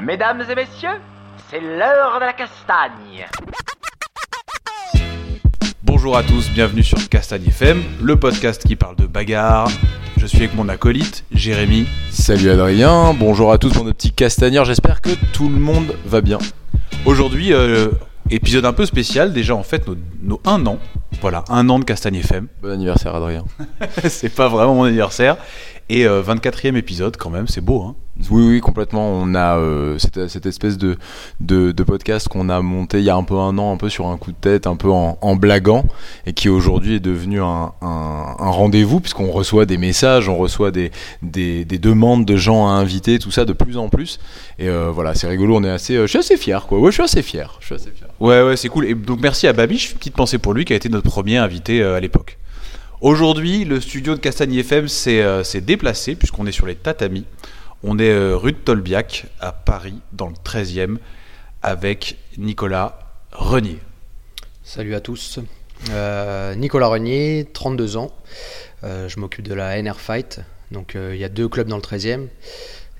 Mesdames et messieurs, c'est l'heure de la castagne. Bonjour à tous, bienvenue sur Castagne FM, le podcast qui parle de bagarre. Je suis avec mon acolyte, Jérémy. Salut Adrien, bonjour à tous pour nos petits castagneurs, j'espère que tout le monde va bien. Aujourd'hui, euh, épisode un peu spécial, déjà en fait nos, nos un an. Voilà, un an de Castagne FM. Bon anniversaire Adrien. c'est pas vraiment mon anniversaire. Et euh, 24e épisode quand même, c'est beau hein. Oui, oui, complètement. On a euh, cette, cette espèce de, de, de podcast qu'on a monté il y a un peu un an, un peu sur un coup de tête, un peu en, en blaguant, et qui aujourd'hui est devenu un, un, un rendez-vous, puisqu'on reçoit des messages, on reçoit des, des, des demandes de gens à inviter, tout ça de plus en plus. Et euh, voilà, c'est rigolo, on est assez. euh, je suis assez fier, quoi. Ouais, je suis assez fier. Je suis assez fier. Ouais, ouais, c'est cool. Et donc merci à Babiche, petite pensée pour lui qui a été notre premier invité euh, à l'époque. Aujourd'hui, le studio de Castagne FM s'est euh, s'est déplacé puisqu'on est sur les tatamis. On est euh, rue de Tolbiac à Paris, dans le 13e, avec Nicolas Renier. Salut à tous. Euh, Nicolas Renier, 32 ans. Je m'occupe de la NR Fight. Donc il y a deux clubs dans le 13e.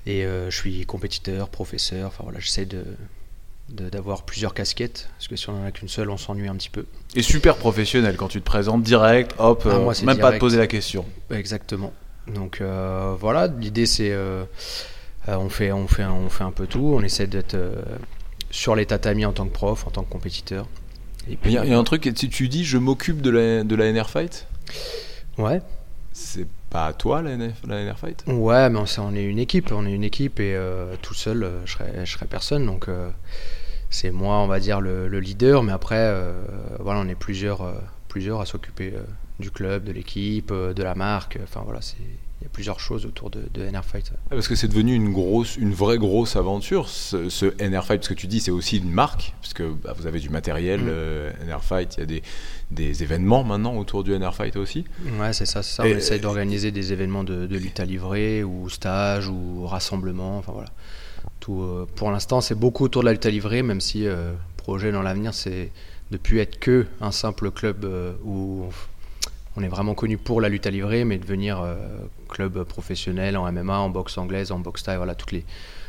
Et je suis compétiteur, professeur. Enfin voilà, j'essaie de- d'avoir plusieurs casquettes. Parce que si on en a qu'une seule, on s'ennuie un petit peu. Et super professionnel quand tu te présentes direct, hop, Ah, euh, moi, c'est même pas te poser la question. Exactement. Donc euh, voilà, l'idée c'est euh, euh, on fait on fait on fait un peu tout. On essaie d'être euh, sur les tatamis en tant que prof, en tant que compétiteur. Et Il y, a- il y a un truc, si tu dis je m'occupe de la, de la NR Fight, ouais. c'est pas toi la, NF, la NR Fight Ouais, mais on, est une équipe, on est une équipe et euh, tout seul, euh, je serais, serais personne. Donc euh, c'est moi, on va dire le, le leader, mais après, voilà, on est plusieurs, plusieurs à s'occuper du club, de l'équipe, de la marque. Enfin voilà, c'est il y a plusieurs choses autour de, de NR Fight. Ah, Parce que c'est devenu une grosse, une vraie grosse aventure, ce, ce NR Fight, parce que tu dis c'est aussi une marque, parce que bah, vous avez du matériel, Mm. euh, NR Fight, il y a des, des événements maintenant autour du NR Fight aussi. Ouais, c'est ça, c'est ça. Et- on essaye d'organiser des événements de, de lutte à livrer ou stage ou rassemblement. Enfin voilà. Tout, euh, pour l'instant, c'est beaucoup autour de la lutte à livrer, même si euh, projet dans l'avenir, c'est de plus être que un simple club euh, où on, on est vraiment connu pour la lutte à livrer, mais devenir euh, club professionnel en MMA, en boxe anglaise, en boxe thaï, voilà toutes les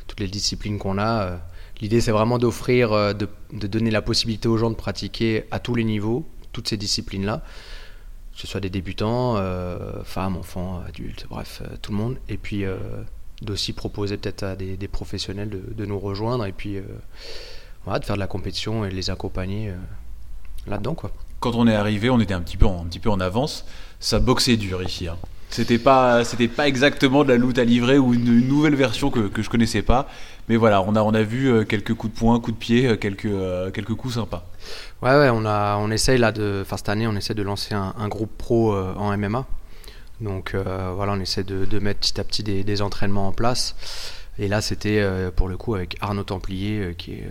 toutes les disciplines qu'on a. euh. L'idée, c'est vraiment d'offrir, euh, de, donner la possibilité aux gens de pratiquer à tous les niveaux toutes ces disciplines-là que ce soit des débutants, femmes, enfants, adultes, bref, tout le monde. Et puis d'aussi proposer peut-être à des, professionnels de, nous rejoindre et puis voilà, de faire de la compétition et de les accompagner là-dedans. quoi. Quand on est arrivé, on était un petit peu en, avance. Ça boxait dur ici. hein. C'était pas, c'était pas exactement de la loot à livrer ou une, nouvelle version que, que je connaissais pas. Mais voilà, on a, vu euh, quelques coups de poing, coups de pied, euh, quelques, euh, quelques coups sympas. Ouais, ouais, on, a, essaye là de, enfin cette année, on essaie de lancer un, groupe pro en MMA. Donc voilà, on essaie de, mettre petit à petit des, entraînements en place. Et là, c'était pour le coup avec Arnaud Templier, qui, est,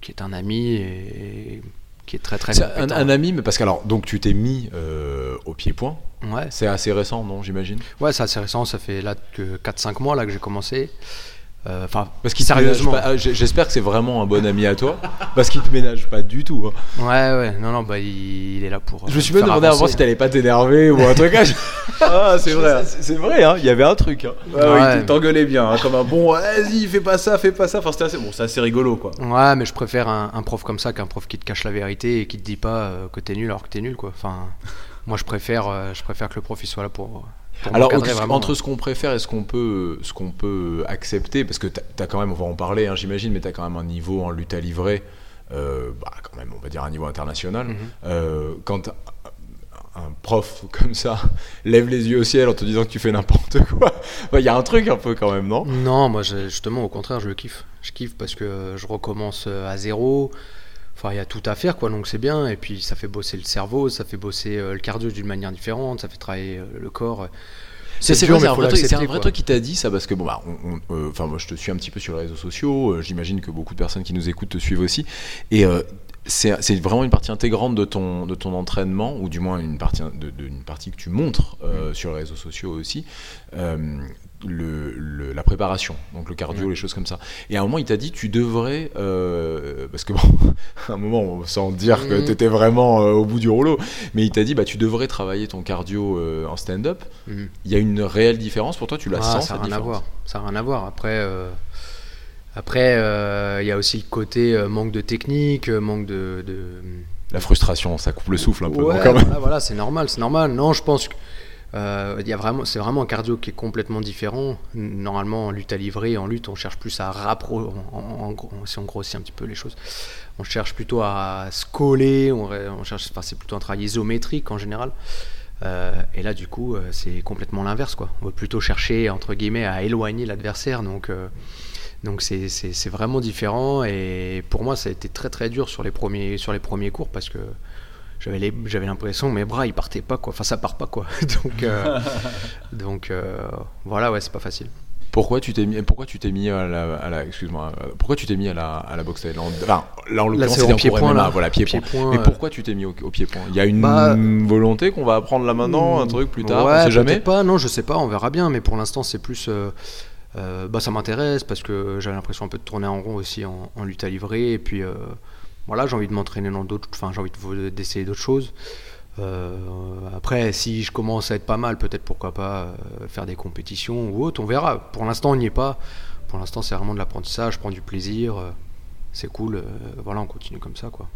qui est un ami et, qui est très très C'est un, ami, mais parce que alors, donc tu t'es mis euh, au pied-point, Ouais, c'est assez récent, non, j'imagine? Ouais c'est assez récent, ça fait là que 4-5 mois là que j'ai commencé. Euh, Parce qu'il Sérieusement. ah, J'espère que c'est vraiment un bon ami à toi, parce qu'il te ménage pas du tout. hein. ouais, ouais, non, non, bah il, il est là pour. Je euh, me suis même demandé avant si t'allais pas t'énerver ou un truc. ah, c'est vrai, c'est vrai, hein, il y avait un truc. hein. Ouais, ouais, Ouais. il t'engueulait bien, hein, comme un bon, vas-y, fais pas ça, fais pas ça. Enfin, c'était assez, bon, c'est assez rigolo, quoi. Ouais, mais je préfère un, un prof comme ça qu'un prof qui te cache la vérité et qui te dit pas euh, que t'es nul alors que t'es nul, quoi. Enfin, moi je préfère, euh, je préfère que le prof il soit là pour. Alors entre, ce qu'on préfère et ce qu'on peut, ce qu'on peut accepter, parce que t'as as quand même, on va en parler, hein, j'imagine, mais t'as quand même un niveau en lutte à livrer, euh, bah, quand même, on va dire un niveau international. Mhm. Euh, quand un prof comme ça lève les yeux au ciel en te disant que tu fais n'importe quoi, bah, il y a un truc un peu quand même, non? Non, moi justement au contraire, je le kiffe. Je kiffe parce que je recommence euh, à zéro. Enfin, il y a tout à faire, quoi, donc c'est bien. Et puis, ça fait bosser le cerveau, ça fait bosser euh, le cardio d'une manière différente, ça fait travailler euh, le corps. C'est vrai, un vrai truc, un vrai truc qui t'a dit ça parce que bon bah euh, moi je te suis un petit peu sur les réseaux sociaux, euh, j'imagine que beaucoup de personnes qui nous écoutent te suivent aussi et euh, c'est vraiment une partie intégrante de ton de ton entraînement ou du moins une partie de, de- une partie que tu montres Mm. euh, sur les réseaux sociaux aussi. Euh, le, le- la préparation, donc le cardio, Ouais. les choses comme ça. Et à un moment, il t'a dit, tu devrais, euh, parce que bon, à un moment, sans dire que Mhm. tu étais vraiment euh, au bout du rouleau, mais il t'a dit, bah, tu devrais travailler ton cardio euh, en stand-up. Mhm. Il y a une réelle différence pour toi, tu la Ah, sens ça n'a rien à voir. Ça n'a rien à voir. Après, après, il y a aussi le côté manque de technique, manque de. de- La frustration, ça coupe le souffle un peu. Ouais, quand même. voilà, voilà, c'est normal, c'est normal. Non, je pense que euh, y vraiment, c'est vraiment un cardio qui est complètement différent. Normalement, en lutte à livrer, en lutte, on cherche plus à rappro, en, en gros, si on grossit un petit peu les choses, on cherche plutôt à se coller. On, on cherche, enfin, c'est plutôt un travail isométrique en général. Euh, et là, du coup, euh, c'est complètement l'inverse, quoi. On va plutôt chercher entre guillemets à éloigner l'adversaire, donc. euh, donc c'est- c'est c'est vraiment différent et pour moi ça a été très très dur sur les premiers, sur les premiers cours parce que j'avais les- j'avais l'impression que mes bras ils partaient pas quoi, enfin ça part pas quoi. donc euh, donc euh, voilà ouais c'est pas facile. Pourquoi tu t'es mis, pourquoi tu t'es mis à la, à la- excuse-moi, pourquoi tu t'es mis à la, à la boxe thaïlande Enfin, là en l'occurrence c'est c'était MMA, là. voilà pied-point. Pied-point, Mais euh, pourquoi tu t'es mis au, au pied-point? Il y a une Bah, volonté qu'on va apprendre là maintenant, un truc plus tard, ouais, on sait jamais? pas, non je sais pas, on verra bien, mais pour l'instant c'est plus euh, euh, bah ça m'intéresse parce que j'avais l'impression un peu de tourner en rond aussi en, en lutte à livrer et puis euh, voilà j'ai envie de m'entraîner dans d'autres, enfin j'ai envie de- d'essayer d'autres choses. Euh, après, si je commence à être pas mal, peut-être pourquoi pas euh, faire des compétitions ou autre, on verra. Pour l'instant, on n'y est pas. Pour l'instant, c'est vraiment de l'apprentissage, je prends du plaisir, euh, c'est cool. voilà, on continue comme ça, quoi.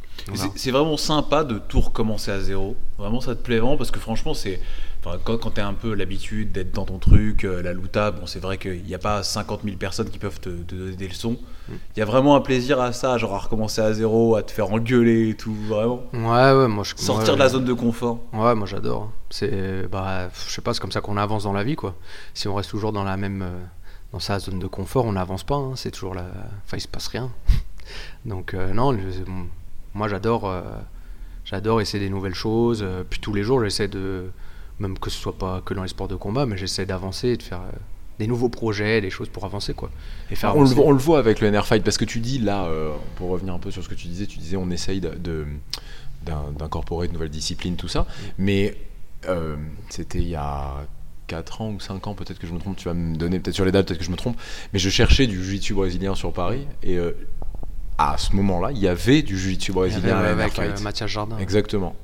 C'est vraiment sympa de tout recommencer à zéro. Vraiment, ça te plaît vraiment parce que franchement, c'est. Enfin, quand quand tu as un peu l'habitude d'être dans ton truc, la louta, bon, c'est vrai qu'il n'y a pas 50 000 personnes qui peuvent te, te donner des leçons. Il y a vraiment un plaisir à ça, genre à recommencer à zéro, à te faire engueuler et tout, vraiment. Ouais, ouais, moi je Sortir ouais, de la zone de confort. Ouais, moi j'adore. C'est, bah, je sais pas, c'est comme ça qu'on avance dans la vie, quoi. Si on reste toujours dans la même, euh, dans sa zone de confort, on n'avance pas. hein. C'est toujours la, enfin, il se passe rien. Donc euh, non, moi j'adore, euh, j'adore essayer des nouvelles choses. puis tous les jours, j'essaie de, même que ce soit pas que dans les sports de combat, mais j'essaie d'avancer, et de faire euh, des nouveaux projets, des choses pour avancer, quoi. Et faire on, le, avancer. on le voit avec le NR Fight parce que tu dis là, euh, pour revenir un peu sur ce que tu disais, tu disais on essaye de- de- d'in- d'incorporer de nouvelles disciplines, tout ça, mais euh, c'était il y a 4 ans ou 5 ans, peut-être que je me trompe, tu vas me donner peut-être sur les dates, peut-être que je me trompe, mais je cherchais du jiu-jitsu brésilien sur Paris et euh, à ce moment-là, il y avait du jiu-jitsu avait, brésilien à avec Fight. Mathias Jardin. Exactement.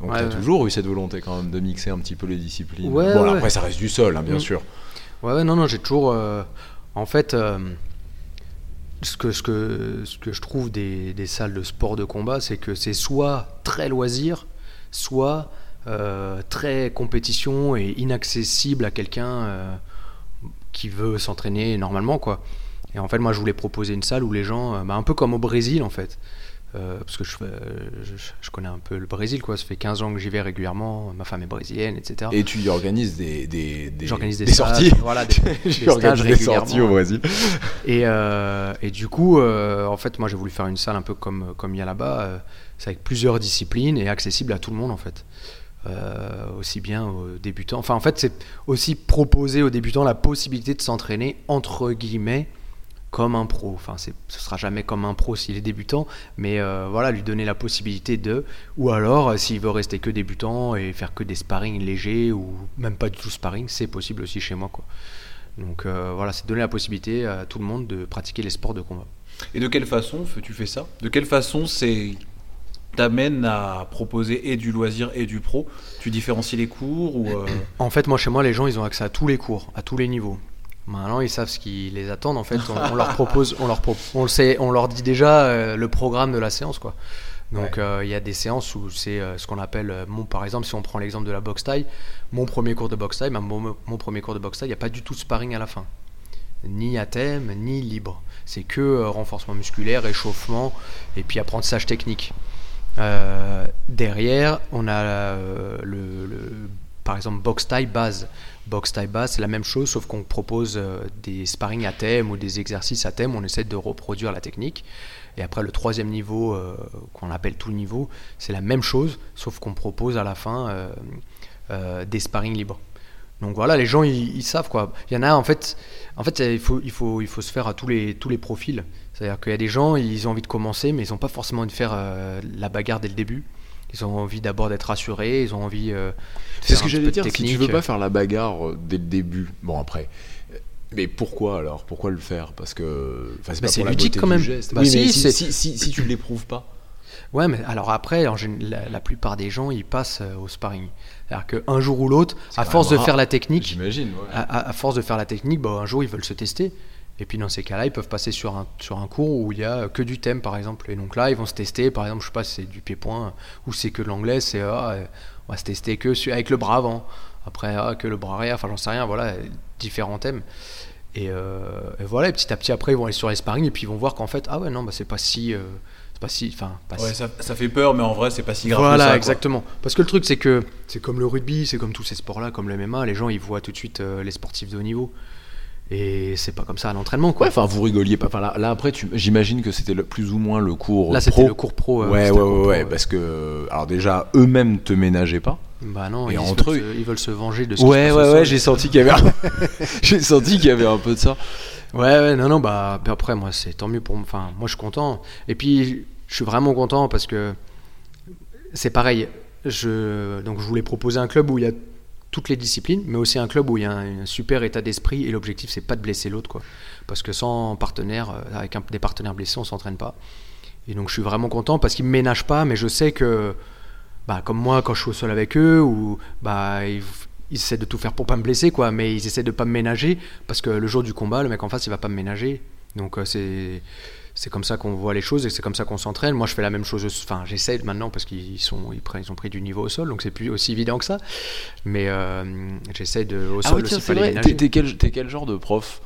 Donc Ouais, tu as ouais. toujours eu cette volonté quand même de mixer un petit peu les disciplines. Ouais, bon, après ça reste du sol, hein, bien Mm. sûr. Ouais, ouais, non, non, j'ai toujours. euh, en fait, euh, ce, que, ce, que, ce que je trouve des, des salles de sport de combat, c'est que c'est soit très loisir, soit euh, très compétition et inaccessible à quelqu'un qui veut s'entraîner normalement, quoi. Et en fait, moi, je voulais proposer une salle où les gens, bah, un peu comme au Brésil, en fait. Euh, parce que je, je, je connais un peu le Brésil, quoi. Ça fait 15 ans que j'y vais régulièrement. Ma femme est brésilienne, etc. Et tu y organises des, des, des, J'organise des, des stages, sorties. voilà, des, stages des sorties au. Brésil. Et, euh, et du coup, euh, en fait, moi j'ai voulu faire une salle un peu comme comme il y a là-bas, c'est avec plusieurs disciplines et accessible à tout le monde en fait. Aussi bien aux débutants. Enfin, en fait, c'est aussi proposer aux débutants la possibilité de s'entraîner entre guillemets comme un pro. Enfin, ce sera jamais comme un pro s'il est débutant, mais euh, voilà, lui donner la possibilité de, ou alors euh, s'il veut rester que débutant et faire que des sparring légers ou même pas du tout sparring, c'est possible aussi chez moi, quoi. Donc euh, voilà, c'est donner la possibilité à tout le monde de pratiquer les sports de combat. Et de quelle façon tu fais ça? De quelle façon c'est t'amène à proposer et du loisir et du pro? Tu différencies les cours ou euh, En fait, moi chez moi, les gens, ils ont accès à tous les cours, à tous les niveaux. Maintenant, ils savent ce qui les attend. En fait, on, on leur propose, on leur, pro- on le sait, on leur dit déjà euh, le programme de la séance, quoi. Donc, euh, il y a des séances où c'est euh, ce qu'on appelle, mon, par exemple, si on prend l'exemple de la boxe taille, mon premier cours de boxe taille, bah, mon, mon premier cours de boxe taille, il n'y a pas du tout de sparring à la fin, ni à thème, ni libre. C'est que renforcement musculaire, échauffement, et puis apprentissage technique. Derrière, on a le, le- par exemple box taille base. Box taille base, c'est la même chose, sauf qu'on propose euh, des sparring à thème ou des exercices à thème. On essaie de reproduire la technique. Et après, le troisième niveau, euh, qu'on appelle tout le niveau, c'est la même chose, sauf qu'on propose à la fin euh, des sparring libres. Donc voilà, les gens ils, ils savent quoi. Il y en a en fait, en fait il faut, il faut, il faut se faire à tous les, tous les profils. C'est-à-dire qu'il y a des gens, ils ont envie de commencer, mais ils n'ont pas forcément envie de faire la bagarre dès le début. Ils ont envie d'abord d'être rassurés, ils ont envie. euh, C'est ce que j'allais dire. Si tu veux pas faire la bagarre euh, dès le début, bon après. euh, Mais pourquoi alors? Pourquoi le faire? Parce que. C'est Bah, ludique quand même. Bah, oui, si, mais c'est- si, si, si, si tu ne l'éprouves pas. Ouais, mais alors après, en la, la plupart des gens, ils passent euh, au sparring. C'est-à-dire qu'un jour ou l'autre, à force de rare. faire la technique, J'imagine. ouais. à- à force de faire la technique, bah, un jour ils veulent se tester. Et puis dans ces cas-là, ils peuvent passer sur un, sur un cours où il y a que du thème, par exemple. Et donc là, ils vont se tester, par exemple, je sais pas si c'est du pied-point ou c'est que de l'anglais, c'est ah, on va se tester que avec le bras avant. Après, ah, que le bras arrière, enfin j'en sais rien, voilà, différents thèmes. Et, euh, et voilà, et petit à petit après, ils vont aller sur les sparring et puis ils vont voir qu'en fait, ah ouais, non, bah, c'est pas si. euh, c'est pas si. Enfin, Ouais, si- ça, ça fait peur, mais en vrai, c'est pas si grave voilà, que ça. quoi. exactement. Parce que le truc, c'est que c'est comme le rugby, c'est comme tous ces sports-là, comme le MMA, les gens ils voient tout de suite euh, les sportifs de haut niveau. Et c'est pas comme ça à l'entraînement, quoi. Ouais, enfin, vous rigoliez pas. Enfin, là, là, après, tu- j'imagine que c'était plus ou moins le cours Là, pro. c'était le cours pro. euh, Ouais, ouais, ouais, ouais, parce que alors déjà eux-mêmes te ménageaient pas. Bah non, Et ils, entre veulent eux- se, ils veulent se venger de ce qui Ouais, se ouais, ouais, j'ai senti qu'il y avait, un... j'ai senti qu'il y avait un peu de ça. Ouais, ouais, non, non, bah après, moi, c'est tant mieux pour. Enfin, moi, je suis content. Et puis, je suis vraiment content parce que c'est pareil. Je, donc, je voulais proposer un club où il y a toutes les disciplines, mais aussi un club où il y a un, super état d'esprit. Et l'objectif, c'est pas de blesser l'autre, quoi. Parce que sans partenaire, euh, avec des partenaires blessés, on s'entraîne pas. Et donc, je suis vraiment content parce qu'ils me ménagent pas, mais je sais que, bah, comme moi, quand je suis au sol avec eux, ou bah, ils, ils essaient de tout faire pour pas me blesser, quoi, mais ils essaient de pas me ménager parce que le jour du combat, le mec en face, il va pas me ménager. Donc, euh, c'est. C'est comme ça qu'on voit les choses et c'est comme ça qu'on s'entraîne. Moi, je fais la même chose. Enfin, j'essaie maintenant parce qu'ils sont, ils, prennent- ils ont pris du niveau au sol, donc c'est plus aussi évident que ça. Mais euh, j'essaie de au Ah sol ouais, tiens, aussi. T'es, t'es quel, t'es quel genre de prof?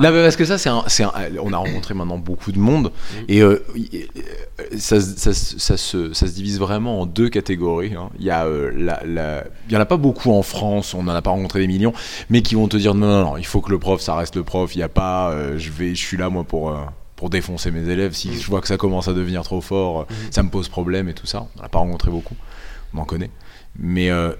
Là, parce que ça, c'est un, c'est un- on a rencontré maintenant beaucoup de monde et euh, euh, ça, se- ça, se- ça se, ça se divise vraiment en deux catégories. hein. Il y a euh, la, la- il y en a pas beaucoup en France, on n'en a pas rencontré des millions, mais qui vont te dire non, non, non, il faut que le prof, ça reste le prof. Il y a pas, euh, je vais, je suis là moi pour. Pour défoncer mes élèves, si je vois que ça commence à devenir trop fort, euh, ça me pose problème et tout ça. On n'en a pas rencontré beaucoup, on en connaît. Mais euh,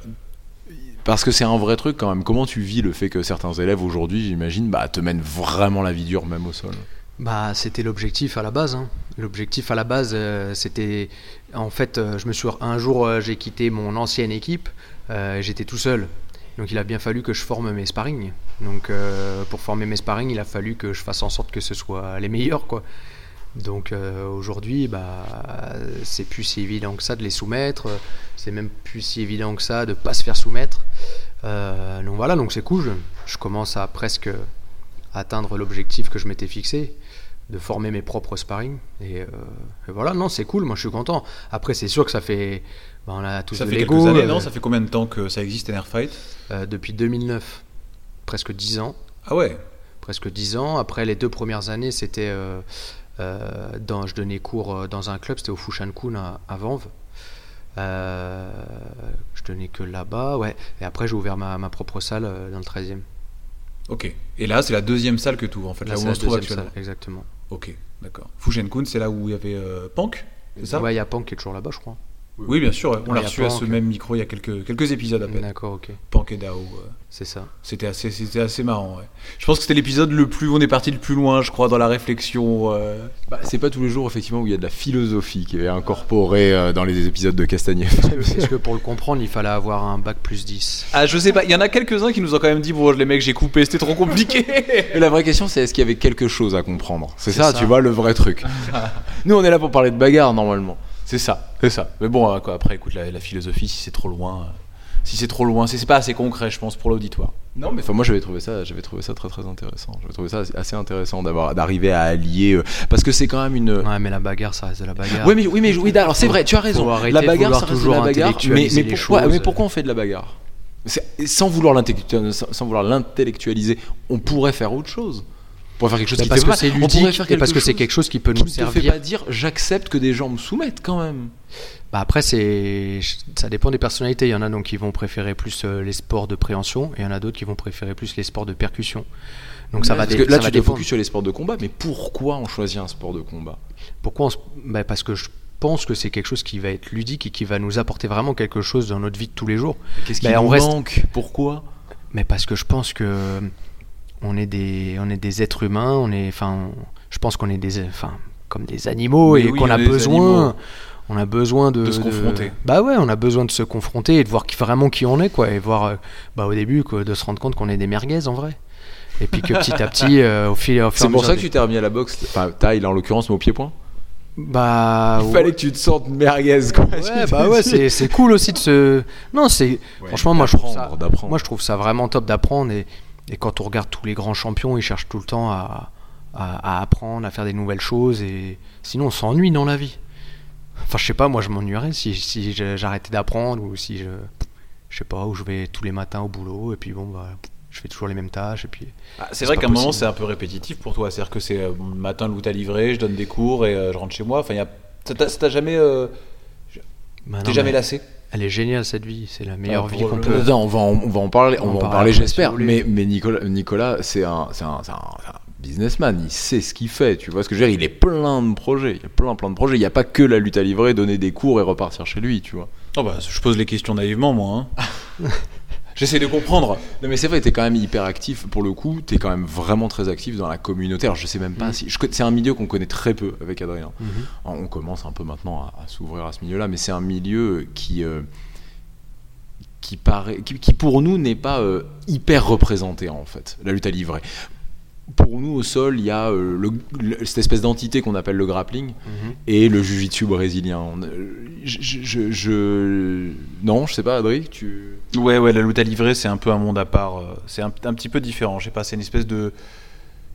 parce que c'est un vrai truc quand même. Comment tu vis le fait que certains élèves aujourd'hui, j'imagine, bah, te mènent vraiment la vie dure même au sol? Bah, c'était l'objectif à la base. hein. L'objectif à la base, euh, c'était. En fait, euh, je me suis un jour, j'ai quitté mon ancienne équipe. j'étais tout seul. Donc, il a bien fallu que je forme mes sparring. Donc, euh, pour former mes sparring, il a fallu que je fasse en sorte que ce soit les meilleurs, quoi. Donc euh, aujourd'hui, bah, c'est plus si évident que ça de les soumettre. C'est même plus si évident que ça de pas se faire soumettre. Euh, donc voilà, donc c'est cool. Je, je commence à presque atteindre l'objectif que je m'étais fixé, de former mes propres sparring. Et, et voilà, non, c'est cool. Moi, je suis content. Après, c'est sûr que ça fait, bah, on a tous Ça de fait quelques années, non? Ça fait combien de temps que ça existe, Fight euh, depuis 2009, presque 10 ans. Ah ouais presque 10 ans. Après, les deux premières années, c'était euh, euh, dans, je donnais cours euh, dans un club, c'était au Fushankun à, à Vanves. Euh, je donnais que là-bas, ouais. Et après, j'ai ouvert ma, ma propre salle euh, dans le 13e. Ok. Et là, c'est la deuxième salle que tu ouvres, en fait, là, Là, où on la se trouve deuxième actuellement. salle, exactement. Ok, d'accord. Fushenkun, c'est là où il y avait euh, Pank C'est ça? Ouais, il y a Pank qui est toujours là-bas, je crois. Oui, bien sûr. On Ouais, l'a reçu à ce même micro il y a quelques, quelques épisodes à peine. D'accord, ok. Pank et Dao. euh, C'est ça. C'était assez, c'était assez marrant. ouais. Je pense que c'était l'épisode le plus. On est parti le plus loin, je crois, dans la réflexion. euh. Bah, C'est pas tous les jours, effectivement, où il y a de la philosophie qui est incorporée euh, dans les épisodes de Castagnier. Est-ce que pour le comprendre, il fallait avoir un bac plus 10 Ah, je sais pas. Il y en a quelques-uns qui nous ont quand même dit Bon, les mecs, j'ai coupé, c'était trop compliqué. Et la vraie question, c'est est-ce qu'il y avait quelque chose à comprendre? C'est C'est ça, ça. tu vois, le vrai truc. Nous, on est là pour parler de bagarre, normalement. C'est ça, c'est ça. Mais bon, euh, quoi, après, écoute, la, la philosophie, si c'est trop loin. euh, Si c'est trop loin, c'est c'est pas assez concret, je pense, pour l'auditoire. Non, mais enfin, moi, j'avais trouvé ça, j'avais trouvé ça très très intéressant. J'avais trouvé ça assez- intéressant d'avoir, d'arriver à allier, euh, parce que c'est quand même une. Ouais, mais la bagarre, ça reste de la bagarre. Ouais, mais oui, mais oui, alors c'est vrai, tu as raison. La bagarre, ça reste de toujours la bagarre. Mais, pourquoi, choses. mais pourquoi on fait de la bagarre? Sans vouloir l'intellectualiser, on pourrait faire autre chose. Pourrait faire quelque chose Mais qui parce que c'est On pourrait ludique faire et parce que c'est quelque chose qui peut qui nous ne te fait servir. pas dire j'accepte que des gens me soumettent quand même. Bah après, c'est ça dépend des personnalités. Il y en a donc qui vont préférer plus euh, les sports de préhension et il y en a d'autres qui vont préférer plus les sports de percussion. Donc ça va, Parce que là ça tu te focus sur les sports de combat, mais pourquoi on choisit un sport de combat? Pourquoi on se- bah, Parce que je pense que c'est quelque chose qui va être ludique et qui va nous apporter vraiment quelque chose dans notre vie de tous les jours. Qu'est-ce qui Ben, nous on reste- manque? Pourquoi? Mais parce que je pense que on est des, on est des êtres humains. On est, enfin, je pense qu'on est des, enfin, comme des animaux Oui, et oui, qu'on on a besoin. animaux. on a besoin de, De se confronter. Bah ouais, on a besoin de se confronter et de voir qui, vraiment qui on est, quoi. Et voir, euh, bah au début, quoi, de se rendre compte qu'on est des merguez en vrai. Et puis que petit à petit, euh, au fil, au et C'est pour ça que des- tu t'es remis à la boxe. Enfin, taille en l'occurrence, mais au pied-point? Bah Il fallait que tu te sentes merguez, quoi. Ouais, bah ouais, c'est cool aussi de se. Non, c'est. Franchement, moi je trouve ça. Moi je trouve ça vraiment top d'apprendre et, et quand on regarde tous les grands champions, ils cherchent tout le temps à, à, à apprendre, à faire des nouvelles choses et sinon on s'ennuie dans la vie. Enfin, je sais pas, moi je m'ennuierais si, si j'arrêtais d'apprendre ou si je. Je sais pas, où je vais tous les matins au boulot et puis bon, bah, je fais toujours les mêmes tâches et puis. Ah, c'est vrai qu'à un moment c'est un peu répétitif pour toi. C'est-à-dire que c'est euh, le matin le à livré, je donne des cours et euh, je rentre chez moi. Enfin, y a... ça t'a t'a jamais, euh, Bah t'es jamais mais lassé? Elle est géniale cette vie, c'est la meilleure Ah, vie qu'on peut. on va en, on va en parler, on, On va en parle parler, j'espère. mais mais Nicolas, Nicolas c'est un, c'est un, c'est un- c'est un businessman. Il sait ce qu'il fait. Tu vois ce que je veux dire Il est plein de projets. Il y a plein, plein de projets. Il n'y a pas que la lutte à livrer, donner des cours et repartir chez lui. Tu vois Oh bah, je pose les questions naïvement, moi. J'essaie de comprendre. Non, mais c'est vrai, t'es quand même hyper actif. Pour le coup, t'es quand même vraiment très actif dans la communauté. Alors, je sais même pas Mhm. si. C'est un milieu qu'on connaît très peu avec Adrien. Mhm. On commence un peu maintenant à, à s'ouvrir à ce milieu-là, mais c'est un milieu qui, euh, qui, paraît, qui, qui pour nous n'est pas euh, hyper représenté en fait, la lutte à livrer. Pour nous au sol, il y a euh, le- le- cette espèce d'entité qu'on appelle le grappling Mhm. et le jiu-jitsu brésilien. On- euh, je, je- je- non, je sais pas, Adri, tu. Ouais, ouais, la lutte à livrer, c'est un peu un monde à part. euh, C'est un, un petit peu différent. Je sais pas, c'est une espèce de.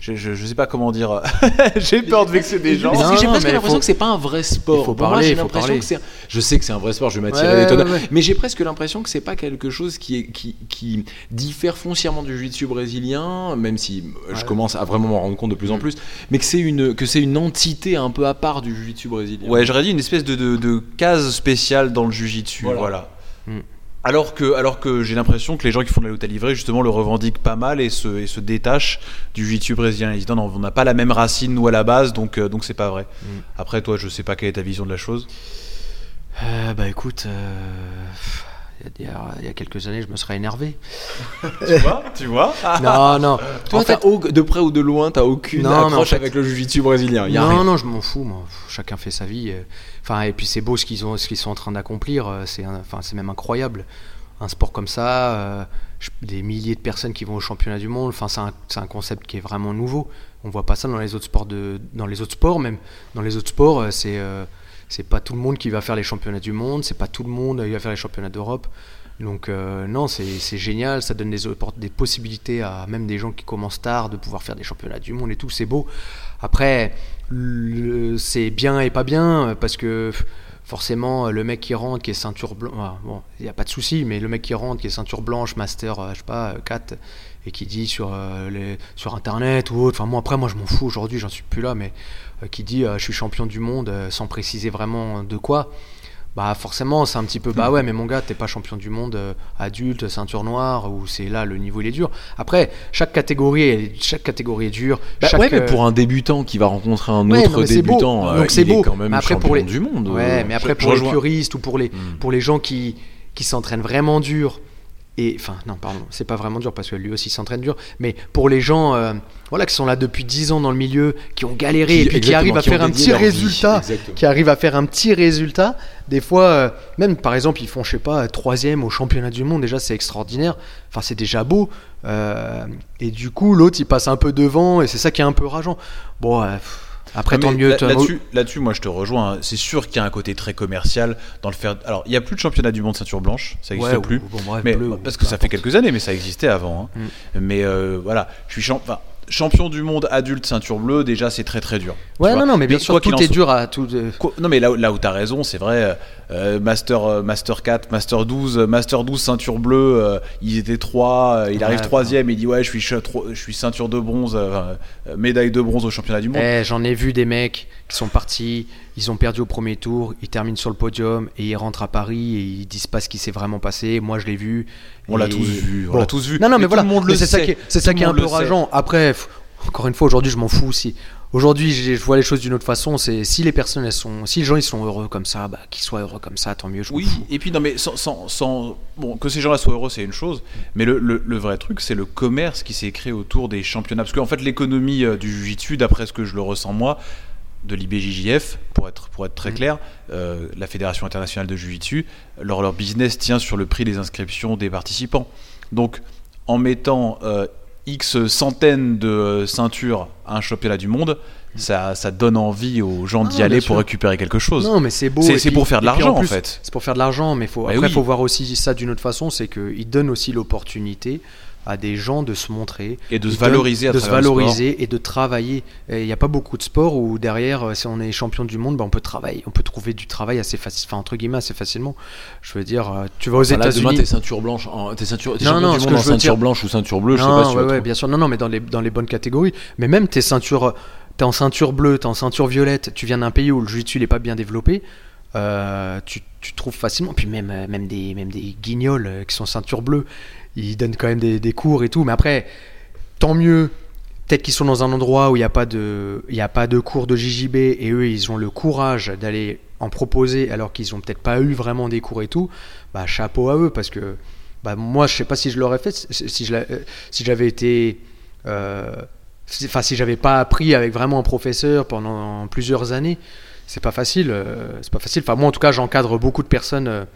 Je, je, je sais pas comment dire. J'ai peur de vexer des gens. Non, Parce que j'ai presque l'impression faut- que c'est pas un vrai sport. Il faut Pour moi, parler, j'ai il faut l'impression parler. que c'est. Je sais que c'est un vrai sport. Je vais m'attirer Ouais, des tonnes. ouais, ouais. Mais j'ai presque l'impression que c'est pas quelque chose qui, est, qui, qui diffère foncièrement du jiu-jitsu brésilien, même si euh, je commence à vraiment m'en rendre compte de plus en plus, mais que c'est une, que c'est une entité un peu à part du jiu-jitsu brésilien. Ouais, j'aurais dit une espèce de, de, de case spéciale dans le jujitsu. Voilà. Voilà. Mm. Alors que, alors que j'ai l'impression que les gens qui font de la lutte à livrer, justement, le revendiquent pas mal et se, et se détachent du jiu-jitsu brésilien. Ils disent non, non, on n'a pas la même racine, nous, à la base, donc euh, donc c'est pas vrai. Mm. Après, toi, je sais pas quelle est ta vision de la chose. Euh, bah écoute, euh, il y, a- il y a quelques années, je me serais énervé. tu vois Tu vois non, non. Toi, au- de près ou de loin, t'as aucune Non, en accroche fait- avec le jiu-jitsu brésilien. Y a non, rien. non, je m'en fous. Moi. Chacun fait sa vie. euh. Enfin, et puis c'est beau ce qu'ils ont, ce qu'ils sont en train d'accomplir. euh, C'est, enfin, c'est même incroyable. Un sport comme ça, euh, des milliers de personnes qui vont au championnat du monde. Enfin, c'est un, c'est un concept qui est vraiment nouveau. On voit pas ça dans les autres sports de, dans les autres sports même. Dans les autres sports, euh, c'est, euh, c'est pas tout le monde qui va faire les championnats du monde. C'est pas tout le monde qui va faire les championnats d'Europe. Donc euh, non, c'est génial, ça donne des, des possibilités à même des gens qui commencent tard de pouvoir faire des championnats du monde et tout, c'est beau. Après, c'est bien et pas bien, euh, parce que forcément, euh, le mec qui rentre, qui est ceinture blanche, bon, il n'y a pas de souci, mais le mec qui rentre, qui est ceinture blanche, master, euh, je sais pas, 4, et qui dit sur, euh, sur Internet ou autre, enfin moi après, moi je m'en fous aujourd'hui, j'en suis plus là, mais euh, qui dit euh, je suis champion du monde euh, sans préciser vraiment de quoi, bah forcément c'est un petit peu bah ouais mais mon gars t'es pas champion du monde euh, adulte ceinture noire ou c'est là le niveau il est dur après chaque catégorie est, chaque catégorie est dure Bah chaque, ouais, mais euh, pour un débutant qui va rencontrer un Ouais, autre débutant, euh, Donc c'est beau. est quand même Mais après, champion pour les- du monde. ouais euh, mais après je- pour je les rejoins. puristes ou pour les Mm. pour les gens qui qui s'entraînent vraiment dur et enfin non pardon c'est pas vraiment dur parce que lui aussi s'entraîne dur mais pour les gens euh, voilà qui sont là depuis 10 ans dans le milieu qui ont galéré et puis qui arrivent à qui faire un petit résultat qui arrivent à faire un petit résultat. Des fois, euh, même par exemple, ils font, je sais pas, troisième au championnat du monde. Déjà, c'est extraordinaire. Enfin, c'est déjà beau. Euh, et du coup, l'autre, il passe un peu devant, et c'est ça qui est un peu rageant. Bon, pff, après, Non, tant mieux. Là-dessus, moi je te rejoins. hein. C'est sûr qu'il y a un côté très commercial dans le faire. Alors, il n'y a plus de championnat du monde ceinture blanche, ça n'existe ou- plus. ou bon, bref, mais bleu, ou parce que ça fait quelques années, mais ça existait avant. hein. Mais euh, voilà, je suis champ- enfin, champion du monde adulte ceinture bleue. Déjà, c'est très très dur. Ouais, non, non, mais bien sûr, tout est soit- dur à tout. Quoi- Non mais là, où- là où t'as raison, c'est vrai. euh, master, euh, master 4, Master 12, euh, Master 12 ceinture bleue. euh, ils étaient trois. euh, il arrive Ouais, troisième. Il dit ouais, je suis je suis ceinture de bronze, euh, euh, médaille de bronze au championnat du monde. Eh, J'en ai vu des mecs qui sont partis, ils ont perdu au premier tour, ils terminent sur le podium et ils rentrent à Paris et ils disent pas ce qui s'est vraiment passé. Moi, je l'ai vu. On l'a tous vu. On Bon. l'a tous vu. Non, non, mais, tout voilà, le monde mais le c'est ça sait. qui est, c'est Tout ça qui est un peu rageant. Après, f- encore une fois, aujourd'hui, je m'en fous aussi. Aujourd'hui, je vois les choses d'une autre façon. C'est si les personnes, elles sont, si les gens ils sont heureux comme ça, bah, qu'ils soient heureux comme ça, tant mieux. Je Oui, fous. et puis non, mais sans, sans, sans- bon, que ces gens-là soient heureux, c'est une chose, mais le, le- le vrai truc, c'est le commerce qui s'est créé autour des championnats. Parce qu'en fait, l'économie euh, du jiu-jitsu, d'après ce que je le ressens moi, de l'IBJJF, pour être, pour être très clair, euh, la Fédération internationale de Jiu-Jitsu, leur, leur business tient sur le prix des inscriptions des participants. Donc, en mettant euh, X centaines de ceintures à un championnat du monde, ça, ça donne envie aux gens Ah, d'y aller pour récupérer quelque chose. Non, mais c'est beau. C'est- pour faire de l'argent, en fait. C'est pour faire de l'argent, mais faut, Mais après, il oui. faut voir aussi ça d'une autre façon c'est qu'ils donnent aussi l'opportunité à des gens de se montrer. Et de se valoriser à de se le sport. valoriser et de travailler. Il n'y a pas beaucoup de sports où derrière, euh, si on est champion du monde, bah, on peut travailler, on peut trouver du travail assez facile, enfin entre guillemets assez facilement. Je veux dire, euh, tu vas aux Enfin, là, demain, États-Unis. t'es ceinture blanche, en, t'es ceinture, t'es Non, non, du ce monde que en je veux ceinture dire- blanche ou ceinture bleue, je sais non, pas si ouais, ouais, bien sûr. Non, non, mais dans les, dans les bonnes catégories. Mais même tes ceintures, t'es en ceinture bleue, t'es en ceinture violette, tu viens d'un pays où le jiu-jitsu n'est pas bien développé, euh, tu, tu trouves facilement. Puis même, euh, même, des, même des guignols qui sont ceinture bleue, ils donnent quand même des, cours et tout. Mais après, tant mieux. Peut-être qu'ils sont dans un endroit où il n'y a, pas de- a pas de cours de JJB et eux, ils ont le courage d'aller en proposer alors qu'ils n'ont peut-être pas eu vraiment des cours et tout. Bah, chapeau à eux parce que bah, moi, je sais pas si je l'aurais fait si, euh, j'avais été. euh, si- Enfin, si j'avais pas appris avec vraiment un professeur pendant plusieurs années, c'est pas facile. euh, c'est pas facile. Enfin, moi, en tout cas, j'encadre beaucoup de personnes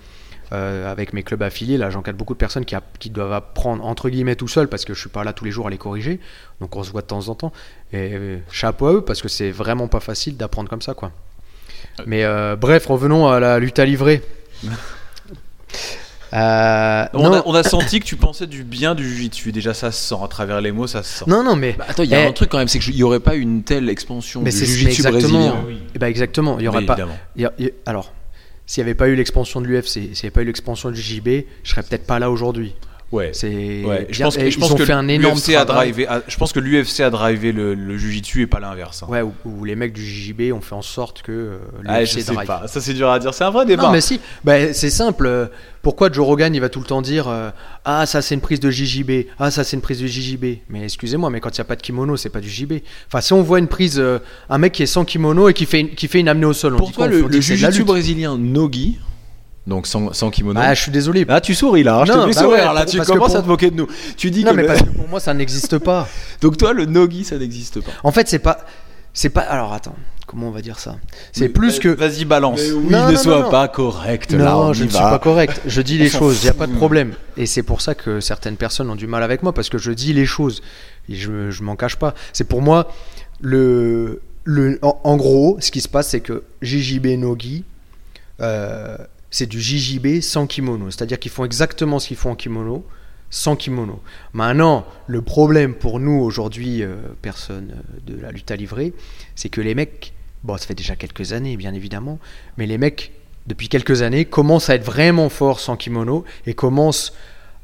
euh, avec mes clubs affiliés. Là, j'encadre beaucoup de personnes qui, doivent apprendre entre guillemets tout seul parce que je suis pas là tous les jours à les corriger. Donc, on se voit de temps en temps. Et euh, chapeau à eux parce que c'est vraiment pas facile d'apprendre comme ça, quoi. Mais euh, bref, revenons à la lutte à livrer. Euh, On, a, on a senti que tu pensais du bien du Jiu-Jitsu. Déjà, ça se sent à travers les mots, ça se sent. non, non, mais Bah, attends, il y a Eh. un truc quand même, c'est qu'il n'y aurait pas une telle expansion Mais du jiu-jitsu mais exactement. brésilien. Eh ben exactement. Il y aurait Oui, pas. évidemment. il y a- il y a- alors, s'il n'y avait pas eu l'expansion de l'UFC, s'il n'y avait pas eu l'expansion du JB, je serais peut-être pas là aujourd'hui. Ouais. C'est. Ouais, je pense, que- et je ils pense ont que fait un énorme l'UFC a drivé. a- je pense que l'UFC a drivé le, le Jiu-Jitsu et pas l'inverse. hein. Ouais, où, où les mecs du JB ont fait en sorte que euh, Ah, je sais drive. pas. Ça, c'est dur à dire. C'est un vrai débat. Non, mais si. Bah, c'est simple. Pourquoi Joe Rogan il va tout le temps dire euh, Ah, ça c'est une prise de JJB. Ah, ça c'est une prise de JJB. Mais excusez-moi, mais quand il n'y a pas de kimono, c'est pas du JB. Enfin, si on voit une prise, euh, un mec qui est sans kimono et qui fait une, qui fait une amenée au sol, on dit quoi le, le jiu-jitsu lutte. brésilien nogi, donc sans, sans kimono. Ah, je suis désolé. Ah, tu souris là, hein, je Non, te fais bah sourire ouais, là, pour- tu commences pour- à te moquer de nous. Tu dis non, que mais le- parce que pour moi, ça n'existe pas. donc toi, le nogi, ça n'existe pas. En fait, c'est pas. C'est pas. Alors, attends. Comment on va dire ça? C'est Mais- plus que. Vas-y, balance. oui, Non, ne non, sois pas correct là. Non, on je ne suis pas correct. Je dis les choses, il n'y a pas de problème. Et c'est pour ça que certaines personnes ont du mal avec moi, parce que je dis les choses. Et je je m'en cache pas. C'est pour moi, le, le, en, en gros, ce qui se passe, c'est que JJB Nogi, euh, c'est du JJB sans kimono. C'est-à-dire qu'ils font exactement ce qu'ils font en kimono, sans kimono. Maintenant, le problème pour nous aujourd'hui, euh, personnes euh, de la lutte à livrer, c'est que les mecs, bon, ça fait déjà quelques années, bien évidemment, mais les mecs, depuis quelques années, commencent à être vraiment forts sans kimono et commencent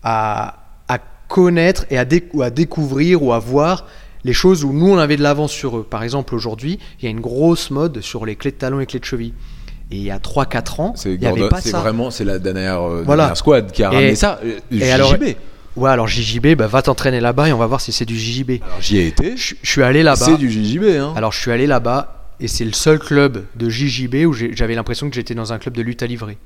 à, à connaître et à, à découvrir ou à voir les choses où nous on avait de l'avance sur eux. Par exemple, aujourd'hui, il y a une grosse mode sur les clés de talon et clés de cheville. Et il y a 3-4 ans, C'est il n'y avait pas c'est ça. vraiment c'est la dernière, euh, Voilà. dernière squad qui a Et- ramené ça. euh, et JJB. alors- Ouais, alors JJB, bah, va t'entraîner là-bas et on va voir si c'est du JJB. Alors, j'y ai été. Je, je suis allé là-bas. C'est du JJB. Hein. Alors je suis allé là-bas et c'est le seul club de JJB où j'avais l'impression que j'étais dans un club de lutte à livrer.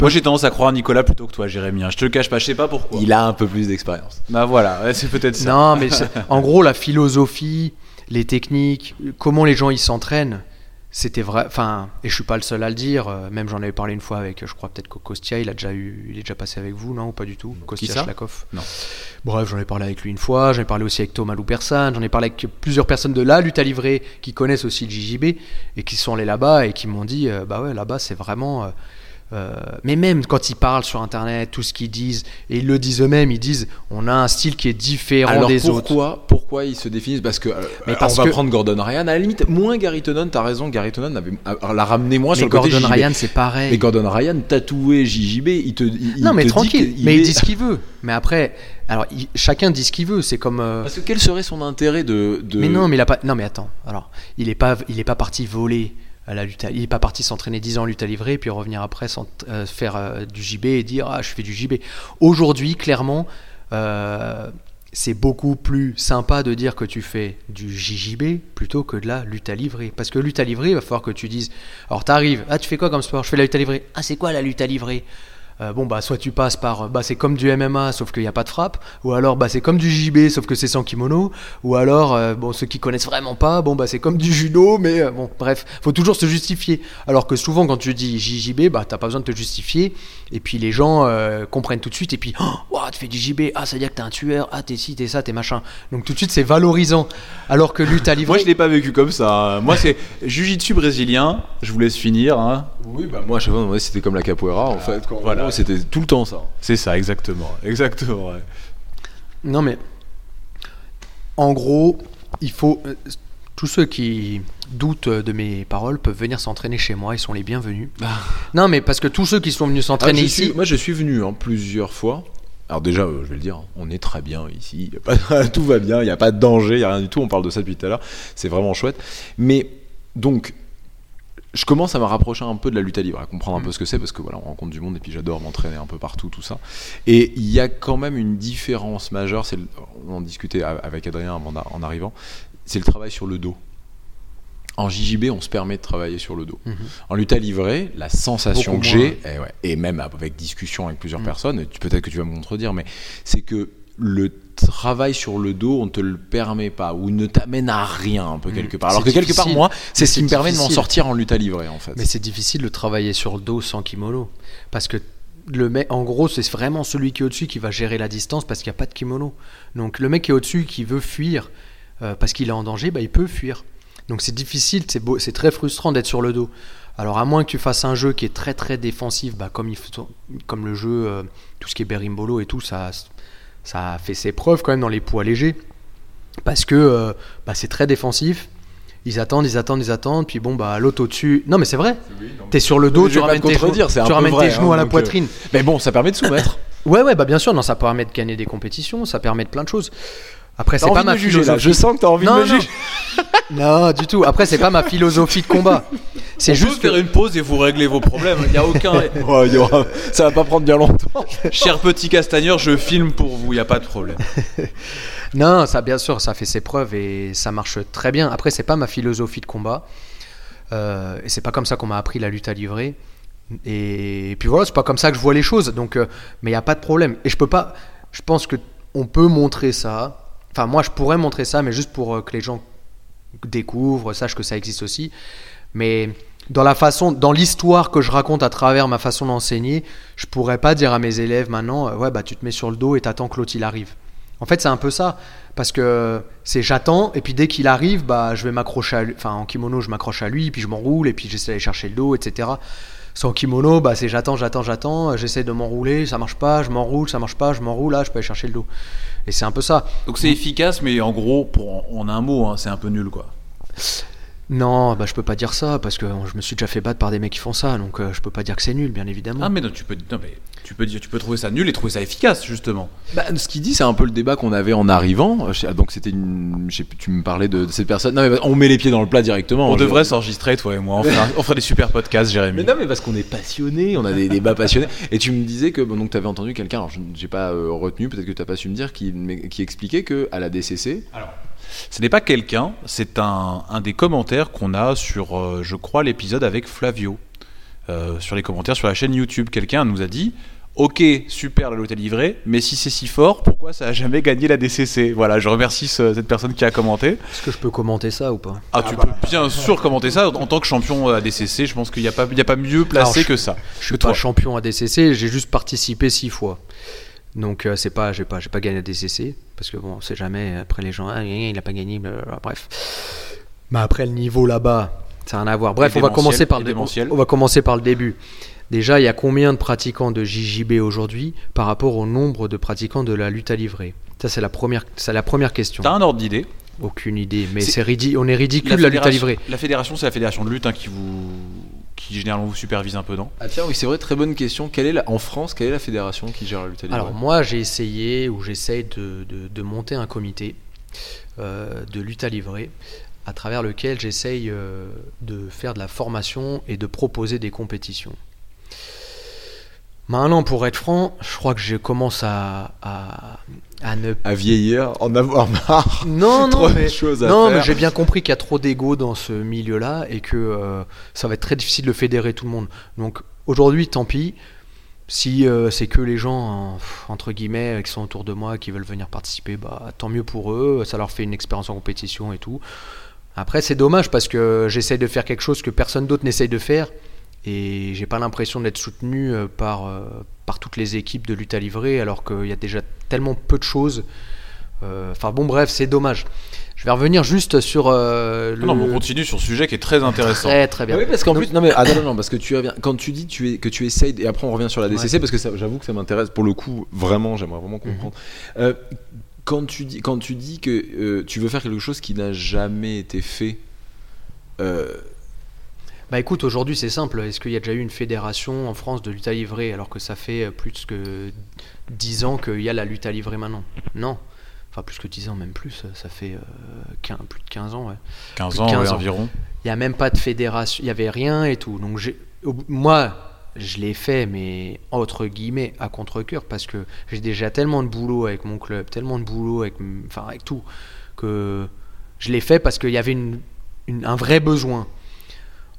Moi, j'ai tendance à croire Nicolas plutôt que toi, Jérémy. hein. Je te le cache pas, je sais pas pourquoi. Il a un peu plus d'expérience. Bah voilà, c'est peut-être ça. Non, mais en gros, la philosophie, les techniques, comment les gens ils s'entraînent, c'était vrai. Enfin, et je suis pas le seul à le dire. euh, Même j'en avais parlé une fois avec, je crois peut-être Kostia, il a déjà eu, il est déjà passé avec vous, non ou pas du tout? Kostia ça? Schlakov. Non. Bref, j'en ai parlé avec lui une fois. J'en ai parlé aussi avec Thomas Loupersan. J'en ai parlé avec plusieurs personnes de la lutte à livrer qui connaissent aussi le JJB et qui sont allés là-bas et qui m'ont dit, euh, bah ouais, là-bas c'est vraiment. euh, euh, mais même quand ils parlent sur internet, tout ce qu'ils disent, et ils le disent eux-mêmes, ils disent on a un style qui est différent Alors des autres. pourquoi, pourquoi ils se définissent? Parce que euh, Mais parce on va que- prendre Gordon Ryan. À la limite, moins Gary Tonon, t'as raison. Gary Tonon l'a ramené moins sur Mais le côté Gordon. Ryan, c'est pareil. Mais Gordon Ryan tatoué JJB, il te il, non, mais te dit tranquille. qu'il mais est- il dit ce qu'il veut. Mais après, alors il- chacun dit ce qu'il veut. C'est comme. euh, Parce que quel serait son intérêt de, de... Mais non, mais il a pas. Non, mais attends. Alors, il est pas, il est pas parti voler à à- Il est pas parti s'entraîner 10 ans en lutte à livrer, puis revenir après euh, faire euh, du JB et dire ah je fais du JB. Aujourd'hui, clairement, euh, c'est beaucoup plus sympa de dire que tu fais du JJB plutôt que de la lutte à livrer. Parce que lutte à livrer, il va falloir que tu dises. Alors, t'arrives. Ah, tu fais quoi comme sport? Je fais la lutte à livrer. Ah, c'est quoi la lutte à livrer euh, bon bah soit tu passes par bah c'est comme du MMA sauf qu'il n'y a pas de frappe ou alors bah c'est comme du JB sauf que c'est sans kimono ou alors euh, bon ceux qui connaissent vraiment pas bon bah c'est comme du judo mais euh, bon bref faut toujours se justifier alors que souvent quand tu dis JJB bah t'as pas besoin de te justifier et puis les gens euh, comprennent tout de suite et puis oh, ouah, tu fais du JB ah ça veut dire que t'es un tueur ah t'es ci t'es ça t'es machin donc tout de suite c'est valorisant alors que lutte à livrer Moi, je l'ai pas vécu comme ça. Moi, c'est Jiu-Jitsu brésilien. Je vous laisse finir. hein. Oui, bah moi, à chaque fois, moi, c'était comme la capoeira en fait. Quoi. voilà. C'était tout le temps ça. C'est ça, exactement. Exactement. ouais. Non mais en gros, il faut euh, tous ceux qui doutent de mes paroles peuvent venir s'entraîner chez moi, ils sont les bienvenus. Non mais parce que tous ceux qui sont venus s'entraîner Ah, je ici, suis- moi, je suis venu hein, plusieurs fois. Alors déjà, euh, je vais le dire, on est très bien ici. Pas- tout va bien, il n'y a pas de danger, il n'y a rien du tout. On parle de ça depuis tout à l'heure. C'est vraiment chouette. Mais donc, je commence à me rapprocher un peu de la lutte à livre, à comprendre un peu ce que c'est, parce que voilà, on rencontre du monde et puis j'adore m'entraîner un peu partout, tout ça. Et il y a quand même une différence majeure. C'est on en discutait avec Adrien en arrivant. C'est le travail sur le dos. En JJB, on se permet de travailler sur le dos. Mhm. En lutte à livrer, la sensation Beaucoup que j'ai, et, ouais, et même avec discussion avec plusieurs Mhm. personnes, peut-être que tu vas me contredire, mais c'est que le travail sur le dos, on te le permet pas, ou ne t'amène à rien un peu Mhm. quelque part. Alors que quelque part, moi, c'est ce qui me permet de m'en sortir en lutte à livrer, en fait. mais c'est difficile de travailler sur le dos sans kimono parce que le mec, en gros, c'est vraiment celui qui est au-dessus qui va gérer la distance parce qu'il n'y a pas de kimono. Donc le mec qui est au-dessus qui veut fuir euh, parce qu'il est en danger, bah, il peut fuir. Donc c'est difficile, c'est beau, c'est très frustrant d'être sur le dos. Alors à moins que tu fasses un jeu qui est très très défensif, bah, comme, il faut- comme le jeu, euh, tout ce qui est berimbolo et tout, ça, ça a fait ses preuves quand même dans les poids légers. Parce que euh, bah, c'est très défensif. Ils attendent, ils attendent, ils attendent, puis bon, bah l'autre au-dessus. Non mais c'est vrai. T'es sur le dos, tu ramènes te tes genoux, tu ramènes vrai, tes genoux hein, à la donc, euh, poitrine. Mais bon, ça permet de soumettre. Ouais, ouais, bah bien sûr, non, ça permet de gagner des compétitions, ça permet de plein de choses. Après, c'est pas envie ma de me juger, là. philosophie. Je sens que t'as envie non, de me non. juger. non, du tout. Après, c'est pas ma philosophie de combat. C'est On juste peut faire que- une pause et vous régler vos problèmes. Il n'y a aucun. Ouais, y aura- Ça va pas prendre bien longtemps. Cher petit castagneur, je filme pour vous. Il n'y a pas de problème. Non, ça, bien sûr, ça fait ses preuves et ça marche très bien. Après, c'est pas ma philosophie de combat. Euh, et c'est pas comme ça qu'on m'a appris la lutte à livrer. Et, puis voilà, c'est pas comme ça que je vois les choses. Donc, euh, mais il y a pas de problème. Et je peux pas. Je pense que on peut montrer ça. Enfin, moi, je pourrais montrer ça, mais juste pour euh, que les gens découvrent, sachent que ça existe aussi. Mais dans la façon, dans l'histoire que je raconte à travers ma façon d'enseigner, je pourrais pas dire à mes élèves maintenant, euh, ouais, bah tu te mets sur le dos et t'attends que l'autre il arrive. En fait, c'est un peu ça, parce que c'est j'attends et puis dès qu'il arrive, bah je vais m'accrocher à lui. Enfin, en kimono, je m'accroche à lui, puis je m'enroule et puis j'essaie d'aller chercher le dos, etc. Sans kimono, bah c'est j'attends, j'attends, j'attends, j'essaie de m'enrouler, ça marche pas, je m'enroule, ça marche pas, je m'enroule, là, je peux aller chercher le dos. Et c'est un peu ça. Donc c'est efficace, mais en gros, pour en un mot, hein, c'est un peu nul, quoi. Non, bah je peux pas dire ça parce que je me suis déjà fait battre par des mecs qui font ça, donc euh, je peux pas dire que c'est nul, bien évidemment. Ah, mais non, tu peux, non, mais tu peux dire, tu peux trouver ça nul et trouver ça efficace, justement. Bah, ce qu'il dit, c'est un peu le débat qu'on avait en arrivant. Euh, Donc c'était une, je sais plus, tu me parlais de, de cette personne. Non, mais on met les pieds dans le plat directement. On Je- devrait s'enregistrer, toi et moi. On ferait des super podcasts, Jérémy. Mais non, mais parce qu'on est passionné, on a des débats passionnés. Et tu me disais que bon, donc tu avais entendu quelqu'un, alors je n'ai pas euh, retenu, peut-être que tu n'as pas su me dire, qui expliquait que à la DCC, Ce n'est pas quelqu'un, c'est un, un des commentaires qu'on a sur, euh, je crois, l'épisode avec Flavio. Euh, sur les commentaires sur la chaîne YouTube, quelqu'un nous a dit Ok, super la loterie livrée, mais si c'est si fort, pourquoi ça a jamais gagné la DCC Voilà, je remercie ce- cette personne qui a commenté. Est-ce que je peux commenter ça ou pas? Ah, tu peux bien sûr commenter ça en tant que champion à DCC. Je pense qu'il n'y a, pas- il y a pas mieux placé Alors, que ça. Je suis Que pas toi. champion à DCC, j'ai juste participé six fois. Donc euh, c'est pas, j'ai pas, j'ai pas gagné à DCC parce que bon, on sait jamais. Après les gens, ah, il a pas gagné, blablabla, bref. Mais après le niveau là-bas, ça n'a rien à voir. Bref, Et on va commencer par le démentiel. on va commencer par le début. Déjà, il y a combien de pratiquants de JJB aujourd'hui par rapport au nombre de pratiquants de la lutte à livrer? Ça c'est la première, c'est la première question. T'as un ordre d'idée? Aucune idée, mais C'est- c'est ridi- on est ridicule la la lutte à fédération, livrer. la fédération, c'est la fédération de lutte hein, qui vous, qui généralement vous supervise un peu, non ah tiens, oui, c'est vrai, très bonne question. Quelle est la- en France, quelle est la fédération qui gère la lutte à livrer Alors moi j'ai essayé ou j'essaye de, de- de monter un comité euh, de lutte à livrer à travers lequel j'essaye euh, de faire de la formation et de proposer des compétitions. Maintenant pour être franc, je crois que je commence à, à, à ne... à vieillir, en avoir marre. Non, non, mais, choses à non, faire. mais j'ai bien compris qu'il y a trop d'ego dans ce milieu-là et que euh, ça va être très difficile de fédérer tout le monde. Donc aujourd'hui, tant pis. Si euh, c'est que les gens, euh, entre guillemets, qui sont autour de moi, qui veulent venir participer, bah, tant mieux pour eux, ça leur fait une expérience en compétition et tout. Après, c'est dommage parce que j'essaye de faire quelque chose que personne d'autre n'essaye de faire et j'ai pas l'impression d'être soutenu euh, par, euh, par toutes les équipes de lutte à livrer alors qu'il y a déjà tellement peu de choses. Euh, Enfin bon, bref, c'est dommage. Je vais revenir juste sur euh, le. Non, mais on continue sur ce sujet qui est très intéressant. Très très bien. Ah oui, parce qu'en plus, non mais ah, non, non, non, parce que tu reviens, quand tu dis tu es, que tu essayes, et après on revient sur la DCC, parce que j'avoue que ça m'intéresse pour le coup, vraiment, j'aimerais vraiment comprendre. Euh, quand, tu dis, quand tu dis que euh, tu veux faire quelque chose qui n'a jamais été fait, euh, Bah écoute, aujourd'hui c'est simple. Est-ce qu'il y a déjà eu une fédération en France de lutte à livrer alors que ça fait euh, plus que 10 ans qu'il y a la lutte à livrer maintenant? Non. Enfin, plus que 10 ans, même plus. Ça fait euh, 15 plus de 15 ans, ouais. 15 plus de ans 15 ouais, ans. environ. Il n'y a même pas de fédération, il n'y avait rien et tout. Donc moi, je l'ai fait, mais entre guillemets, à contre-coeur, parce que j'ai déjà tellement de boulot avec mon club, tellement de boulot avec, enfin, avec tout, que je l'ai fait parce qu'il y avait une- une- un vrai besoin.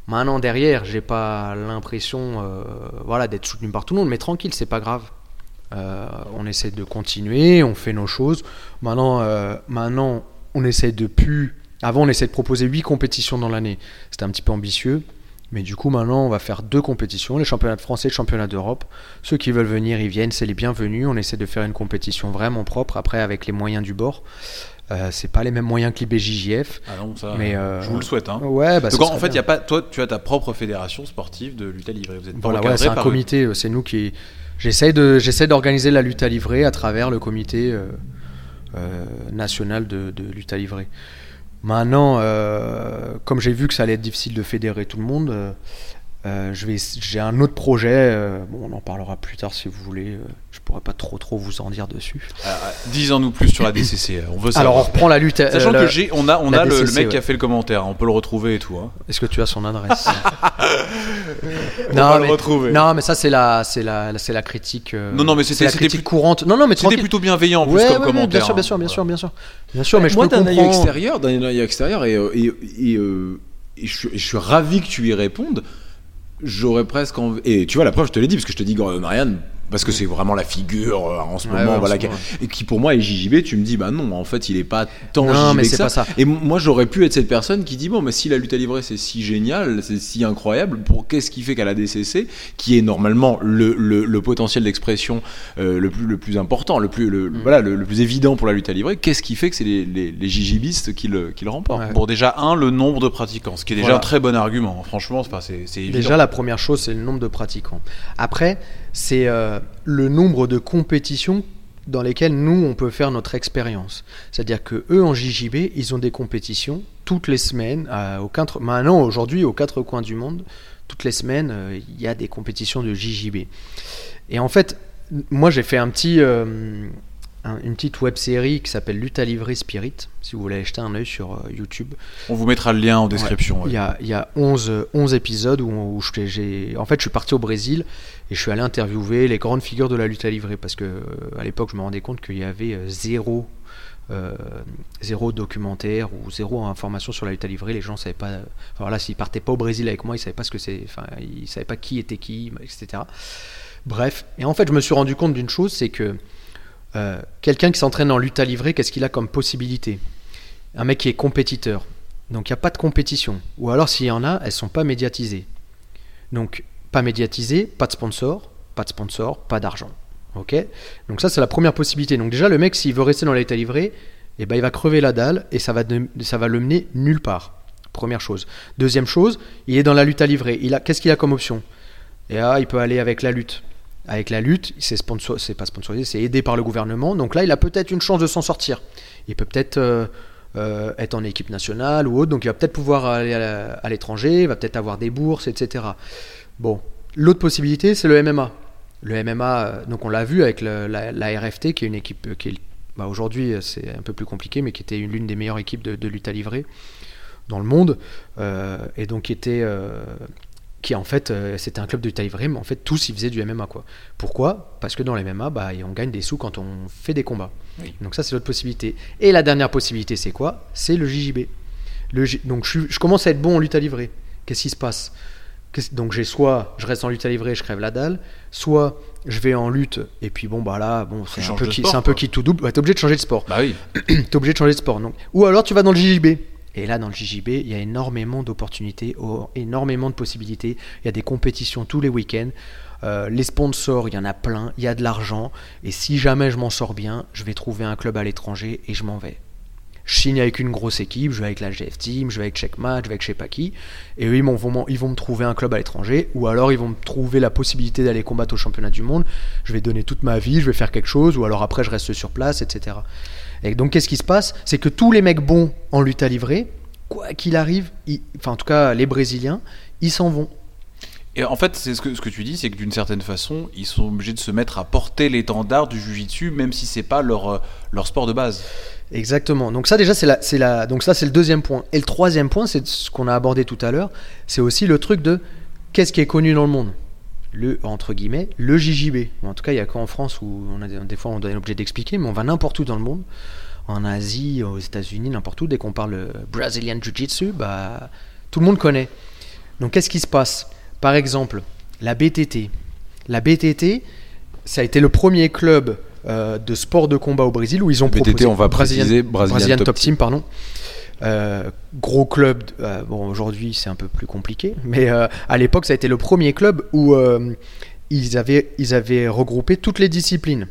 Maintenant, derrière, j'ai pas l'impression euh, voilà, d'être soutenu par tout le monde, mais tranquille, c'est pas grave. Euh, on essaie de continuer, on fait nos choses. Maintenant, euh, maintenant on essaie de plus. Avant, on essaie de proposer 8 compétitions dans l'année. C'était un petit peu ambitieux. Mais du coup, maintenant, on va faire deux compétitions les championnats de France et le championnat d'Europe. Ceux qui veulent venir, ils viennent, c'est les bienvenus. On essaie de faire une compétition vraiment propre, après, avec les moyens du bord. Euh, c'est pas les mêmes moyens que l'IBJJF. Ah non, ça, Mais, euh, je vous le souhaite. Hein. Ouais, bah, Donc en fait, bien. y a pas, toi, tu as ta propre fédération sportive de lutte à livrer. Vous êtes Voilà, ouais, c'est un par comité, euh, c'est nous qui. J'essaie de, j'essaie d'organiser la lutte à livrer à travers le comité euh, national de, de lutte à livrer. Maintenant, comme j'ai vu que ça allait être difficile de fédérer tout le monde, euh, j'ai un autre projet. euh, bon, on en parlera plus tard si vous voulez. euh, je pourrais pas trop trop vous en dire dessus. Ah, ah, Dis-en-nous plus sur la DCC. On veut Alors, on savoir. reprend la lutte. Sachant euh, que la- j'ai, on a, on a le, mec qui a fait le commentaire. On peut le retrouver et tout. Hein. Est-ce que tu as son adresse? On va le retrouver. non, mais ça c'est la, c'est la, c'est la critique. euh, Non, non, mais c'était- la critique plus- courante. Non, non, mais C'était plutôt bienveillant en plus Ouais, comme ouais, commentaire. bien sûr, bien sûr, hein. bien sûr, bien sûr, bien sûr. Mais je moi d'un œil extérieur, d'un œil extérieur, et, et, et, et je, suis, et je suis ravi que tu y répondes. J'aurais presque envie. Et tu vois, la preuve, je te l'ai dit, parce que je te dis Ryan, parce que c'est vraiment la figure euh, en ce Ouais, moment, ouais, voilà, qui- et qui pour moi est JJB. Tu me dis, bah non, en fait, il est pas tant Non, JJB mais que ça. pas ça. Et moi, j'aurais pu être cette personne qui dit, bon, mais si la lutte à livrer c'est si génial, c'est si incroyable, pour qu'est-ce qui fait qu'à la DCC, qui est normalement le, le, le potentiel d'expression euh, le plus le plus important, le plus le, Mm. voilà le, le plus évident pour la lutte à livrer, qu'est-ce qui fait que c'est les, les, les JJBistes qui le, qui le remportent? Ouais. Bon, déjà, un, le nombre de pratiquants, ce qui est déjà Voilà. un très bon argument. Franchement, c'est évident. Déjà, la première chose, c'est le nombre de pratiquants. Après, c'est euh, le nombre de compétitions dans lesquelles nous, on peut faire notre expérience. C'est-à-dire que eux, en JJB, ils ont des compétitions toutes les semaines, aux quatre, maintenant, aujourd'hui, aux quatre coins du monde, toutes les semaines, euh, il y a des compétitions de JJB. Et en fait, moi, j'ai fait un petit, euh, un- une petite web série qui s'appelle Lutte à livrer Spirit, si vous voulez aller jeter un œil sur euh, YouTube. On vous mettra le lien en description. ouais. Il y a, il y a 11, euh, 11 épisodes où, où j'ai. En fait, je suis parti au Brésil et je suis allé interviewer les grandes figures de la lutte à livrer parce que euh, à l'époque, je me rendais compte qu'il y avait euh, zéro. euh, zéro documentaire ou zéro information sur la lutte à livrer, les gens savaient pas. Enfin là, s'ils partaient pas au Brésil avec moi, ils savaient pas ce que c'est. Enfin, ils savaient pas qui était qui, etc. Bref, et en fait, je me suis rendu compte d'une chose, c'est que euh, quelqu'un qui s'entraîne en lutte à livrer, qu'est-ce qu'il a comme possibilité? Un mec qui est compétiteur. Donc il n'y a pas de compétition. Ou alors s'il y en a, elles sont pas médiatisées. Donc pas médiatisées, pas de sponsor, pas de sponsor, pas d'argent. Donc ça c'est la première possibilité. Donc déjà le mec s'il veut rester dans la lutte à livrer, eh ben, il va crever la dalle et ça va, le mener nulle part. Première chose. Deuxième chose, il est dans la lutte à livrer. Il a, qu'est-ce qu'il a comme option? Et là, il peut aller avec la lutte. Avec la lutte, c'est sponsor, pas sponsorisé, c'est aidé par le gouvernement. Donc là, il a peut-être une chance de s'en sortir. Il peut peut-être euh, euh, être en équipe nationale ou autre, donc il va peut-être pouvoir aller à l'étranger, il va peut-être avoir des bourses, etc. Bon, l'autre possibilité, c'est le MMA. Le MMA, euh, donc on l'a vu avec la, RFT, qui est une équipe qui est, bah, aujourd'hui c'est un peu plus compliqué, mais qui était une- l'une des meilleures équipes de, lutte à livrer dans le monde, et donc qui était qui en fait euh, c'était un club de lutte à livrer, mais en fait tous ils faisaient du MMA quoi. Pourquoi? Parce que dans les MMA, bah, on gagne des sous quand on fait des combats. Oui. Donc ça c'est l'autre possibilité. Et la dernière possibilité c'est quoi? C'est le JJB. Le J- Donc je, commence à être bon en lutte à livrer. Qu'est-ce qui se passe? Donc j'ai soit je reste en lutte à livrer, je crève la dalle, soit je vais en lutte, et puis bon, bah là, bon, c'est un, peu qui, sport, un peu quoi. qui tout double. Ouais, t'es obligé de changer de sport. Bah oui. t'es obligé de changer de sport. Donc. Ou alors tu vas dans le JJB. Et là, dans le JJB, il y a énormément d'opportunités, énormément de possibilités. Il y a des compétitions tous les week-ends. Euh, les sponsors, il y en a plein. Il y a de l'argent. Et si jamais je m'en sors bien, je vais trouver un club à l'étranger et je m'en vais. Je signe avec une grosse équipe, je vais avec la GF Team, je vais avec Checkmatch, je vais avec je sais pas qui. Et eux, ils, vont, ils vont me trouver un club à l'étranger. Ou alors, ils vont me trouver la possibilité d'aller combattre au championnat du monde. Je vais donner toute ma vie, je vais faire quelque chose. Ou alors après, je reste sur place, etc. Et donc, qu'est-ce qui se passe? C'est que tous les mecs bons en lutte à livrer, quoi qu'il arrive, ils- enfin, en tout cas, les Brésiliens, ils s'en vont. Et en fait, c'est ce que, ce que tu dis, c'est que d'une certaine façon, ils sont obligés de se mettre à porter l'étendard du jujitsu, même si c'est pas leur, euh, leur sport de base. Exactement. Donc ça déjà c'est la, c'est la, donc ça c'est le deuxième point. Et le troisième point, c'est ce qu'on a abordé tout à l'heure, c'est aussi le truc de qu'est-ce qui est connu dans le monde? Le entre guillemets le JJB. En tout cas, il y a qu'en France où on a des, fois on est obligé d'expliquer, mais on va n'importe où dans le monde, en Asie, aux États-Unis, n'importe où. Dès qu'on parle euh, Brazilian Jiu-Jitsu, bah tout le monde connaît. Donc qu'est-ce qui se passe? Par exemple, la BTT. La BTT, ça a été le premier club euh, de sport de combat au Brésil où ils ont BTT, proposé on va Brazilian- préciser, Brazilian Top Top Team, pardon. Euh, gros club. euh, bon, aujourd'hui c'est un peu plus compliqué, mais euh, à l'époque ça a été le premier club où ils avaient ils avaient regroupé toutes les disciplines.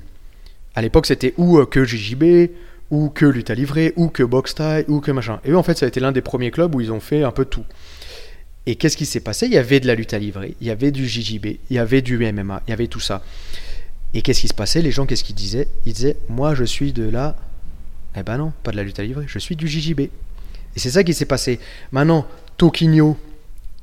À l'époque c'était ou que JJB, ou que lutte à livrer, ou que boxe taille, ou que machin. Et eux en fait ça a été l'un des premiers clubs où ils ont fait un peu tout. Et qu'est-ce qui s'est passé? Il y avait de la lutte à livrer, il y avait du JJB, il y avait du MMA, il y avait tout ça. Et qu'est-ce qui se passait? Les gens, qu'est-ce qu'ils disaient? Ils disaient Moi, je suis de la. Eh ben non, pas de la lutte à livrer, je suis du JJB. Et c'est ça qui s'est passé. Maintenant, Toquinho.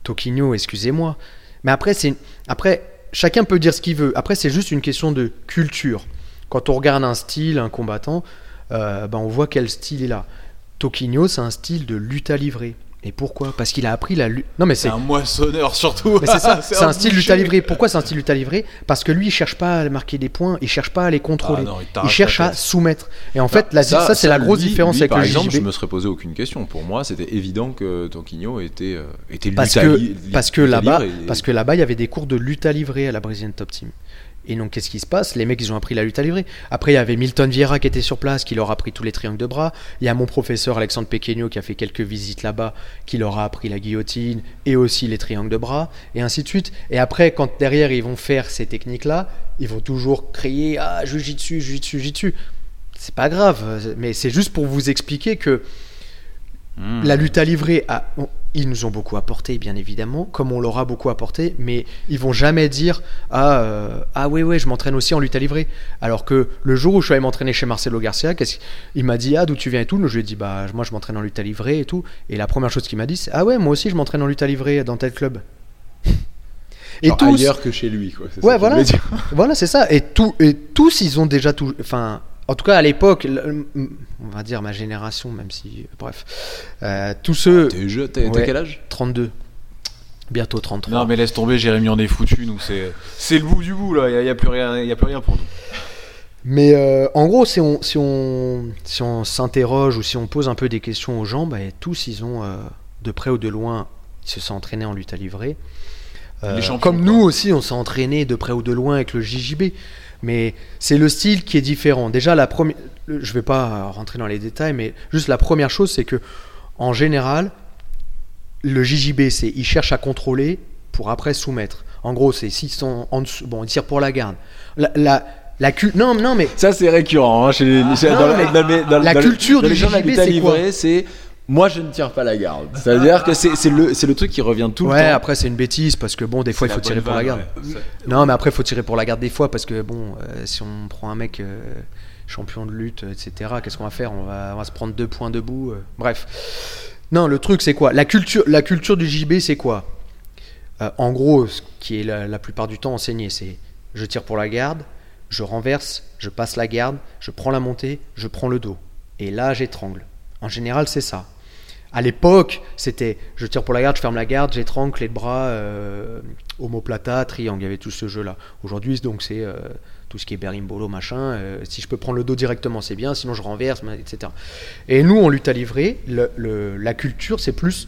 Toquinho, excusez-moi. Mais après, c'est. Après, chacun peut dire ce qu'il veut. Après, c'est juste une question de culture. Quand on regarde un style, un combattant, euh, ben on voit quel style il a. Toquinho, c'est un style de lutte à livrer. Et pourquoi? Parce qu'il a appris la lutte. Non, mais C'est un moissonneur surtout. C'est ça, c'est un style lutte à livrer. Pourquoi c'est un style lutte à livrer Parce que lui, il cherche pas à marquer des points, il cherche pas à les contrôler. Ah non, il cherche à soumettre. Et en fait, la- ça, c'est la grosse lui- différence lui, avec par le exemple, JJB. je me serais posé aucune question. Pour moi, c'était évident que Tonquinho était, euh, était Parce lutte à que, li- parce que là-bas, et- parce que là-bas, il y avait des cours de lutte à livrer à la Brazilian Top Team. Et donc, qu'est-ce qui se passe? Les mecs, ils ont appris la lutte à livrer. Après, il y avait Milton Vieira qui était sur place, qui leur a appris tous les triangles de bras. Il y a mon professeur Alexandre Pequeño qui a fait quelques visites là-bas, qui leur a appris la guillotine et aussi les triangles de bras, et ainsi de suite. Et après, quand derrière, ils vont faire ces techniques-là, ils vont toujours crier Ah, jujitsu, jujitsu, jujitsu. C'est pas grave, mais c'est juste pour vous expliquer que Hmm. la lutte à livrer, a- ils nous ont beaucoup apporté, bien évidemment, comme on leur a beaucoup apporté, mais ils vont jamais dire Ah, euh, ah ouais, ouais, je m'entraîne aussi en lutte à livrer. Alors que le jour où je suis allé m'entraîner chez Marcelo Garcia, qu'est-ce- il m'a dit Ah, d'où tu viens et tout. Je lui ai dit Bah, moi, je m'entraîne en lutte à livrer et tout. Et la première chose qu'il m'a dit, c'est Ah ouais, moi aussi, je m'entraîne en lutte à livrer dans tel club. Et Genre tous, ailleurs que chez lui, quoi. Ouais, ça voilà. dire. voilà, c'est ça. Et, tout, et tous, ils ont déjà tout. Enfin, en tout cas, à l'époque, on va dire ma génération, même si. Bref. Euh, tous ceux. T'es jeune, Ouais. quel âge? 32. Bientôt 33. Non mais laisse tomber, Jérémy en est foutu, nous c'est c'est le bout du bout là, il y, a plus rien, il y a plus rien pour nous. Mais euh, en gros, si on, si on, si on s'interroge ou si on pose un peu des questions aux gens, bah, tous, ils ont, euh, de près ou de loin, ils se sont entraînés en lutte à livrer. Euh, Les comme nous aussi, on s'est entraînés de près ou de loin avec le JJB. Mais c'est le style qui est différent. Déjà, la première, je vais pas rentrer dans les détails, mais juste la première chose, c'est que en général, le JJB, c'est ils cherchent à contrôler pour après soumettre. En gros, c'est s'ils sont en dessous, bon, ils tirent pour la garde. La, la, la cu- non, non, mais Ça, c'est récurrent. hein, chez les- chez- non, dans, mais la- dans dans- culture du JJB, c'est quoi c'est moi, je ne tire pas la garde. C'est-à-dire que c'est le, c'est le truc qui revient tout ouais, le temps. après c'est une bêtise parce que bon, des fois il faut tirer pour la garde. Non, mais après il faut tirer pour la garde des fois parce que bon, euh, si on prend un mec euh, champion de lutte, etc., qu'est-ce qu'on va faire? On va, on va se prendre deux points debout. euh, bref. Non, le truc c'est quoi? La culture, la culture du JB c'est quoi? Euh, En gros, ce qui est la, la plupart du temps enseigné, c'est je tire pour la garde, je renverse, je passe la garde, je prends la montée, je prends le dos. Et là j'étrangle. En général c'est ça. À l'époque, c'était je tire pour la garde, je ferme la garde, j'étrangle, de bras, euh, triangle. Il y avait tout ce jeu-là. Aujourd'hui, donc c'est euh, tout ce qui est berimbolo, machin. euh, si je peux prendre le dos directement, c'est bien. Sinon, je renverse, etc. Et nous, on lutte à livrer. La culture, c'est plus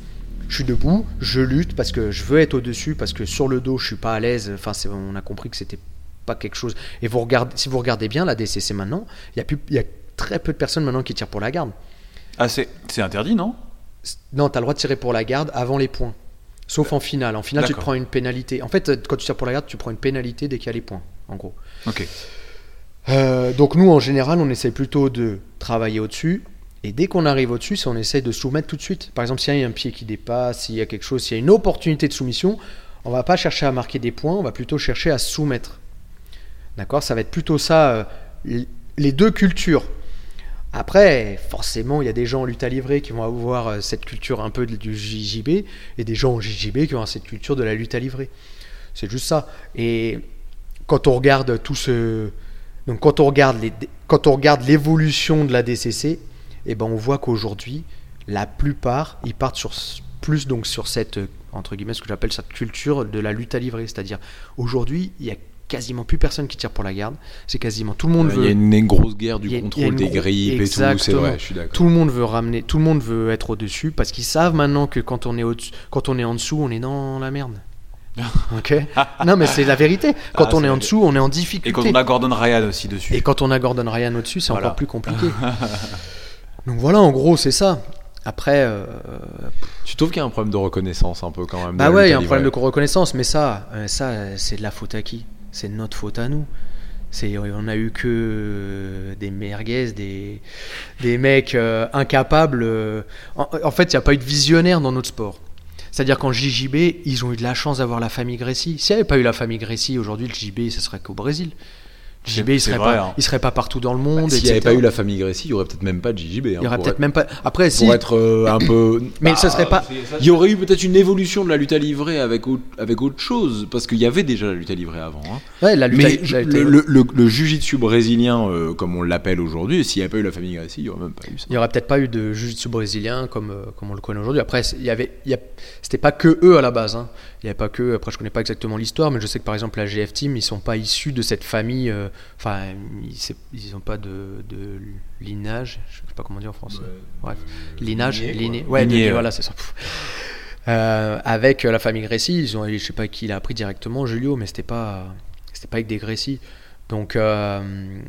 je suis debout, je lutte parce que je veux être au-dessus, parce que sur le dos, je suis pas à l'aise. Enfin, on a compris que c'était pas quelque chose. Et vous regardez, si vous regardez bien la DCC maintenant, il y y a très peu de personnes maintenant qui tirent pour la garde. Ah, c'est interdit, non? Non, tu as le droit de tirer pour la garde avant les points. Sauf en finale. En finale, tu te prends une pénalité. En fait, quand tu tires pour la garde, tu prends une pénalité dès qu'il y a les points, en gros. Ok. Euh, donc nous, en général, on essaie plutôt de travailler au-dessus. Et dès qu'on arrive au-dessus, on essaie de soumettre tout de suite. Par exemple, s'il y a un pied qui dépasse, s'il y a quelque chose, s'il y a une opportunité de soumission, on va pas chercher à marquer des points, on va plutôt chercher à soumettre. D'accord? Ça va être plutôt ça, euh, les deux cultures. Après, forcément, il y a des gens en lutte à livrer qui vont avoir euh, cette culture un peu du JJB et des gens en JJB qui avoir cette culture de la lutte à livrer. C'est juste ça. Et quand on regarde tout ce, donc quand on regarde les, quand on regarde l'évolution de la DCC, eh ben on voit qu'aujourd'hui, la plupart, ils partent sur plus donc sur cette euh, entre guillemets ce que j'appelle cette culture de la lutte à livrer, c'est-à-dire aujourd'hui, il y a quasiment plus personne qui tire pour la garde, c'est quasiment tout le monde Il veut y a une, une grosse guerre du il a- il contrôle des grippes et tout, c'est Exactement. vrai, je suis d'accord. tout le monde veut ramener, tout le monde veut être au-dessus parce qu'ils savent maintenant que quand on est au quand on est en dessous, on est dans la merde. ok? Non mais c'est la vérité. Quand Ah, on c'est est en dessous, on est en difficulté. Et quand on a Gordon Ryan aussi dessus. Et quand on a Gordon Ryan au-dessus, c'est Voilà. encore plus compliqué. Donc voilà, en gros, c'est ça. Après, euh, Tu trouves qu'il y a un problème de reconnaissance un peu quand même bah ouais, il y a un problème de reconnaissance, mais ça, euh, ça, euh, c'est de la faute à qui? C'est notre faute à nous. On a eu que euh, des merguez, des, mecs euh, incapables. euh. En, en fait, il n'y a pas eu de visionnaire dans notre sport. C'est-à-dire qu'en JJB, ils ont eu de la chance d'avoir la famille Grécy. S'il n'y avait pas eu la famille Grécy, aujourd'hui, le JB, ce serait qu'au Brésil. JB, il serait, vrai, pas, hein. il serait pas partout dans le monde. S'il n'y avait pas eu la famille Grécy, il y aurait peut-être même pas de JJB. hein, Il y aurait peut-être être- même pas. Après, si. Pour être euh, un peu. Mais Bah, serait pas. Il y aurait eu peut-être une évolution de la lutte à livrer avec, au- avec autre chose, parce qu'il y avait déjà la lutte à livrer avant. hein. Ouais, la lutte Mais été- le, le, le, le jiu-jitsu brésilien, euh, comme on l'appelle aujourd'hui, s'il n'y avait pas eu la famille Grécy, il n'y aurait même pas eu ça. Il n'y aurait peut-être pas eu de jiu-jitsu brésilien comme, euh, comme on le connaît aujourd'hui. Après, il y avait, il y a- c'était pas que eux à la base. hein. Il n'y avait pas que. Après, je connais pas exactement l'histoire, mais je sais que par exemple la GF Team, ils sont pas issus de cette famille. Enfin, ils, c'est- ils ont pas de, de lignage. Je sais pas comment dire en français. Bref, lignage, lignée. quoi. Ouais, voilà, c'est ça. Euh, avec euh, la famille Grécy, ils ont, je sais pas qui l'a appris directement, Julio, mais c'était pas, c'était pas avec des Grécy. Donc, euh,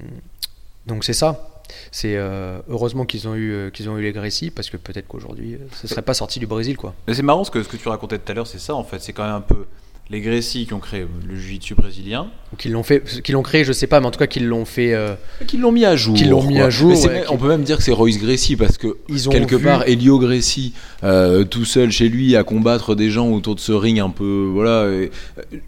donc c'est ça. C'est euh, heureusement qu'ils ont eu euh, qu'ils ont eu les Grécy parce que peut-être qu'aujourd'hui ce serait pas sorti du Brésil quoi. Mais c'est marrant ce que, ce que tu racontais tout à l'heure, c'est ça en fait. C'est quand même un peu les Grécy qui ont créé le jiu-jitsu brésilien. Ou qu'ils l'ont fait, qu'ils l'ont créé, je sais pas, mais en tout cas qu'ils l'ont fait. euh, Qu'ils l'ont mis à jour. Qu'ils l'ont mis à jour, ouais, même- on peut même dire que c'est Royce Gracie parce que Ils ont quelque vu- part Elio Gracie euh, tout seul chez lui à combattre des gens autour de ce ring un peu voilà. et, euh,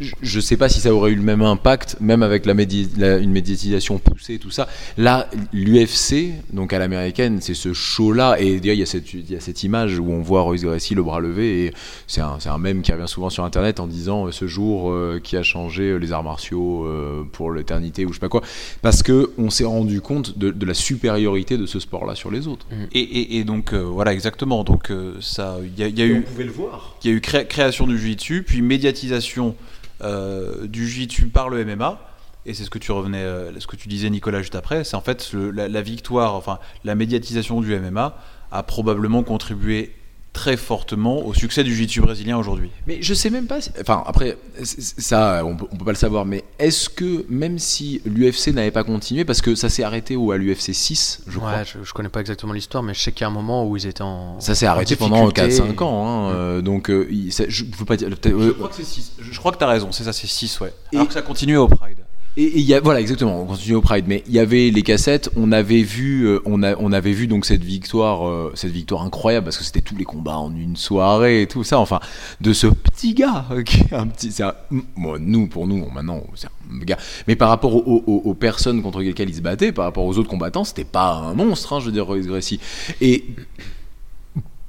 je- je sais pas si ça aurait eu le même impact, même avec la, médi- la- une médiatisation poussée, tout ça. Là, l'UFC, donc à l'américaine, c'est ce show-là, et d'ailleurs, il y, a cette- il y a cette image où on voit Royce Gracie le bras levé, et c'est un, un mème qui revient souvent sur Internet en disant euh, ce jour euh, qui a changé euh, les arts martiaux euh, pour l'éternité, ou je sais pas quoi, parce que on s'est rendu compte de, de la supériorité de ce sport-là sur les autres. Et, et- et donc euh, voilà exactement. Donc euh, ça, il y a, il y a eu, pouvait le voir. il y a eu cré- création du jiu-jitsu, puis médiatisation euh, du jiu-jitsu par le MMA. Et c'est ce que tu revenais, euh, ce que tu disais Nicolas juste après. C'est en fait la victoire, enfin la médiatisation du MMA a probablement contribué très fortement au succès du jiu-jitsu brésilien aujourd'hui. Mais je sais même pas. si- Enfin, après, ça, on peut, on peut pas le savoir. Mais est-ce que même si l'UFC n'avait pas continué, parce que ça s'est arrêté où à l'UFC 6, je crois. ouais, je, je connais pas exactement l'histoire, mais je sais qu'il y a un moment où ils étaient en. Ça s'est arrêté pendant difficulté. 4-5 ans. hein, euh, donc, euh, ça- je veux pas dire. Je euh, crois que c'est 6. Je crois que tu as raison, c'est ça, c'est 6, ouais. Et- Alors que ça continuait au Pride. Et voilà, exactement. On continue au Pride, mais il y avait les cassettes. On avait vu, euh, on, avait vu donc cette victoire, euh, cette victoire incroyable parce que c'était tous les combats en une soirée et tout ça. Enfin, de ce petit gars euh, qui est un petit, c'est nous pour nous maintenant, c'est un gars. Mais par rapport aux, personnes contre lesquelles il se battait, par rapport aux autres combattants, c'était pas un monstre. Hein, je veux dire, Royce Gracie. Et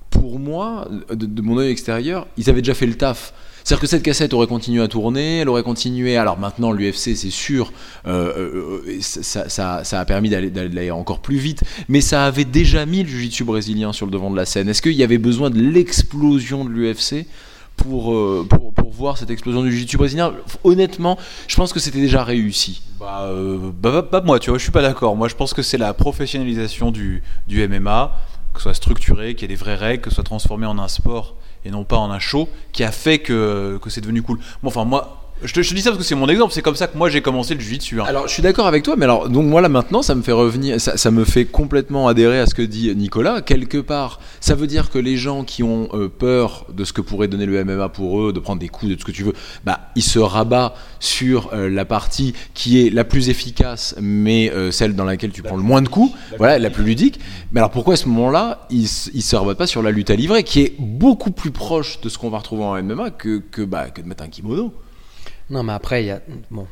pour moi, de mon œil extérieur, ils avaient déjà fait le taf. C'est-à-dire que cette cassette aurait continué à tourner, elle aurait continué. Alors maintenant, l'UFC, c'est sûr, euh, euh, ça, a permis d'aller encore plus vite, mais ça avait déjà mis le jiu-jitsu brésilien sur le devant de la scène. Est-ce qu'il y avait besoin de l'explosion de l'UFC pour, euh, pour, pour voir cette explosion du jiu-jitsu brésilien? Honnêtement, je pense que c'était déjà réussi. Bah, euh, bah, bah, moi, tu vois, je suis pas d'accord. Moi, je pense que c'est la professionnalisation du, du MMA, que ce soit structuré, qu'il y ait des vraies règles, que ce soit transformé en un sport et non pas en un show, qui a fait que, c'est devenu cool. Bon, enfin, moi, Je te, je te dis ça parce que c'est mon exemple, c'est comme ça que moi j'ai commencé le jiu-jitsu. hein. Alors, je suis d'accord avec toi, mais alors, donc moi là maintenant, ça me fait revenir, ça, ça me fait complètement adhérer à ce que dit Nicolas. Quelque part, ça veut dire que les gens qui ont euh, peur de ce que pourrait donner le MMA pour eux, de prendre des coups, de tout ce que tu veux, bah, ils se rabattent sur euh, la partie qui est la plus efficace, mais euh, celle dans laquelle tu prends le moins de coups, voilà, la plus ludique. Mais alors pourquoi à ce moment-là, ils, ils se rabattent pas sur la lutte à livrer, qui est beaucoup plus proche de ce qu'on va retrouver en MMA que, que, bah, que de mettre un kimono? Non, mais après, il y a. Bon.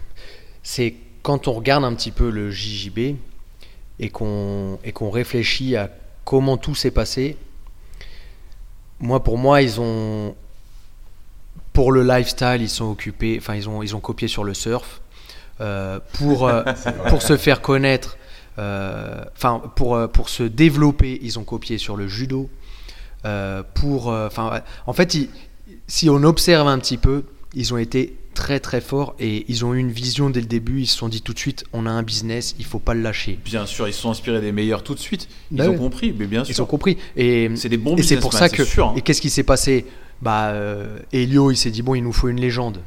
C'est quand on regarde un petit peu le JJB et qu'on et qu'on réfléchit à comment tout s'est passé. Moi, pour moi, ils ont. Pour le lifestyle, ils sont occupés. Enfin, ils ont, ils ont copié sur le surf. Euh, pour, euh, pour se faire connaître. euh, Enfin, pour, euh, pour se développer, ils ont copié sur le judo. Pour, enfin, en fait, ils- si on observe un petit peu, ils ont été très très forts et ils ont eu une vision dès le début. Ils se sont dit tout de suite, on a un business, il faut pas le lâcher. Bien sûr, ils se sont inspirés des meilleurs tout de suite. Ils Bah ont ouais. compris, mais bien sûr. Ils ont compris. Et C'est des bons et c'est pour ça que. sûr, hein. Et qu'est-ce qui s'est passé? Bah, euh, Elio, il s'est dit bon, il nous faut une légende.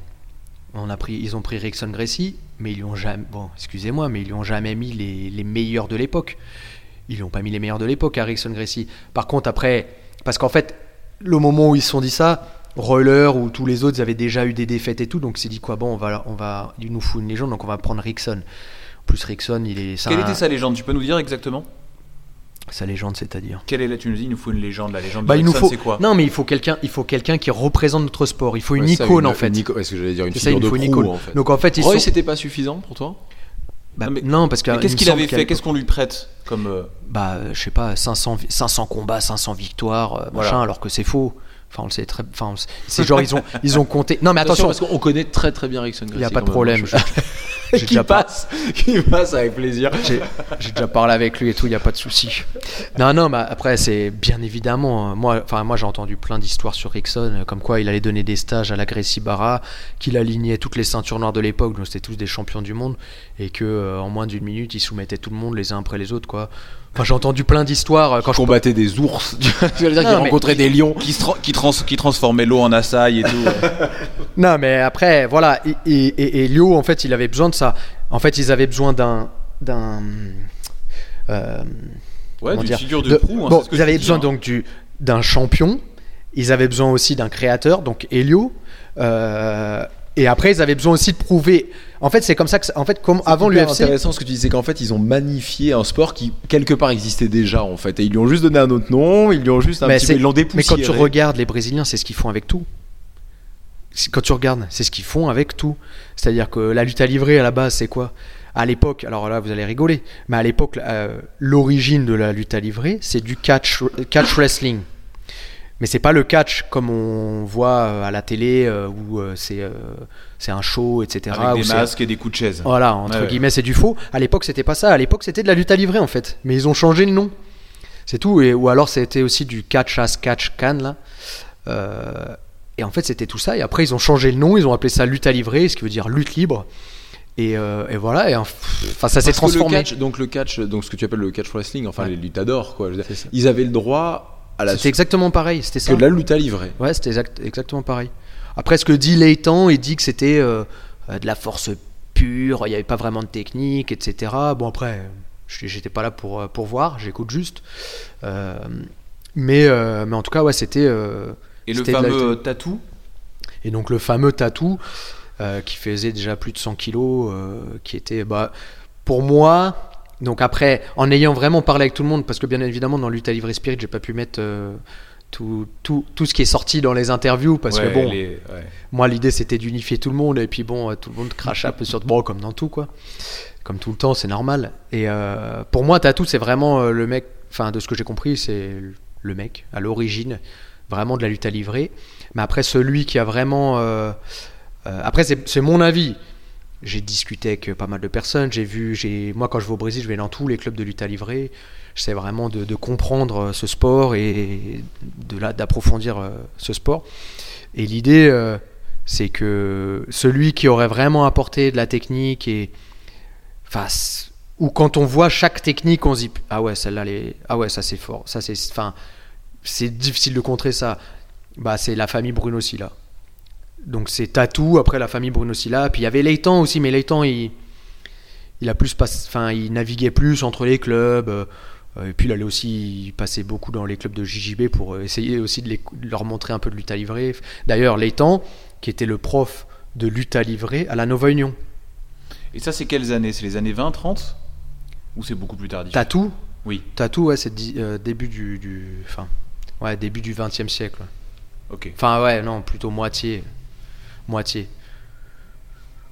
On a pris, ils ont pris Rickson Gracie, mais ils lui ont jamais. Bon, excusez-moi, mais ils lui ont jamais mis les, les meilleurs de l'époque. Ils lui ont pas mis les meilleurs de l'époque à Rickson Gracie. Par contre, après, parce qu'en fait, le moment où ils se sont dit ça, Roller ou tous les autres ils avaient déjà eu des défaites et tout, donc c'est dit quoi Bon, on va, on va, il nous faut une légende, donc on va prendre Rickson. En plus, Rickson, il est. Quelle un- était sa légende? Tu peux nous dire exactement? Sa légende, c'est-à-dire? Quelle est la Tu nous dis, il nous faut une légende. La légende Bah, de il nous faut. c'est quoi? Non, mais il faut quelqu'un. Il faut quelqu'un qui représente notre sport. Il faut une Ouais, ça, icône en fait. Une est-ce que j'allais dire une C'est ça, figure il nous faut de une proue, icône. en fait. Donc en fait, ils Roy, sont. c'était pas suffisant pour toi? Bah, Non, mais- non, parce que Qu'est-ce qu'il avait fait? Qu'est-ce qu'on lui prête comme euh, Bah, je sais pas, 500, vi- 500 combats, 500 victoires, euh, Voilà. machin, alors que c'est faux. Enfin, on le sait très. Enfin, c'est genre ils ont ils ont compté. Non, mais attention, parce qu'on connaît très très bien Rickson il y a pas de problème. je- qui déjà passe, qui passe avec plaisir. J'ai déjà parlé avec lui et tout, il n'y a pas de souci. Non, non, mais après, c'est bien évidemment. euh, Moi, enfin, moi j'ai entendu plein d'histoires sur Rickson, euh, comme quoi il allait donner des stages à la Gracie Barra, qu'il alignait toutes les ceintures noires de l'époque, donc c'était tous des champions du monde, et que euh, en moins d'une minute, il soumettait tout le monde les uns après les autres, quoi. Enfin, j'ai entendu plein d'histoires euh, quand je. combattait des ours. Tu veux dire Non, qu'il mais- rencontrait des lions. qui, tra- qui, trans- qui transformait l'eau en açaï et tout. Non, mais après, voilà. Et, et, et- et Lio, en fait, il avait besoin de ça. En fait, ils avaient besoin d'un. d'un euh, Ouais, dire, figure de, de- proue. hein, bon, ce que ils avaient dis, besoin hein. donc du d'un champion. Ils avaient besoin aussi d'un créateur, donc Helio. Euh, et après, ils avaient besoin aussi de prouver. En fait, c'est comme ça que, en fait, comme avant C'est l'UFC, intéressant ce que tu dis, c'est qu'en fait ils ont magnifié un sport qui quelque part existait déjà en fait, et ils lui ont juste donné un autre nom, ils lui ont juste un Mais petit c'est- peu, ils l'ont mais quand tu regardes les Brésiliens, c'est ce qu'ils font avec tout. C'est- Quand tu regardes, c'est ce qu'ils font avec tout. C'est-à-dire que la lutte à livrer à la base, c'est quoi? À l'époque, alors là, vous allez rigoler, mais à l'époque, euh, l'origine de la lutte à livrer, c'est du catch, catch wrestling. Mais c'est pas le catch comme on voit euh, à la télé euh, où euh, c'est c'est un show, etc. Avec des masques et des coups de chaise. voilà, entre Ouais, ouais. guillemets, c'est du faux. À l'époque, c'était pas ça. À l'époque, c'était de la lutte à livrer, en fait. Mais ils ont changé le nom. C'est tout. Et, ou alors, c'était aussi du catch as catch can, là. Euh, et en fait, c'était tout ça. Et après, ils ont changé le nom. Ils ont appelé ça lutte à livrer, ce qui veut dire lutte libre. Et, euh, et voilà. Et enfin, ça s'est que le transformé. catch, donc le catch, donc ce que tu appelles le catch wrestling, enfin Ouais. les luttadors quoi. dire. Ils avaient le droit C'était exactement pareil. C'était ça. que de la lutte à livrer. Ouais, c'était exact- exactement pareil. Après, ce que dit Leighton, il dit que c'était euh, euh, de la force pure, il n'y avait pas vraiment de technique, etc. Bon, après, je- j'étais pas là pour, euh, pour voir, j'écoute juste. Euh, mais, euh, mais en tout cas, ouais, c'était. euh, Et le fameux tatou? Et donc, le fameux tatou, euh, qui faisait déjà plus de 100 kilos, euh, qui était. Bah, pour moi. Donc après, en ayant vraiment parlé avec tout le monde, parce que bien évidemment dans Lutte à Livrer Spirit, j'ai pas pu mettre euh, tout, tout, tout ce qui est sorti dans les interviews, parce Ouais, que bon, les- ouais. moi, l'idée, c'était d'unifier tout le monde, et puis bon, euh, tout le monde crache un peu sur... Bon, comme dans tout, quoi. Comme tout le temps, c'est normal. Et euh, pour moi, Tatou, c'est vraiment le mec... Enfin, de ce que j'ai compris, c'est le mec, à l'origine, vraiment de la lutte à livrer. Mais après, celui qui a vraiment... euh, après, c'est c'est mon avis. J'ai discuté avec pas mal de personnes. J'ai vu... j'ai Moi, quand je vais au Brésil, je vais dans tous les clubs de lutte à livrer. J'essaie vraiment de, comprendre euh, ce sport et de là d'approfondir euh, ce sport. Et l'idée, euh, c'est que celui qui aurait vraiment apporté de la technique et ou quand on voit chaque technique, on se dit ah ouais celle-là, ah ouais ça c'est fort, ça c'est, enfin c'est difficile de contrer ça. Bah c'est la famille Bruno Silla. Donc c'est Tatou, après la famille Bruno Silla. Puis il y avait Leighton aussi, mais Leighton, il, il, a plus enfin, il naviguait plus entre les clubs. euh, et puis il allait aussi passait beaucoup dans les clubs de JJB pour essayer aussi de, les- de leur montrer un peu de lutte à livrer. D'ailleurs, Leighton, qui était le prof de lutte à livrer à la Nova Union. Et ça, c'est quelles années? C'est les années 20, 30 Ou c'est beaucoup plus tardif? Tatou, Oui, Tatou, ouais, c'est euh, début du, du, enfin, ouais, début du 20e siècle. ouais. ok. Enfin, ouais, non, plutôt moitié. Moitié.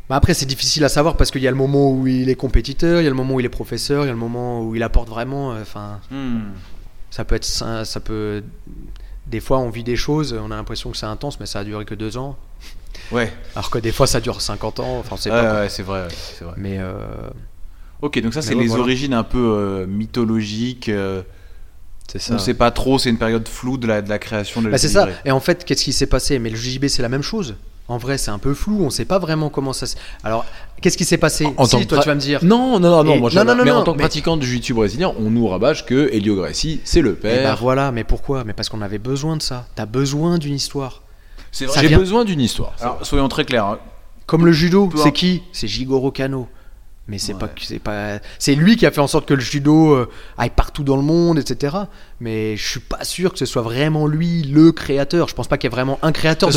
Mais après, c'est difficile à savoir parce qu'il y a le moment où il est compétiteur, il y a le moment où il est professeur, il y a le moment où il apporte vraiment. euh, Enfin, Hmm. ça peut être. ça, peut. Des fois, on vit des choses, on a l'impression que c'est intense, mais ça a duré que deux ans. Ouais, Alors que des fois, ça dure 50 ans. Enfin, c'est ouais, c'est vrai, ouais, c'est vrai. Mais euh, Ok, donc ça, c'est ouais, les voilà. origines un peu euh, mythologiques. ça. on sait pas trop, c'est une période floue de la, de la création de Bah, c'est ça. Et en fait, qu'est-ce qui s'est passé? Mais le JB, c'est la même chose. En vrai, c'est un peu flou. On sait pas vraiment comment ça. se- Alors, qu'est-ce qui s'est passé? En Si, tant que toi, pra- tu vas me dire. Non, non, non, non, Et- moi, je- non, non, non, mais en non, tant que mais- pratiquant du jiu-jitsu brésilien, on nous rabâche que Helio Gracie, c'est le Eh ben père. voilà, mais pourquoi? Mais parce qu'on avait besoin de ça. T'as besoin d'une histoire. C'est vrai. J'ai vient- besoin d'une histoire. Alors, soyons très clairs. hein. Comme le judo, c'est qui? C'est Jigoro Kano. Mais c'est Ouais. pas, c'est pas, c'est lui qui a fait en sorte que le judo euh, aille partout dans le monde, etc. Mais je suis pas sûr que ce soit vraiment lui le créateur. Je pense pas qu'il y ait vraiment un créateur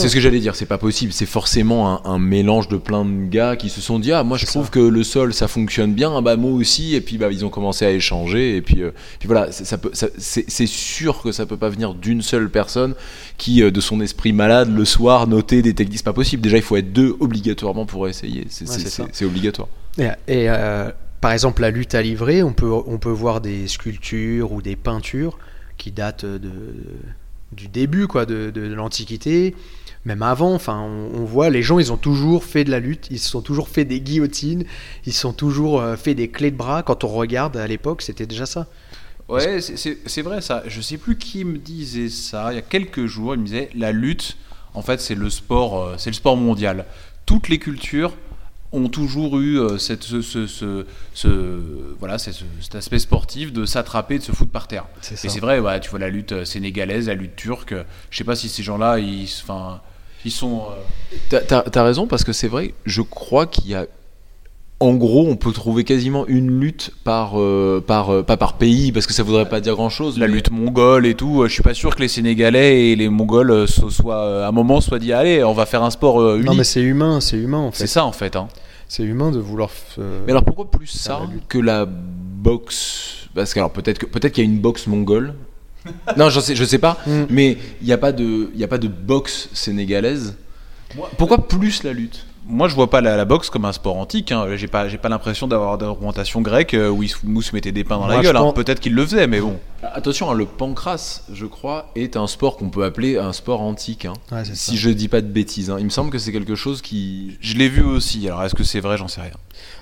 c'est ce que j'allais dire, c'est pas possible. C'est forcément un, un mélange de plein de gars qui se sont dit Ah, moi je trouve ça. que le sol ça fonctionne bien, ah bah moi aussi. Et puis bah, ils ont commencé à échanger. Et puis, euh, puis voilà, c'est- ça peut- ça- c'est c'est sûr que ça peut pas venir d'une seule personne qui, euh, de son esprit malade, le soir, noter des techniques. C'est pas possible. Déjà, il faut être deux obligatoirement pour essayer. Ouais, c'est obligatoire. Et, euh, par exemple, la lutte à livrer, on peut, on peut voir des sculptures ou des peintures qui datent de, du début quoi, de, de l'Antiquité, même avant. Enfin, on, voit les gens, ils ont toujours fait de la lutte, ils se sont toujours fait des guillotines, ils se sont toujours euh, fait des clés de bras. Quand on regarde à l'époque, c'était déjà ça. Ouais, c'est vrai ça. Je sais plus qui me disait ça. Il y a quelques jours, il me disait la lutte, en fait, c'est le sport, euh, c'est le sport mondial. Toutes les cultures ont toujours eu euh, cette, ce, ce- ce- ce- voilà, c'est ce- cet aspect sportif de s'attraper, de se foutre par terre. C'est Et c'est vrai, ouais, tu vois la lutte euh, sénégalaise, la lutte turque. Je sais pas si ces gens-là, ils, enfin, ils sont. euh, T'as- T'as t'as raison parce que c'est vrai, je crois qu'il y a. En gros, on peut trouver quasiment une lutte par, euh, par, euh, pas par pays, parce que ça voudrait pas dire grand chose. la lutte mongole et tout. euh, Je suis pas sûr que les Sénégalais et les Mongols se soient, euh, à un moment, soient dit allez, on va faire un sport euh, Non, mais c'est humain, c'est humain en C'est fait. ça en fait. Hein. C'est humain de vouloir. Mais alors pourquoi plus ça la que la boxe? Parce que alors peut-être que peut-être qu'il y a une boxe mongole. non, je sais, je sais pas. Mm. Mais il n'y a pas de, il y a pas de boxe sénégalaise. Pourquoi plus la lutte? Moi, je vois pas la, la boxe comme un sport antique. Hein. J'ai pas, j'ai pas l'impression d'avoir d'orientation grecque euh, où ils se, nous se mettaient des pains dans Moi, la gueule. hein. Peut-être qu'ils le faisaient, mais bon. Attention, hein, le pancras, je crois, est un sport qu'on peut appeler un sport antique. hein. ouais, Si ça. je dis pas de bêtises, hein. il me semble que c'est quelque chose qui. Je l'ai vu aussi. Alors, est-ce que c'est vrai J'en sais rien.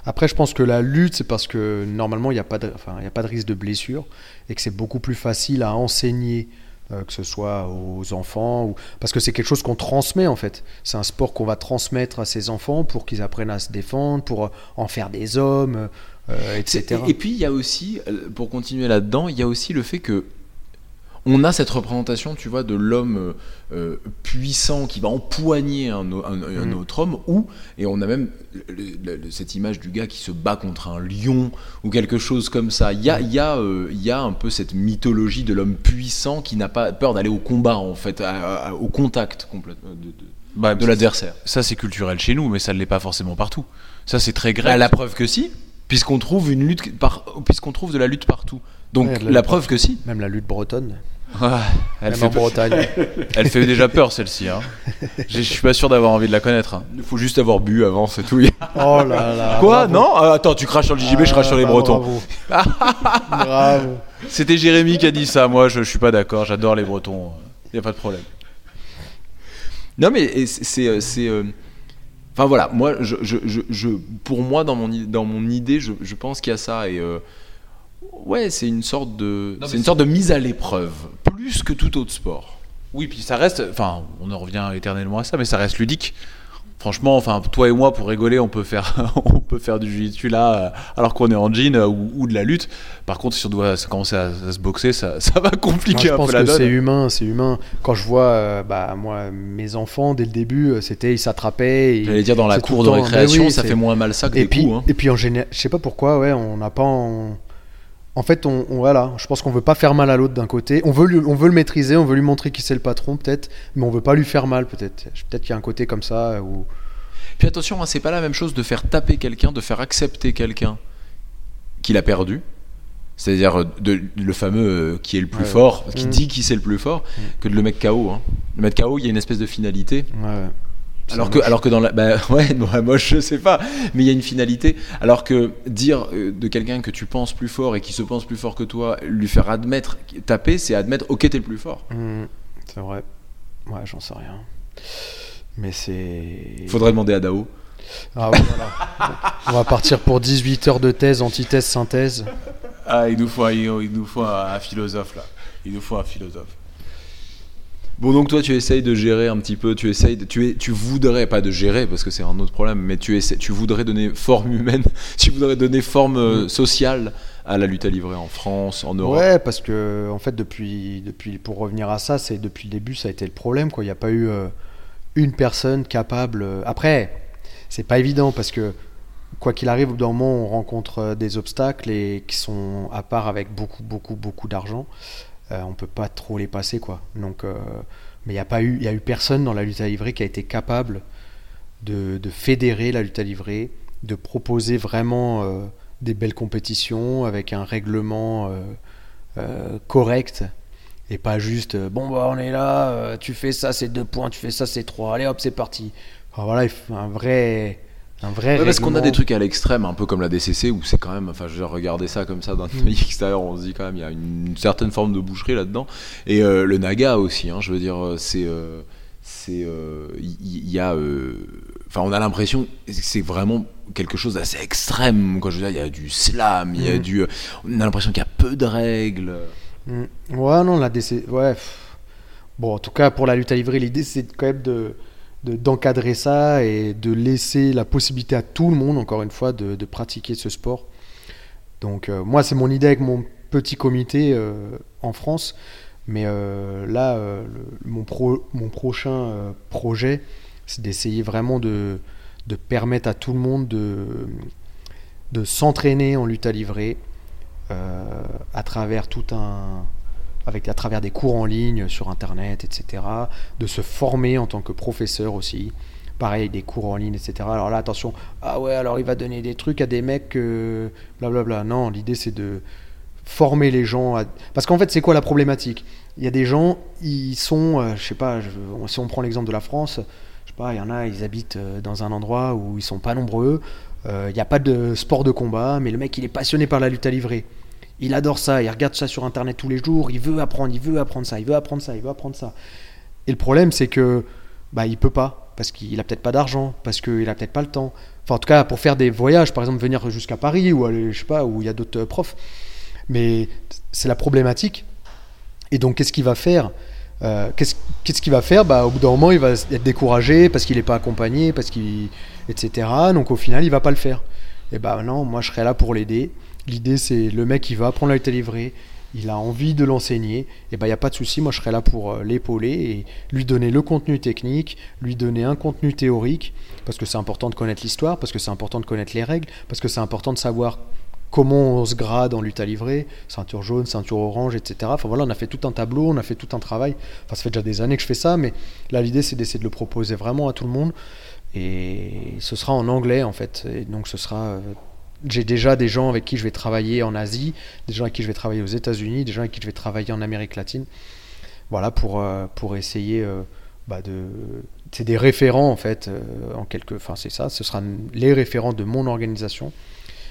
Après, je pense que la lutte, c'est parce que normalement, il n'y a, pas de- enfin, il y a pas de risque de blessure et que c'est beaucoup plus facile à enseigner, euh, que ce soit aux enfants, parce que c'est quelque chose qu'on transmet en fait. C'est un sport qu'on va transmettre à ses enfants pour qu'ils apprennent à se défendre, pour euh, en faire des hommes, euh, etc. Et, et puis il y a aussi, pour continuer là-dedans, il y a aussi le fait que on a cette représentation, tu vois, de l'homme euh, euh, puissant qui va empoigner un, o- un- un Mhm. autre homme, ou, et on a même le- le- le- cette image du gars qui se bat contre un lion, ou quelque chose comme ça. Il y a, y, a, euh, y a un peu cette mythologie de l'homme puissant qui n'a pas peur d'aller au combat, en fait, à- à- au contact complètement de, de- Bah, de l'adversaire. Ça, c'est culturel chez nous, mais ça ne l'est pas forcément partout. Ça, c'est très grec. Bah, la preuve que si, puisqu'on trouve une lutte par, puisqu'on trouve de la lutte partout. Donc Ouais, la preuve que si. Même la lutte bretonne, Ouais, elle, même fait en Bretagne. elle fait déjà peur, celle-ci. Hein. Je suis pas sûr d'avoir envie de la connaître. hein. Il faut juste avoir bu avant, c'est tout. oh là là. Quoi? bravo. Non? Ah, Attends, tu craches sur le JJB, je crache sur les Ah, Bretons. Bravo. bravo. C'était Jérémy qui a dit ça. Moi, je, je suis pas d'accord. J'adore les Bretons. Il y a pas de problème. Non, mais c'est. c'est, euh, euh, Enfin voilà, moi, je, je, je, je- pour moi, dans mon, dans mon idée, je, je pense qu'il y a ça. Et euh, ouais, c'est une sorte de, c'est une sorte de mise à l'épreuve, plus que tout autre sport. Oui, puis ça reste. Enfin, on en revient éternellement à ça, mais ça reste ludique. Franchement, enfin, toi et moi, pour rigoler, on peut faire, on peut faire du jiu-jitsu là, alors qu'on est en jean euh, ou, ou de la lutte. Par contre, si on doit commencer à, à se boxer, ça, ça va compliquer je un pense peu la que donne. c'est humain, c'est humain. Quand je vois, euh, bah, moi, mes enfants, dès le début, euh, c'était, ils s'attrapaient. et- J'allais dire dans la cour de récréation, oui, ça fait moins mal ça que et des puis, coups. hein. et puis en général, je sais pas pourquoi, ouais, on n'a pas. En... en fait, on, on- voilà, je pense qu'on veut pas faire mal à l'autre d'un côté. On veut, lui- on veut le maîtriser, on veut lui montrer qui c'est le patron, peut-être, mais on veut pas lui faire mal, peut-être. Peut-être qu'il y a un côté comme ça euh, où. Puis attention, hein, c'est pas la même chose de faire taper quelqu'un, de faire accepter quelqu'un qu'il a perdu. C'est-à-dire euh, de, le fameux euh, qui est le plus Ouais. fort, qui Mm. dit qui c'est le plus fort, Mm. que de le mettre KO. Hein. Le mettre KO, il y a une espèce de finalité. Ouais. Alors que, moche. alors que dans la. Bah, ouais, non, moi je sais pas, mais il y a une finalité. Alors que dire euh, de quelqu'un que tu penses plus fort et qui se pense plus fort que toi, lui faire admettre, taper, c'est admettre, ok, t'es le plus fort. Hmm, c'est vrai. Ouais, j'en sais rien. Mais c'est. Faudrait demander à Dao. Ah ouais, voilà. On va partir pour 18 heures de thèse, antithèse, synthèse. Ah, il nous faut, un- il nous faut un philosophe là. Il nous faut un philosophe. Bon, donc toi, tu essayes de gérer un petit peu, tu essayes, de- tu, es, tu voudrais, pas de gérer parce que c'est un autre problème, mais tu, essaies, tu voudrais donner forme humaine, tu voudrais donner forme euh, sociale à la lutte à livrer en France, en Europe. Ouais, parce que en fait, depuis, depuis, pour revenir à ça, c'est depuis le début, ça a été le problème. Quoi. Il n'y a pas eu euh, une personne capable. euh, Après, c'est pas évident parce que quoi qu'il arrive, au bout d'un moment, on rencontre des obstacles et qui sont à part avec beaucoup, beaucoup, beaucoup d'argent. Euh, on peut pas trop les passer, quoi. Donc, euh, mais il n'y a pas eu, il y a eu personne dans la lutte à livrer qui a été capable de, fédérer la lutte à livrer, de proposer vraiment euh, des belles compétitions avec un règlement euh, correct et pas juste bon bah on est là, tu fais ça c'est deux points, tu fais ça c'est trois, allez hop c'est parti. Enfin, voilà, un vrai, un vrai. Ouais, parce qu'on a des trucs à l'extrême, un peu comme la DCC, où c'est quand même, enfin, je vais regarder ça comme ça d'un Mm. œil extérieur, on se dit quand même, il y a une, certaine forme de boucherie là-dedans. Et euh, le Naga aussi, hein, je veux dire, euh, c'est. euh, c'est il y, a enfin on a l'impression que c'est vraiment quelque chose d'assez extrême quoi je veux dire il y a du slam il y a Mhm. du on a l'impression qu'il y a peu de règles Mm. Ouais, non, la DC. Ouais. Bon, en tout cas, pour la lutte à livrer, l'idée c'est quand même de de- d'encadrer ça et de laisser la possibilité à tout le monde, encore une fois, de, pratiquer ce sport. Donc, euh, moi, c'est mon idée avec mon petit comité euh, en France. Mais euh, là, mon, pro- mon prochain projet, c'est d'essayer vraiment de, de permettre à tout le monde de, de s'entraîner en lutte à livrer à travers tout un avec à travers des cours en ligne sur internet etc de se former en tant que professeur aussi. Pareil des cours en ligne etc alors là attention ah ouais alors il va donner des trucs à des mecs euh, blablabla non l'idée c'est de former les gens parce qu'en fait c'est quoi la problématique? Il y a des gens ils sont euh, je sais pas si on prend l'exemple de la France je sais pas il y en a ils habitent euh, dans un endroit où ils sont pas nombreux. Euh, il n'y a pas de sport de combat mais le mec il est passionné par la lutte à livrer il adore ça, il regarde ça sur internet tous les jours, il veut apprendre, il veut apprendre ça, il veut apprendre ça, il veut apprendre ça. Et le problème c'est que bah il peut pas parce qu'il a peut-être pas d'argent, parce qu'il a peut-être pas le temps. Enfin en tout cas pour faire des voyages, par exemple venir jusqu'à Paris ou aller je sais pas où il y a d'autres euh, profs. Mais c'est la problématique. Et donc qu'est-ce qu'il va faire Euh, Qu'est-ce qu'il va faire? Bah, Au bout d'un moment, il va être découragé parce qu'il n'est pas accompagné, parce qu'il, etc. Donc au final, il va pas le faire. Et bah non, moi je serai là pour l'aider. L'idée, c'est le mec qui va apprendre à livrer, il a envie de l'enseigner, et ben il n'y a pas de souci, moi je serai là pour euh, l'épauler et lui donner le contenu technique, lui donner un contenu théorique, parce que c'est important de connaître l'histoire, parce que c'est important de connaître les règles, parce que c'est important de savoir comment on se grade en lutte à livrer, ceinture jaune, ceinture orange, etc. Enfin voilà, on a fait tout un tableau, on a fait tout un travail. Enfin, ça fait déjà des années que je fais ça, mais là l'idée c'est d'essayer de le proposer vraiment à tout le monde. Et ce sera en anglais en fait. Et donc ce sera. J'ai déjà des gens avec qui je vais travailler en Asie, des gens avec qui je vais travailler aux États-Unis, des gens avec qui je vais travailler en Amérique latine. Voilà pour, euh, pour essayer euh, bah, de. C'est des référents en fait, euh, en quelque. Enfin c'est ça, ce sera les référents de mon organisation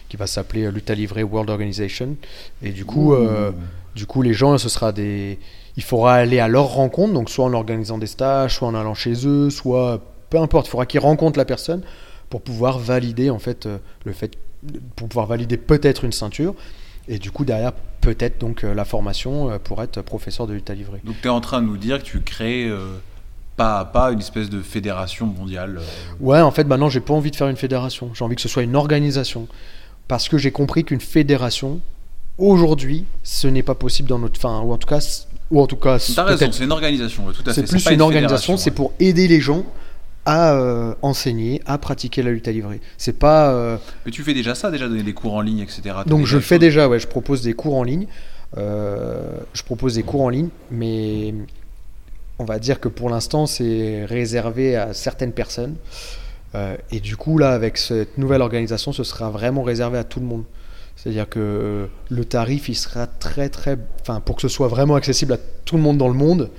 qui va s'appeler Lutte à livrer World Organization. Et du coup, euh, du coup, les gens, ce sera des. Il faudra aller à leur rencontre, donc soit en organisant des stages, soit en allant chez eux, soit peu importe. Il faudra qu'ils rencontrent la personne pour pouvoir valider en fait le fait, pour pouvoir valider peut-être une ceinture. Et du coup, derrière, peut-être donc euh, la formation euh, pour être professeur de lutte à livrer. donc tu es en train de nous dire que tu crées euh, Pas, pas une espèce de fédération mondiale. Ouais, en fait, maintenant, j'ai pas envie de faire une fédération. J'ai envie que ce soit une organisation. Parce que j'ai compris qu'une fédération, aujourd'hui, ce n'est pas possible dans notre. Enfin, ou en tout cas, ou en tout cas, T'as raison, c'est une organisation, ouais, tout à fait. c'est plus pas une organisation. C'est pour aider les gens à euh, enseigner, à pratiquer la lutte à livrer. C'est pas. euh, Mais tu fais déjà ça, déjà donner des cours en ligne, etc. Donc je le fais déjà, ouais, je propose des cours en ligne. Euh, je propose des cours en ligne, mais on va dire que pour l'instant c'est réservé à certaines personnes. Et du coup là, avec cette nouvelle organisation, ce sera vraiment réservé à tout le monde. C'est-à-dire que le tarif, il sera très très, enfin pour que ce soit vraiment accessible à tout le monde dans le monde,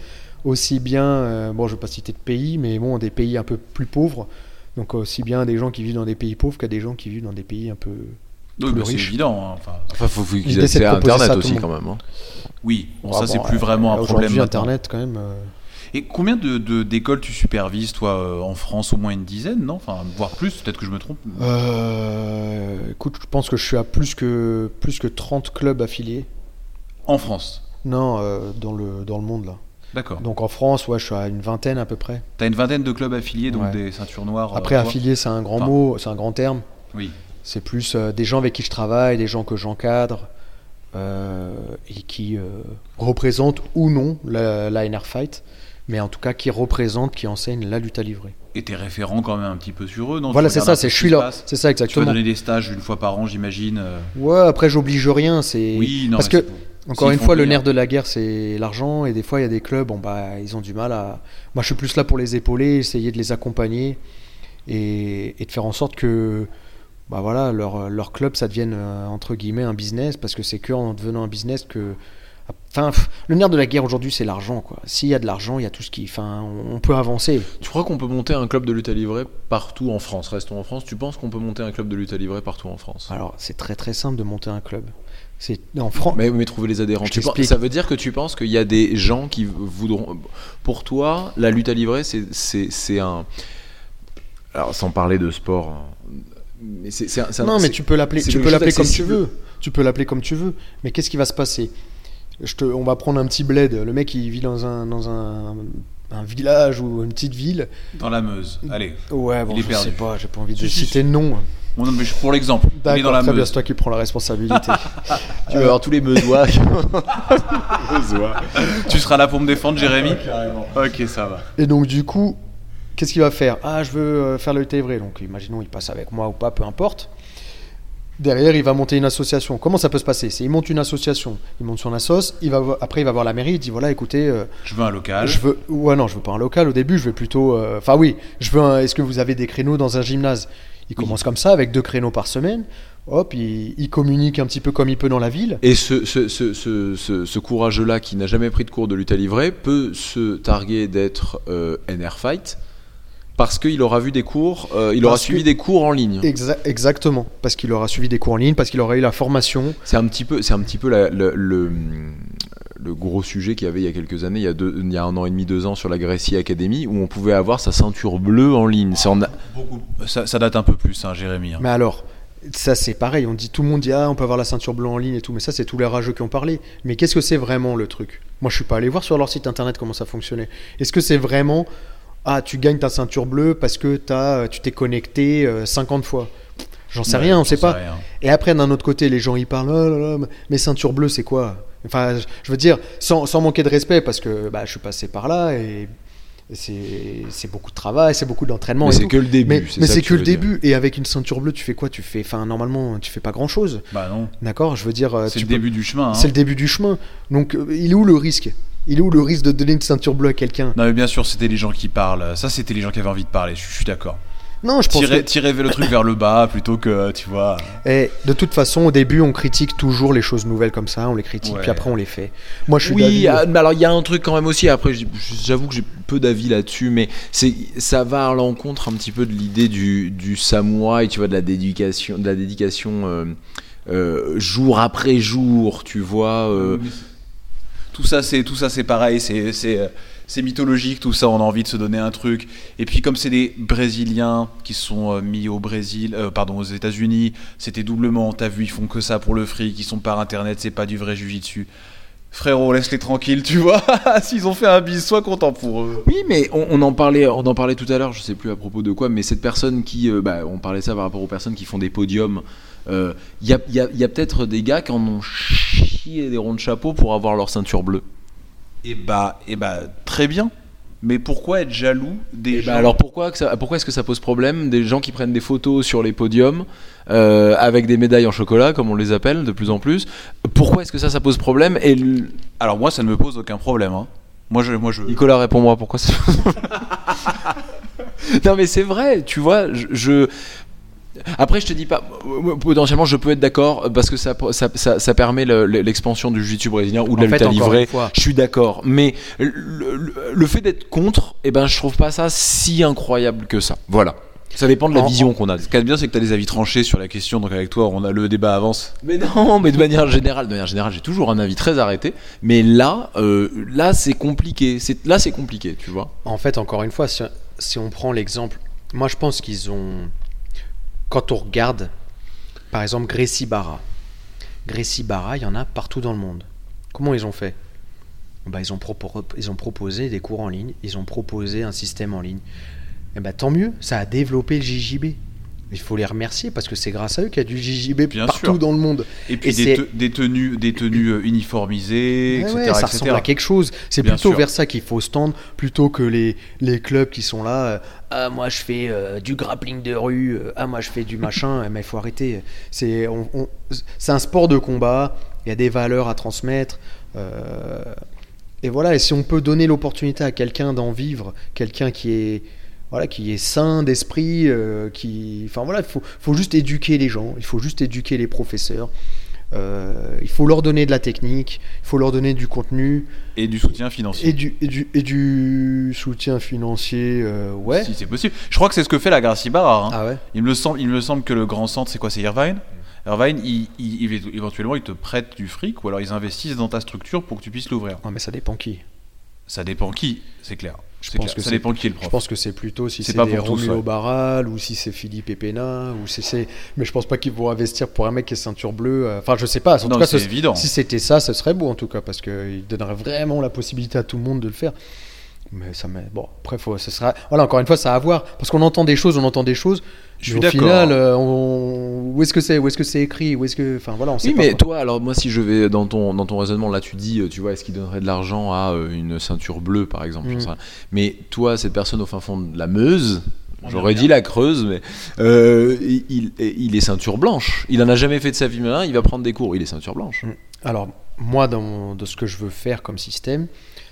aussi bien, euh, bon je vais pas citer de pays, mais bon des pays un peu plus pauvres. Donc aussi bien des gens qui vivent dans des pays pauvres qu'à des gens qui vivent dans des pays un peu Oui, plus bah, c'est évident. hein, Enfin, Enfin, faut, faut qu'ils aient c'est Internet aussi quand même. hein. oui, bon, Ah ça c'est bon, plus euh, vraiment un problème. Internet, quand même. euh, Et combien de de- d'écoles tu supervises, toi, euh, en France Au moins une dizaine, non? Enfin, voire plus, peut-être que je me trompe. euh, écoute, je pense que je suis à plus que, plus que 30 clubs affiliés. En France? Non, euh, dans, le, dans le monde, là. D'accord. Donc en France, ouais, je suis à une vingtaine à peu près. T'as une vingtaine de clubs affiliés, donc Ouais. des ceintures noires. euh, Après, toi affilié, c'est un grand Enfin. mot, c'est un grand terme. Oui. C'est plus euh, des gens avec qui je travaille, des gens que j'encadre, euh, et qui euh, représentent ou non la, la NR Fight, mais en tout cas qui représentent, qui enseignent la lutte à livrer. Et t'es référent quand même un petit peu sur eux, non? Voilà, Tu c'est ça, c'est ce je suis là. C'est ça Tu vas exactement. donner des stages une fois par an, j'imagine. euh. Ouais, après j'oblige rien, c'est Oui, non. parce que Encore une fois, le nerf de la guerre, c'est l'argent. Et des fois, il y a des clubs, bon, bah, ils ont du mal à. Moi, je suis plus là pour les épauler, essayer de les accompagner et, et de faire en sorte que bah, voilà, leur, leur club, ça devienne, euh, entre guillemets, un business. Parce que c'est que en devenant un business que. Enfin, pff, le nerf de la guerre aujourd'hui, c'est l'argent. quoi. S'il y a de l'argent, il y a tout ce qui. Enfin, on on peut avancer. Tu crois qu'on peut monter un club de lutte à livrer partout en France? Restons en France. Tu penses qu'on peut monter un club de lutte à livrer partout en France? Alors, c'est très très simple de monter un club. C'est en France. mais, mais trouver les adhérents. Tu penses- ça veut dire que tu penses qu'il y a des gens qui voudront. Pour toi, la lutte à livrer, c'est- c'est c'est un. Alors, sans parler de sport. hein, Mais c'est c'est un- c'est un- Non, mais c'est- tu peux l'appeler, tu peux l'appeler comme tu veux. Tu peux l'appeler comme tu veux. Mais qu'est-ce qui va se passer? Je te, On va prendre un petit bled. Le mec, il vit dans un, dans un, un village ou une petite ville. Dans la Meuse. Allez. Ouais, bon, Il est je perdu. sais pas. J'ai pas envie de Si, si, citer de nom. Bon, non, mais je- pour l'exemple, on est dans D'accord, la très bien. Meuse. C'est toi qui prends la responsabilité. Tu vas avoir tous les Meusois. Meusois. Tu seras là pour me défendre, Jérémy Ok, ça va. Et donc, du coup, qu'est-ce qu'il va faire? Ah, je veux euh, faire le vrai. Donc, imaginons, il passe avec moi ou pas, peu importe. Derrière, il va monter une association. Comment ça peut se passer? C'est il monte une association. Il monte son assos. Il va, après, il va voir la mairie. Il dit voilà, écoutez. euh, Je veux un local. Je veux, ouais, non, je veux pas un local au début, je veux plutôt. euh, Enfin, oui, je veux un. Est-ce que vous avez des créneaux dans un gymnase? Il commence comme ça, avec deux créneaux par semaine. Hop, il, il communique un petit peu comme il peut dans la ville. Et ce, ce, ce, ce, ce- ce courageux-là qui n'a jamais pris de cours de lutte à livrer peut se targuer d'être euh, NR Fight parce qu'il aura vu des cours, euh, il aura suivi que- des cours en ligne. Exa- exactement, parce qu'il aura suivi des cours en ligne, parce qu'il aura eu la formation. C'est un petit peu, c'est un petit peu la- le, le gros sujet qu'il y avait il y a quelques années, il y a, deux, il y a un an et demi, deux ans sur la Gracie Academy, où on pouvait avoir sa ceinture bleue en ligne. C'est en a- Beaucoup. Ça, ça date un peu plus, hein, Jérémy. hein. Mais alors, ça c'est pareil, on dit tout le monde dit ah on peut avoir la ceinture bleue en ligne et tout, mais ça c'est tous les rageux qui ont parlé. Mais qu'est-ce que c'est vraiment le truc? Moi je suis pas allé voir sur leur site internet comment ça fonctionnait. Est-ce que c'est vraiment ah tu gagnes ta ceinture bleue parce que t'as, tu t'es connecté euh, 50 fois? J'en sais Ouais, rien, on sait pas. rien. Et après, d'un autre côté, les gens ils parlent, oh là là, mais ceinture bleue, c'est quoi? Enfin, je- veux dire, sans, sans manquer de respect, parce que bah, je suis passé par là et, c'est beaucoup de travail, c'est beaucoup d'entraînement. Mais c'est que le début. Mais, c'est que le dire. début. Et avec une ceinture bleue, tu fais quoi? Tu fais, enfin, normalement, tu fais pas grand chose. Bah non. D'accord? Je veux dire, euh, C'est le peux- début du chemin. hein. c'est le début du chemin. Donc, euh, il est où le risque? Il est où le risque de donner une ceinture bleue à quelqu'un? Non, mais bien sûr, c'était les gens qui parlent. Ça, c'était les gens qui avaient envie de parler. Je je suis d'accord. Non, je pense Tirer, que. tirer le truc vers le bas plutôt que, tu vois. Et de toute façon, au début, on critique toujours les choses nouvelles comme ça, on les critique, Ouais. puis après on les fait. Moi, je suis Oui, ah, mais alors il y a un truc quand même aussi. Après, j'avoue que j'ai peu d'avis là-dessus, mais c'est ça va à l'encontre un petit peu de l'idée du, du samouraï, tu vois, de la dédication, de la dédication euh, euh, jour après jour, tu vois. euh, Tout ça, c'est tout ça, c'est pareil. C'est c'est mythologique. Tout ça, on a envie de se donner un truc. Et puis, comme c'est des Brésiliens qui sont euh, mis au Brésil, euh, pardon, aux États-Unis, c'était doublement. T'as vu, ils font que ça pour le fric. Ils sont par internet. C'est pas du vrai jujitsu. Frérot, laisse-les tranquilles, tu vois. S'ils ont fait un bis, sois content pour eux. Oui, mais on, en parlait, on en parlait tout à l'heure. Je sais plus à propos de quoi, mais cette personne qui, euh, bah, on parlait ça par rapport aux personnes qui font des podiums. Il y a, y a- y a peut-être des gars qui en ont chié des ronds de chapeau pour avoir leur ceinture bleue. Et bah, et bah, très bien. Mais pourquoi être jaloux des Et gens bah alors pourquoi, que ça- pourquoi est-ce que ça pose problème Des gens qui prennent des photos sur les podiums euh, avec des médailles en chocolat, comme on les appelle de plus en plus? Pourquoi est-ce que ça, ça pose problème Et Alors moi, ça ne me pose aucun problème. hein. Moi, je, moi, je. Nicolas, réponds-moi, pourquoi ça Non mais c'est vrai, tu vois, je... je- Après, je te dis pas, potentiellement, je peux être d'accord parce que ça, ça, ça, ça permet le- le- l'expansion du jiu-jitsu brésilien ou de En la lutte fait, à encore livrer. une fois- Je suis d'accord, mais le, le- le fait d'être contre, eh ben, je trouve pas ça si incroyable que ça. Voilà. Ça dépend de la En- vision qu'on a. Ce qui est bien, c'est que tu as des avis tranchés sur la question. Donc avec toi, on a le débat avance. Mais non, mais de manière générale, de manière générale, j'ai toujours un avis très arrêté. Mais là, euh, là, c'est compliqué. C'est là, c'est compliqué, tu vois. En fait, encore une fois, si, si on prend l'exemple, moi je pense qu'ils ont. Quand on regarde, par exemple, Gracie Barra. Gracie Barra, il y en a partout dans le monde. Comment ils ont fait? Ils, ont propo- ils ont proposé des cours en ligne, ils ont proposé un système en ligne. Et bah, tant mieux, ça a développé le JJB. Il faut les remercier parce que c'est grâce à eux qu'il y a du JJB Bien partout sûr. dans le monde. Et puis Et des, te- des tenues, des tenues euh, uniformisées, Ouais, etc. ouais, ça etc. ressemble à quelque chose. C'est plutôt sûr. vers ça qu'il faut se tendre, plutôt que les, les clubs qui sont là. euh, ah, moi je fais euh, du grappling de rue. euh, ah, moi je fais du machin. eh, mais il faut arrêter. C'est on- on- c'est un sport de combat. Il y a des valeurs à transmettre. et voilà. Et si on peut donner l'opportunité à quelqu'un d'en vivre, quelqu'un qui est voilà, qui est sain d'esprit, euh, qui, enfin voilà, il faut, faut juste éduquer les gens, il faut juste éduquer les professeurs, euh, il faut leur donner de la technique, il faut leur donner du contenu Et du soutien financier. et du, et du, et du soutien financier, euh, ouais. Si c'est possible. Je crois que c'est ce que fait la Gracie Barra. hein. Ah ouais. Il, me semble, il me semble que le grand centre, c'est quoi C'est Irvine? Irvine, il, il- il- éventuellement, ils te prêtent du fric ou alors ils investissent dans ta structure pour que tu puisses l'ouvrir. Ah, mais ça dépend qui. Ça dépend qui, c'est clair. Je pense clair. que ça c'est- dépend qui est le Je pense que c'est plutôt si C'est des Romulo. Barral ou si c'est Philippe Epena ou si c'est. Mais je pense pas qu'ils vont investir pour un mec qui est ceinture bleue. euh, Enfin, je sais pas. En Non, tout cas, c'est ce- évident. Si c'était ça, ce serait beau en tout cas parce qu'il donnerait vraiment la possibilité à tout le monde de le faire. Mais ça met. Bon, après, faut, ce sera. Voilà, encore une fois, ça a à voir. Parce qu'on entend des choses, on entend des choses. Je suis au d'accord. final, euh, on... où est-ce que c'est Où est-ce que c'est écrit Où est-ce que. Enfin, voilà, on sait Oui, pas. mais quoi. toi, alors moi, si je vais dans ton, dans ton raisonnement, là, tu dis, euh, tu vois, est-ce qu'il donnerait de l'argent à euh, une ceinture bleue, par exemple Mhm. Mais toi, cette personne au fin fond de la Meuse, j'aurais dit la Creuse, mais euh, il, il- est ceinture blanche. Il en a jamais fait de sa vie, mais il va prendre des cours. Il est ceinture blanche. Alors, moi, dans, de ce que je veux faire comme système,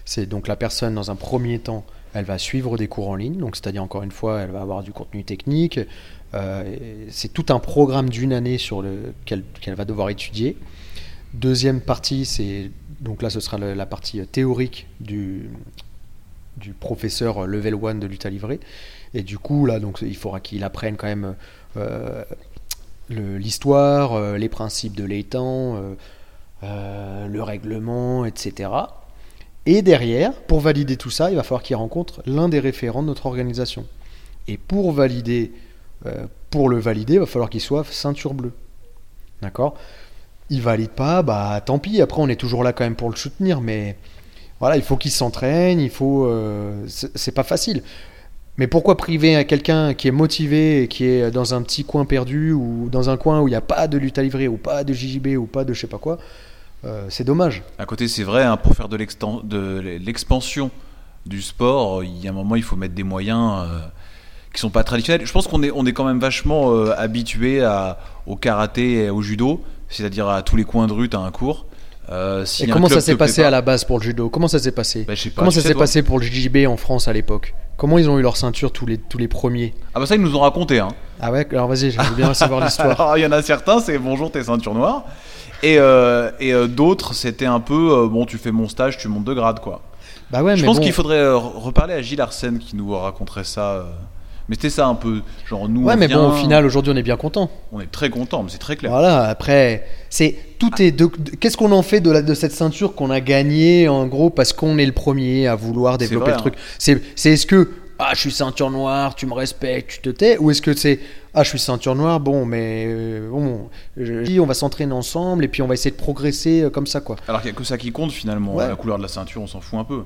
c'est donc la personne, dans un premier temps, elle va suivre des cours en ligne. Donc, c'est-à-dire, encore une fois, elle va avoir du contenu technique. Euh, c'est tout un programme d'une année sur lequel qu'elle va devoir étudier. Deuxième partie, c'est donc là, ce sera le- la partie théorique du, professeur level 1 de lutte à livrer. Et du coup, là, donc, il faudra qu'il apprenne quand même euh, le- l'histoire, euh, les principes de l'étang, euh, euh, le règlement, etc. Et derrière, pour valider tout ça, il va falloir qu'il rencontre l'un des référents de notre organisation. Et pour valider, euh, pour le valider, il va falloir qu'il soit ceinture bleue. D'accord? Il valide pas, bah tant pis. Après, on est toujours là quand même pour le soutenir, mais voilà, il faut qu'il s'entraîne, il faut. euh, c'est pas facile. Mais pourquoi priver à quelqu'un qui est motivé et qui est dans un petit coin perdu ou dans un coin où il n'y a pas de lutte à livrer ou pas de JJB ou pas de je sais pas quoi? Euh, C'est dommage. À côté, c'est vrai, hein, pour faire de l'expansion du sport, il y a un moment, il faut mettre des moyens euh, qui sont pas traditionnels. Je pense qu'on est, on est quand même vachement euh, habitué au karaté et au judo, c'est-à-dire à tous les coins de rue, tu as un cours. Euh, si Et comment ça s'est passé pas- à la base pour le judo Comment ça s'est passé Bah, je pas, Comment ça s'est passé pour le JJB en France à l'époque Comment ils ont eu leur ceinture tous les, tous les premiers Ah bah ça, ils nous ont raconté. Hein. Ah ouais Alors vas-y, j'aimerais bien savoir l'histoire. Il y en a certains, c'est bonjour tes ceintures noires. Et, euh, et euh, d'autres, c'était un peu, bon, tu fais mon stage, tu montes de grade, quoi. Bah ouais, Je mais pense bon, qu'il faudrait reparler à Gilles Arsène qui nous raconterait ça. Mais c'était ça un peu, genre nous. Ouais, mais vient, bon, au final, aujourd'hui, on est bien content. on est très content, mais c'est très clair. Voilà, après, c'est tout est de, de- qu'est-ce qu'on en fait de, la, de cette ceinture qu'on a gagnée en gros parce qu'on est le premier à vouloir développer vrai, le truc. C'est c'est est-ce que ah je suis ceinture noire, tu me respectes, tu te tais, ou est-ce que c'est ah je suis ceinture noire, bon mais euh, bon, je- on va s'entraîner ensemble et puis on va essayer de progresser euh, comme ça quoi. Alors qu'il n'y a que ça qui compte finalement. Ouais. La couleur de la ceinture, on s'en fout un peu.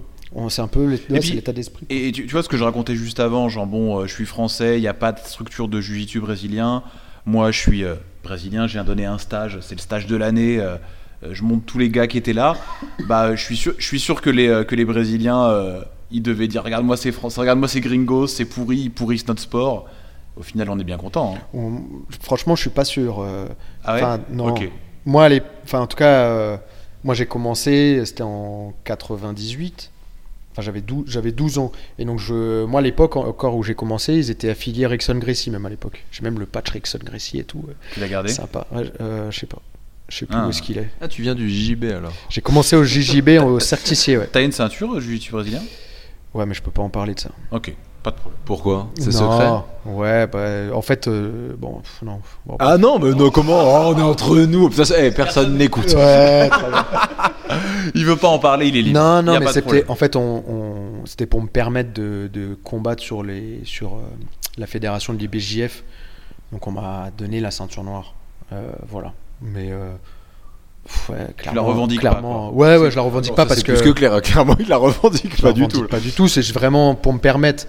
C'est un peu l'état d'esprit. Et tu, tu vois ce que je racontais juste avant, genre bon, euh, je suis français, il n'y a pas de structure de jiu-jitsu brésilien. Moi, je suis euh, brésilien, viens donner un stage, c'est le stage de l'année. euh, je monte tous les gars qui étaient là. Bah, je suis sûr, je suis sûr que les que les Brésiliens, ils devaient dire, regarde-moi ces Français, regarde-moi ces Gringos, c'est pourri, ils pourrissent notre sport. Au final, on est bien content. hein. On- franchement, je suis pas sûr. Ah ouais? Enfin, non. Moi, les, enfin, en tout cas, moi j'ai commencé, c'était en 98. Enfin, j'avais 12, j'avais 12 ans. Et donc, je, moi, à l'époque encore où j'ai commencé, ils étaient affiliés Rickson Gracie, même à l'époque. J'ai même le patch Rickson Gracie et tout. euh, Tu l'as gardé Sympa. Ouais, euh, je sais pas. Je sais plus Ah. où est-ce qu'il est. Ah, tu viens du JJB alors J'ai commencé au JJB, au certicier, ouais. T'as une ceinture euh, jiu-jitsu brésilien? Ouais, mais je peux pas en parler de ça. Ok, pas de problème. Pourquoi? C'est Non, secret? Ouais, bah, en fait, euh, bon, pff, non. Bon, Ah non, mais non, comment? Oh, On est entre nous. Ça, eh, personne n'écoute. Ouais, très bien. Il veut pas en parler, il est libre. Non, non, mais c'était en fait, on, on- c'était pour me permettre de, de combattre sur, les, sur euh, la fédération de l'IBJF. Donc on m'a donné la ceinture noire. Euh, voilà. Mais euh, pff, ouais, clairement, revendiques pas, clairement, Ouais, ouais, je la revendique pas parce c'est que. plus que clair. Clairement, il la revendique je pas la du revendique tout. Pas du tout. C'est vraiment pour me permettre.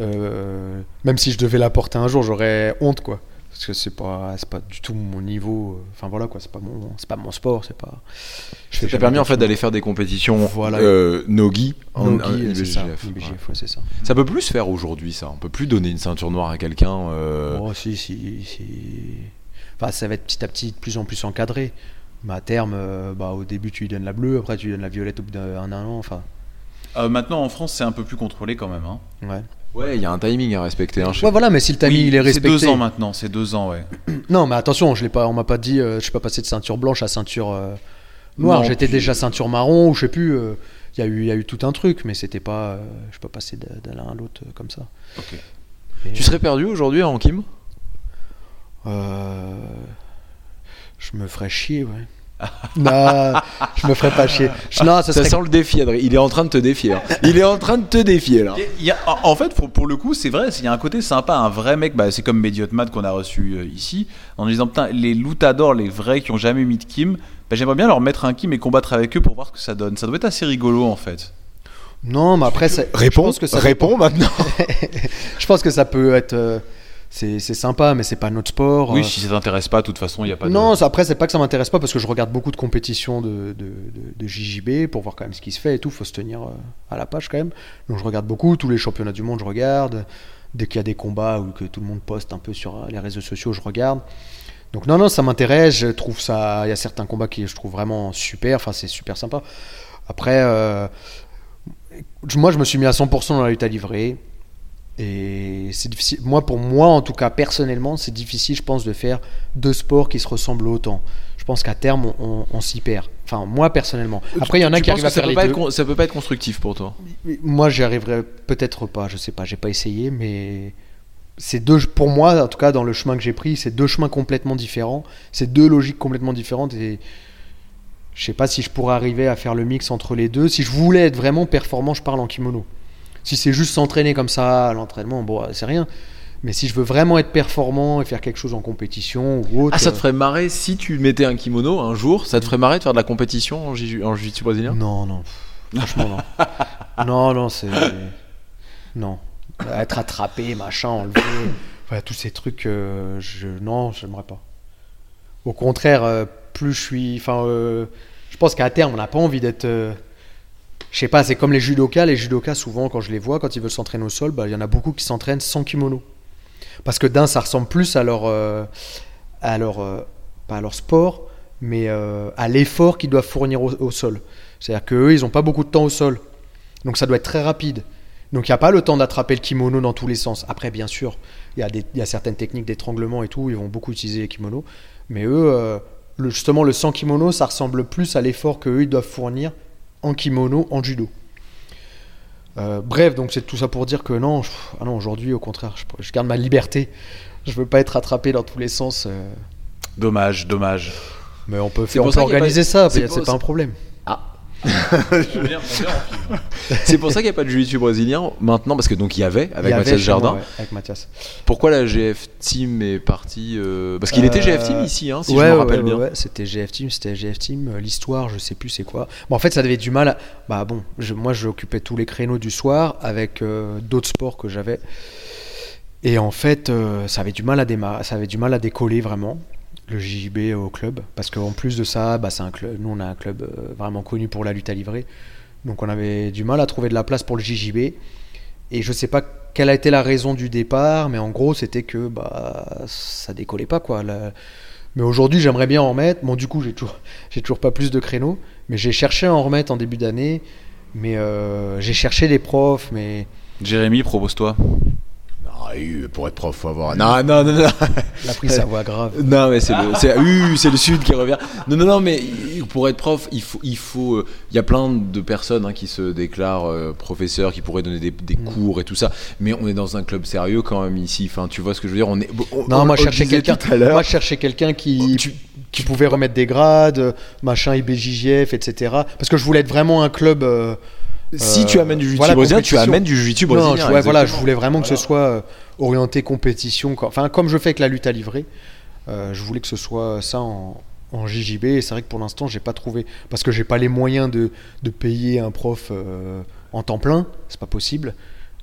euh, même si je devais la porter un jour, j'aurais honte, quoi. Parce que c'est pas, c'est pas du tout mon niveau. euh, Enfin voilà, quoi. C'est pas mon, c'est pas mon sport. C'est pas. Je permis en fait d'aller faire des compétitions Voilà. euh, Nogi en Nogi, en c'est ça. Ouais. c'est ça. Ça peut plus se faire aujourd'hui, ça. On peut plus donner une ceinture noire à quelqu'un. euh, Oh, si, si, si. Enfin, ça va être petit à petit de plus en plus encadré. Mais à terme, euh, bah, au début, tu lui donnes la bleue, après, tu lui donnes la violette au bout d'un un an. Enfin, Euh, maintenant, en France, c'est un peu plus contrôlé quand même. Hein. ouais. Ouais, il y a un timing à respecter. Hein, Ouais, voilà, mais si le timing Oui, il est respecté. C'est deux ans maintenant, c'est deux ans, ouais. Non, mais attention, je l'ai pas, on m'a pas dit, euh, je suis pas passé de ceinture blanche à ceinture euh, noire. Non, J'étais puis- déjà ceinture marron, ou je sais plus. euh, Il y, a eu- il y a eu tout un truc, mais c'était pas. euh, je suis pas passé de, de l'un à l'autre euh, comme ça. Ok. Et, Tu serais perdu aujourd'hui en Kim euh, je me ferais chier, ouais. non, je me ferais pas chier. Je- non, ça Ça serait sent le défi, Adrien. Il est en train de te défier. hein. Il est en train de te défier là. Il y a- en fait, pour, pour le coup, c'est vrai, il y a un côté sympa, un vrai mec, bah, c'est comme Mediotmad qu'on a reçu euh, ici, en disant, putain, les loutadors, les vrais qui ont jamais mis de Kim, bah, j'aimerais bien leur mettre un Kim et combattre avec eux pour voir ce que ça donne. Ça doit être assez rigolo en fait. Non, mais après, ça- je Réponds, pense que ça réponds maintenant. Je pense que ça peut être. C'est sympa, mais c'est pas notre sport. Oui, euh. si ça t'intéresse pas, de toute façon, il n'y a pas non, de. après, c'est pas que ça m'intéresse pas parce que je regarde beaucoup de compétitions de, de, de- JJB pour voir quand même ce qui se fait et tout. Faut se tenir euh, à la page quand même. Donc je regarde beaucoup. Tous les championnats du monde, je regarde. Dès qu'il y a des combats ou que tout le monde poste un peu sur euh, les réseaux sociaux, je regarde. Donc non, non, ça m'intéresse. Je trouve ça. Il y a certains combats qui je trouve vraiment super. Enfin, c'est super sympa. Après, euh, moi, je me suis mis à 100% dans la lutte à livrer. Et c'est difficile. Moi, pour moi, en tout cas, personnellement, c'est difficile, je pense, de faire deux sports qui se ressemblent autant. Je pense qu'à terme, on, on- on s'y perd. Enfin, moi, personnellement. Après, il y en a qui arrivent à faire les deux. être con- Ça peut pas être constructif pour toi? Moi, j'y arriverai peut-être pas. Je sais pas. J'ai pas essayé, mais c'est deux. Pour moi, en tout cas, dans le chemin que j'ai pris, c'est deux chemins complètement différents. C'est deux logiques complètement différentes et je sais pas si je pourrais arriver à faire le mix entre les deux. Si je voulais être vraiment performant, je parle en kimono. Si c'est juste s'entraîner comme ça, à l'entraînement, bon, c'est rien. Mais si je veux vraiment être performant et faire quelque chose en compétition ou autre. Ah, ça te ferait marrer si tu mettais un kimono un jour Ça te ferait marrer de faire de la compétition en jiu- en jiu-jitsu brésilien? Non, non. Franchement, non. non, non, c'est. Non. Être attrapé, machin, enlevé. Voilà, tous ces trucs, euh, je... non, j'aimerais pas. Au contraire, euh, plus je suis. Enfin, euh, je pense qu'à terme, on n'a pas envie d'être. Je sais pas, c'est comme les judokas. Les judokas, souvent, quand je les vois, quand ils veulent s'entraîner au sol, bah, il y en a beaucoup qui s'entraînent sans kimono. Parce que d'un, ça ressemble plus à leur. euh, euh, sport, mais euh, à l'effort qu'ils doivent fournir au, sol. C'est-à-dire qu'eux, ils n'ont pas beaucoup de temps au sol. Donc ça doit être très rapide. Donc il n'y a pas le temps d'attraper le kimono dans tous les sens. Après, bien sûr, il y, y a certaines techniques d'étranglement et tout, ils vont beaucoup utiliser les kimonos. Mais eux, justement, le sans kimono, ça ressemble plus à l'effort qu'eux, ils doivent fournir en kimono, en judo. Euh, bref, donc c'est tout ça pour dire que non, je- ah non aujourd'hui, au contraire, je, je garde ma liberté. Je veux pas être attrapé dans tous les sens. euh, Dommage, dommage. mais on peut, faire, on peut organiser pas- ça, c'est pas un problème. C'est pour ça qu'il n'y a pas de jiu-jitsu brésilien maintenant, parce que donc il y avait avec y Mathias Jardin. ouais, avec Mathias. Pourquoi la GF Team est partie euh, Parce qu'il était GF Team ici, hein, si ouais, je me rappelle ouais, bien. ouais, c'était GF Team, c'était GF Team. euh, L'histoire, je sais plus c'est quoi. Bon, en fait, ça avait du mal. À... Bah bon, je- moi, j'occupais tous les créneaux du soir avec euh, d'autres sports que j'avais. Et en fait, ça avait du mal à démarrer, ça avait du mal à décoller vraiment le JJB au club, parce qu'en plus de ça, bah, un club. Nous, on a un club euh, vraiment connu pour la lutte à livrer, donc on avait du mal à trouver de la place pour le JJB. Et je sais pas quelle a été la raison du départ, mais en gros, c'était que bah ça décollait pas quoi. Mais aujourd'hui, j'aimerais bien en remettre. Bon, du coup, j'ai toujours, toujours pas plus de créneaux, mais j'ai cherché à en remettre en début d'année. Mais euh, j'ai cherché des profs, mais Jérémy, propose-toi. Ah, pour être prof, faut avoir. Non, non, non, non. il a pris sa voix grave. Non, mais c'est le, c'est, euh, c'est le sud qui revient. Non, non, non, mais pour être prof, il faut, il faut, euh, il y a plein de personnes hein, qui se déclarent euh, professeurs, qui pourraient donner des, des Mm. cours et tout ça. Mais on est dans un club sérieux quand même ici. Enfin, tu vois ce que je veux dire? On est. on- Non, on- moi, je cherchais quelqu'un. tout à l'heure. Moi, je cherchais quelqu'un qui, Tu- qui pouvait remettre des grades, euh, machin IBJJF, etc. Parce que je voulais être vraiment un club. euh, Si euh, tu amènes du jiu-jitsu voilà, brésilien, tu amènes du jiu-jitsu brésilien. Non, je, ouais, voilà, je voulais vraiment que ce soit euh, orienté compétition. Enfin, comme je fais avec la lutte à livrer, euh, je voulais que ce soit ça en, en JJB. Et c'est vrai que pour l'instant, j'ai pas trouvé. Parce que j'ai pas les moyens de, de payer un prof euh, en temps plein. C'est pas possible.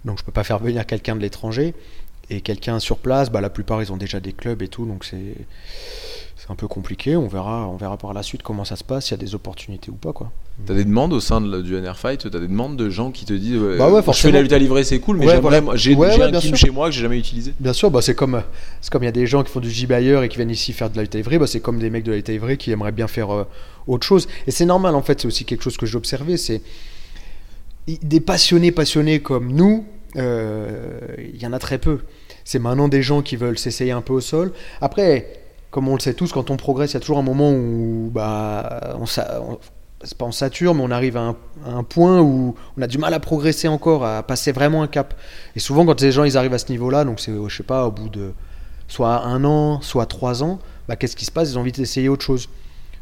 Donc, je peux pas faire venir quelqu'un de l'étranger. Et quelqu'un sur place, bah, la plupart, ils ont déjà des clubs et tout. Donc, c'est. C'est un peu compliqué, on verra, on verra par la suite comment ça se passe, s'il y a des opportunités ou pas quoi. T'as des demandes au sein de du NR Fight T'as des demandes de gens qui te disent ouais, Bah ouais, euh, Je fais la lutte à livrer, c'est cool, mais Ouais, voilà. j'ai Ouais, un kim chez moi que j'ai jamais utilisé. Bien sûr, bah c'est comme c'est comme il y a des gens qui font du JB ailleurs et qui viennent ici faire de la lutte à livrer, bah c'est comme des mecs de la lutte à livrer qui aimeraient bien faire euh, autre chose. Et c'est normal en fait, c'est aussi quelque chose que j'ai observé, c'est des passionnés passionnés comme nous, euh, il y en a très peu. C'est maintenant des gens qui veulent s'essayer un peu au sol. Après, comme on le sait tous, quand on progresse, il y a toujours un moment où bah on- c'est pas on sature, mais on arrive à un, point où on a du mal à progresser encore, à passer vraiment un cap. Et souvent, quand les gens ils arrivent à ce niveau-là, donc c'est, je sais pas, au bout de soit un an, soit trois ans, bah, qu'est-ce qui se passe? Ils ont envie d'essayer autre chose.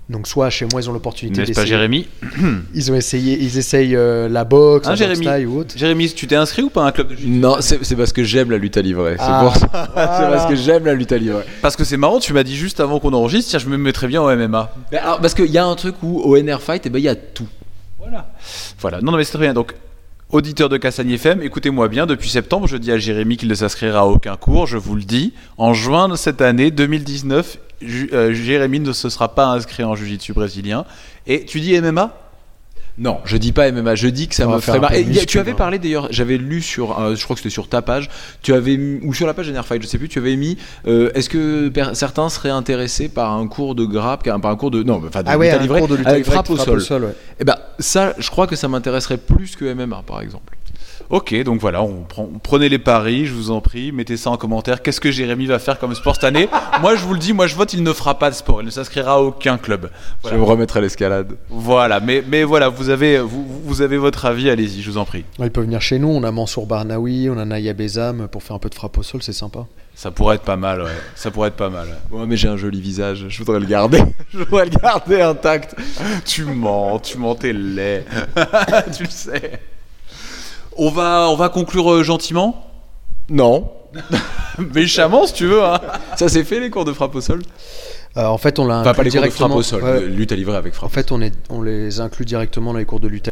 Donc, soit chez moi, ils ont l'opportunité N'est-ce pas, d'essayer. Jérémy Ils ont essayé, ils essayent euh, la boxe, Hein, Jérémy ou autre. Jérémy, tu t'es inscrit ou pas à un club de Non, c'est parce que j'aime la lutte à livrer. C'est Ah, pour ça. C'est voilà. parce que j'aime la lutte à livrer. Parce que c'est marrant, tu m'as dit juste avant qu'on enregistre, tiens, je me mettrais bien au MMA. Mais alors, parce qu'il y a un truc où au NR Fight, eh ben, il y a tout. Voilà. Voilà. Non, non, mais c'est très bien. Donc, auditeur de Cassagne FM, écoutez-moi bien. Depuis septembre, je dis à Jérémy qu'il ne s'inscrira à aucun cours. Je vous le dis. En juin de cette année 2019, Ju- euh, Jérémy ne se sera pas inscrit en Jiu-Jitsu brésilien. Et tu dis MMA Non, je dis pas MMA, je dis que ça me ferait marrer. Et tu avais hein. parlé d'ailleurs, j'avais lu sur, euh, je crois que c'était sur ta page, tu avais ou sur la page Fight, je sais plus, tu avais mis, euh, est-ce que certains seraient intéressés par un cours de grappe, par un cours de, non, enfin de Ah ouais, livrer, cours de lutte à avec livrer frappe au sol. ouais. Eh ben ça, je crois que ça m'intéresserait plus que MMA par exemple. Ok, donc voilà, on prend, prenez les paris, je vous en prie, mettez ça en commentaire. Qu'est-ce que Jérémy va faire comme sport cette année Moi, je vous le dis, moi je vote, il ne fera pas de sport, il ne s'inscrira à aucun club. Voilà. Je me remettrai à l'escalade. Voilà, mais, mais voilà, vous avez, vous, vous avez votre avis, allez-y, je vous en prie. Ouais, Ils peuvent venir chez nous. On a Mansour Barnaoui, on a Naya Bezam pour faire un peu de frappe au sol, c'est sympa. Ça pourrait être pas mal, ouais. Ça pourrait être pas mal. ouais. Ouais, mais j'ai un joli visage, je voudrais le garder. je voudrais le garder intact. Tu mens, tu mens, t'es laid. tu le sais. On va, on va conclure euh, gentiment, Non, méchamment si tu veux. Hein. ça c'est fait les cours de frappe au sol? Euh, en fait, on l'a Enfin pas les cours de frappe directement. au sol, Ouais. lutte à livrer avec En frappe. fait, on, est, on les inclut directement dans les cours de lutte.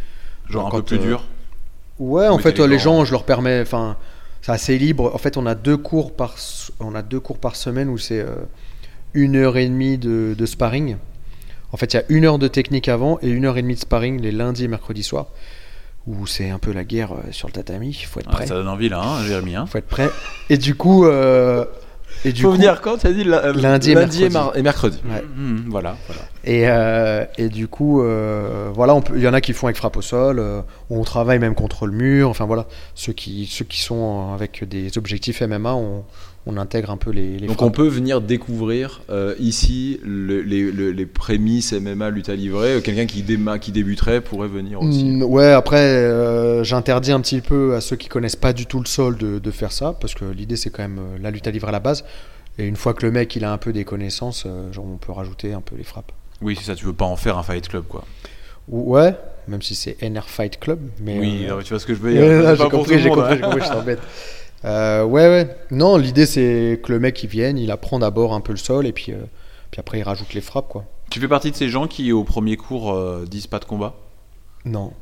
Genre un Quand, peu plus euh, dur? Ouais, en Oui, fait, les gens, je leur permets, enfin, c'est assez libre. En fait, on a deux cours par, on a deux cours par semaine où c'est euh, une heure et demie de, de sparring. En fait, il y a une heure de technique avant et une heure et demie de sparring les lundis et mercredis soirs, où c'est un peu la guerre euh, sur le tatami. Il faut être Ah, prêt. ça donne envie là, hein, Jérémy. Hein. faut être prêt. Et du coup, euh, et du Faut coup, venir quand tu as dit la- euh, Lundi et mercredi. et mercredi. ouais. Mhm, voilà, voilà. Et, euh, et du coup, euh, voilà, il y en a qui font avec frappe au sol, euh, on travaille même contre le mur, enfin voilà, ceux qui, ceux qui sont avec des objectifs MMA, on, on intègre un peu les, les Donc frappes. on peut venir découvrir euh, ici le- les, le- les prémices MMA lutte à livrer. Quelqu'un qui, déma- qui débuterait pourrait venir aussi. Mm, ouais, après, euh, j'interdis un petit peu à ceux qui connaissent pas du tout le sol de, de faire ça, parce que l'idée c'est quand même euh, la lutte à livrer à la base. Et une fois que le mec il a un peu des connaissances, euh, genre, on peut rajouter un peu les frappes. Oui, c'est ça, tu veux pas en faire un fight club quoi. Ou- Ouais, même si c'est NR Fight Club. Mais, Oui, euh, non, mais tu vois ce que je veux dire. ouais, C'est j'ai compris, hein. j'ai compris, je t'embête. Euh, ouais, ouais. Non, l'idée c'est que le mec il vienne, il apprend d'abord un peu le sol et puis, euh, puis après il rajoute les frappes quoi. Tu fais partie de ces gens qui, au premier cours, euh, disent pas de combat? Non.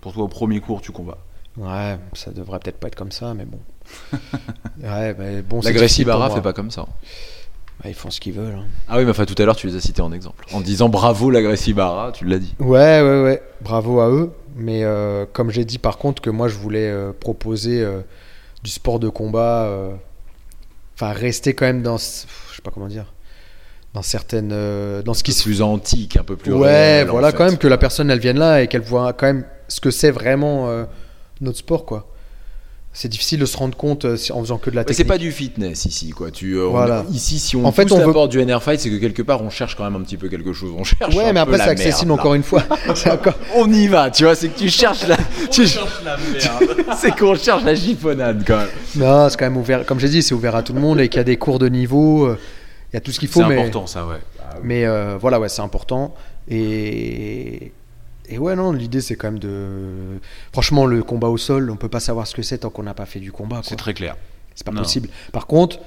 Pour toi, au premier cours, tu combats? Ouais, ça devrait peut-être pas être comme ça, mais bon. ouais, mais bon. c'est La difficile pour Bara moi. fait pas comme ça. Bah, ils font ce qu'ils veulent. hein. Ah oui, mais enfin tout à l'heure tu les as cités en exemple. En disant bravo l'agressibara, tu l'as dit. Ouais, ouais, ouais. Bravo à eux. Mais euh, comme j'ai dit par contre que moi je voulais euh, proposer euh, du sport de combat, euh, enfin rester quand même dans, ce- je sais pas comment dire, dans certaines, euh, dans ce qui se plus antique, un peu plus Ouais, réel, en voilà, fait. quand même que la personne elle vienne là et qu'elle voit quand même ce que c'est vraiment euh, notre sport, quoi. C'est difficile de se rendre compte euh, en faisant que de la Mais technique. c'est pas du fitness ici, quoi. Tu, euh, on- ici, si on En fait, pousse on la veut- porte du NR Fight, c'est que quelque part, on cherche quand même un petit peu quelque chose. On cherche. Ouais, un mais peu après la c'est accessible merde, encore une fois. Encore- On y va, tu vois, c'est que tu cherches la. tu- c'est qu'on cherche la chiffonnade quand même. Non, c'est quand même ouvert. Comme j'ai dit, c'est ouvert à tout le monde et qu'il y a des cours de niveau. euh, Il y a tout ce qu'il faut, C'est mais important, ça, ouais. Mais euh, voilà, ouais, c'est important. Et, et ouais, non, l'idée c'est quand même de. Franchement, le combat au sol, on peut pas savoir ce que c'est tant qu'on n'a pas fait du combat. C'est très clair. C'est pas Non. possible. Par contre,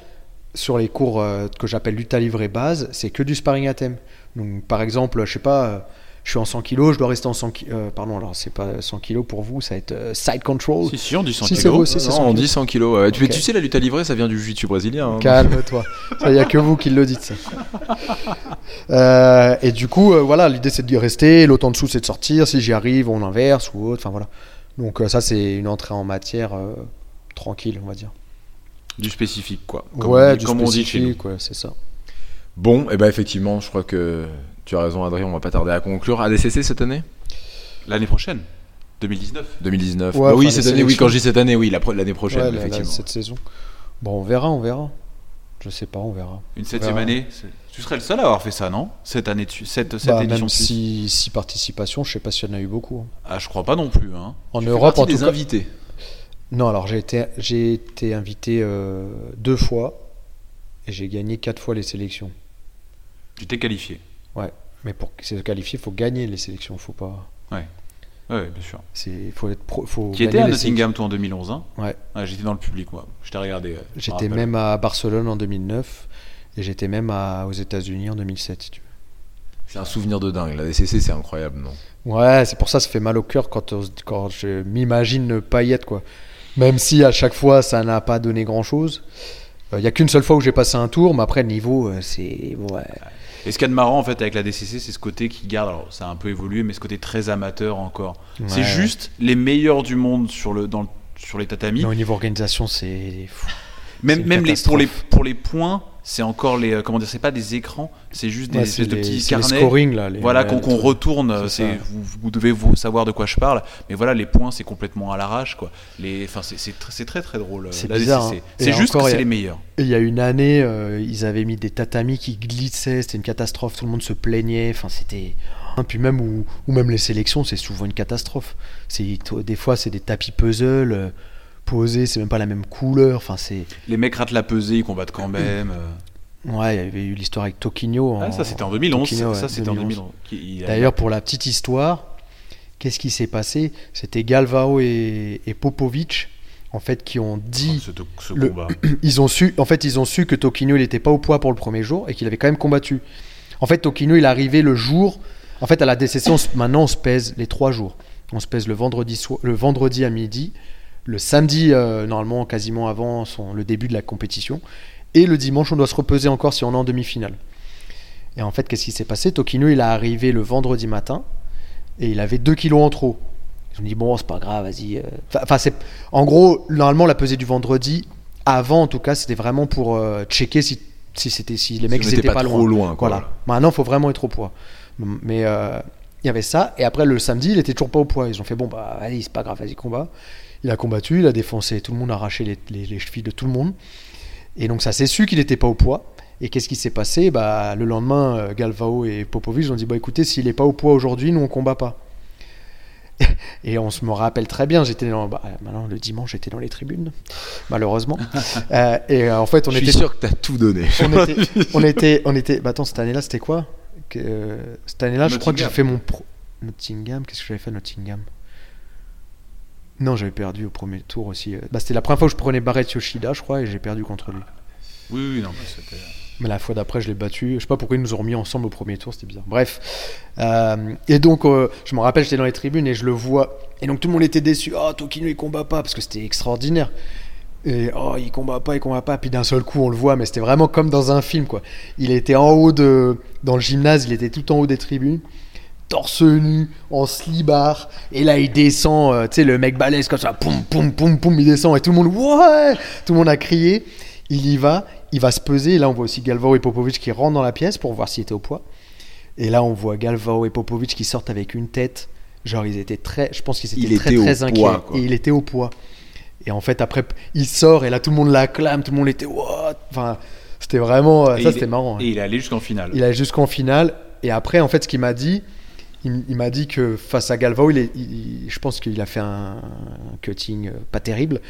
sur les cours euh, que j'appelle lutte livrée base, c'est que du sparring à thème. Donc, par exemple, je sais pas, euh, je suis en 100 kg, je dois rester en 100 kg. pardon, alors c'est pas 100 kg pour vous, ça va être euh, side control. Si, si, on dit 100 Si, c'est Non, 100 on dit 100 kilos. ouais. Tu, sais, la lutte à livrer, ça vient du jiu-jitsu brésilien. hein. Calme-toi. Il n'y a que vous qui le dites, ça. Euh, et du coup, euh, voilà, l'idée c'est de rester. L'autre en dessous, c'est de sortir. Si j'y arrive, on inverse ou autre. Enfin voilà. Donc, euh, ça, c'est une entrée en matière euh, tranquille, on va dire. Du spécifique, quoi. Comme ouais, on dit, du comme on dit chez nous. spécifique, ouais, c'est ça. Bon, et ben effectivement, je crois que tu as raison, Adrien. On va pas tarder à conclure. ADCC cette année? L'année prochaine, 2019. 2019. Ouais, Bah oui, cette année, oui, quand je dis cette année, oui, l'année prochaine, Ouais, la- la- effectivement. cette saison. Bon, on verra, on verra. Je sais pas, on verra. Une septième verra. année. Tu serais le seul à avoir fait ça, non? Cette année, cette, cette Bah, édition même suisse. si, si participation, je sais pas s'il y en a eu beaucoup. hein. Ah, je crois pas non plus. Hein. En Tu Europe, en tout des cas. invités. Non, alors j'ai été, j'ai été invité euh, deux fois et j'ai gagné quatre fois les sélections. Tu t'es qualifié. Mais pour se qualifier, il faut gagner les sélections. Faut pas. Ouais, bien sûr. C'est, faut être pro, faut Qui était à Nottingham, toi, en 2011 hein Ouais. J'étais dans le public, moi. Je t'ai regardé. euh, J'étais même à Barcelone en 2009 et j'étais même à- aux États-Unis en 2007. si tu C'est un souvenir de dingue. La DCC, c'est incroyable, non? Veux. Ouais, c'est pour ça que ça fait mal au cœur quand, quand je m'imagine ne pas y être quoi. Même si à chaque fois ça n'a pas donné grand chose. Il y a qu'une seule fois où j'ai passé un tour, mais après le niveau, euh, c'est ouais. Et ce qu'il y a de marrant, en fait, avec la DCC, c'est ce côté qui garde. Alors, ça a un peu évolué, mais ce côté très amateur encore. C'est Ouais. juste les meilleurs du monde sur, le, dans le- sur les tatamis. Mais au niveau organisation, c'est fou. Même, même les, pour, les, pour les points, c'est encore les. euh, Comment dire C'est pas des écrans, c'est juste des Ouais, espèces de les- petits c'est les carnets. scoring, là, les- voilà, qu'on trucs. retourne. C'est. Vous, vous devez vous savoir de quoi je parle. Mais voilà, les points, c'est complètement à l'arrache. quoi. Les, enfin, c'est c'est tr- c'est très très drôle. euh, C'est bizarre, hein. C'est Et juste encore, que c'est a- les meilleurs. Il y a une année, euh, ils avaient mis des tatamis qui glissaient, c'était une catastrophe, tout le monde se plaignait, enfin c'était... Et puis même, ou, ou même les sélections, c'est souvent une catastrophe. C'est Des fois, c'est des tapis puzzle posés, c'est même pas la même couleur, enfin c'est... Les mecs ratent la pesée, ils combattent quand même. euh. Ouais, il y avait eu l'histoire avec Toquinho. en- Ah, ça, c'était en 2011. Toquinho, ça, ouais, c'était en 2011. 2011. Qui- il a- D'ailleurs, pour la petite histoire, qu'est-ce qui s'est passé? C'était Galvao et, et Popovic, en fait, qui ont dit... ce, ce le- combat. ils ont su, en fait, ils ont su que Toquinho il n'était pas au poids pour le premier jour et qu'il avait quand même combattu. En fait, Toquinho il est arrivé le jour. En fait, à la DCC, on se- maintenant on se pèse les trois jours. On se pèse le vendredi, so- le vendredi à midi, le samedi euh, normalement quasiment avant son, le début de la compétition, et le dimanche on doit se repeser encore si on est en demi-finale. Et en fait, qu'est-ce qui s'est passé? Toquinho il est arrivé le vendredi matin et il avait 2 kilos en trop. Ils ont dit bon c'est pas grave, vas-y. euh. Enfin, c'est en gros normalement la pesée du vendredi avant en tout cas c'était vraiment pour euh, checker si si c'était si les mecs Si ils on étaient était pas, pas trop loin. loin, quoi. Voilà. Maintenant faut vraiment être au poids. Mais euh, il y avait ça et après le samedi il était toujours pas au poids. Ils ont fait bon bah allez c'est pas grave vas-y combat. Il a combattu, il a défoncé tout le monde, a arraché les, les- les chevilles de tout le monde. Et donc ça s'est su qu'il n'était pas au poids. Et qu'est-ce qui s'est passé? Bah, Le lendemain, euh, Galvao et Popovic ont dit bah, écoutez, s'il n'est pas au poids aujourd'hui, nous on combat pas. Et on se me rappelle très bien, j'étais dans, bah, maintenant le dimanche j'étais dans les tribunes, malheureusement. Euh, et euh, en fait on Je était, sûr que t'as tout donné. on était, on était, on était, bah attends cette année-là c'était quoi? Que- Cette année-là je crois que j'ai fait mon, pro- Nottingham, qu'est-ce que j'avais fait à Nottingham? Non, j'avais perdu au premier tour aussi. euh. Bah, c'était la première fois que je prenais Barrett Yoshida, je crois, et j'ai perdu contre lui. Oui, oui, non, mais c'était. Mais la fois d'après, je l'ai battu. Je sais pas pourquoi ils nous ont remis ensemble au premier tour, c'était bizarre. Bref. Euh, et donc, euh, je me rappelle, j'étais dans les tribunes et je le vois. Et donc, tout le monde était déçu. Oh, Tokino, il combat pas. Parce que c'était extraordinaire. Et oh, il combat pas, il combat pas. Puis d'un seul coup, on le voit. Mais c'était vraiment comme dans un film, quoi. Il était en haut de. Dans le gymnase, il était tout en haut des tribunes. Torse nu, en slibard. Et là, il descend. euh, tu sais, le mec balèze comme ça. Poum, poum, poum, poum. Il descend. Et tout le monde. Ouais Tout le monde a crié. Il y va, il va se peser. Et là, on voit aussi Galvao et Popovic qui rentrent dans la pièce pour voir s'il était au poids. Et là, on voit Galvao et Popovic qui sortent avec une tête. Genre, ils étaient très. Je pense qu'ils étaient Il très, était très inquiets. poids. Et il était au poids. Et en fait, après, il sort et là, tout le monde l'acclame. Tout le monde était. What? Enfin, c'était vraiment. euh, Et Ça, c'était est- marrant. hein. Et il est allé jusqu'en finale. Il allait jusqu'en finale. Et après, en fait, ce qu'il m'a dit, il, il m'a dit que face à Galvao, il est, il- je pense qu'il a fait un, un cutting euh, pas terrible.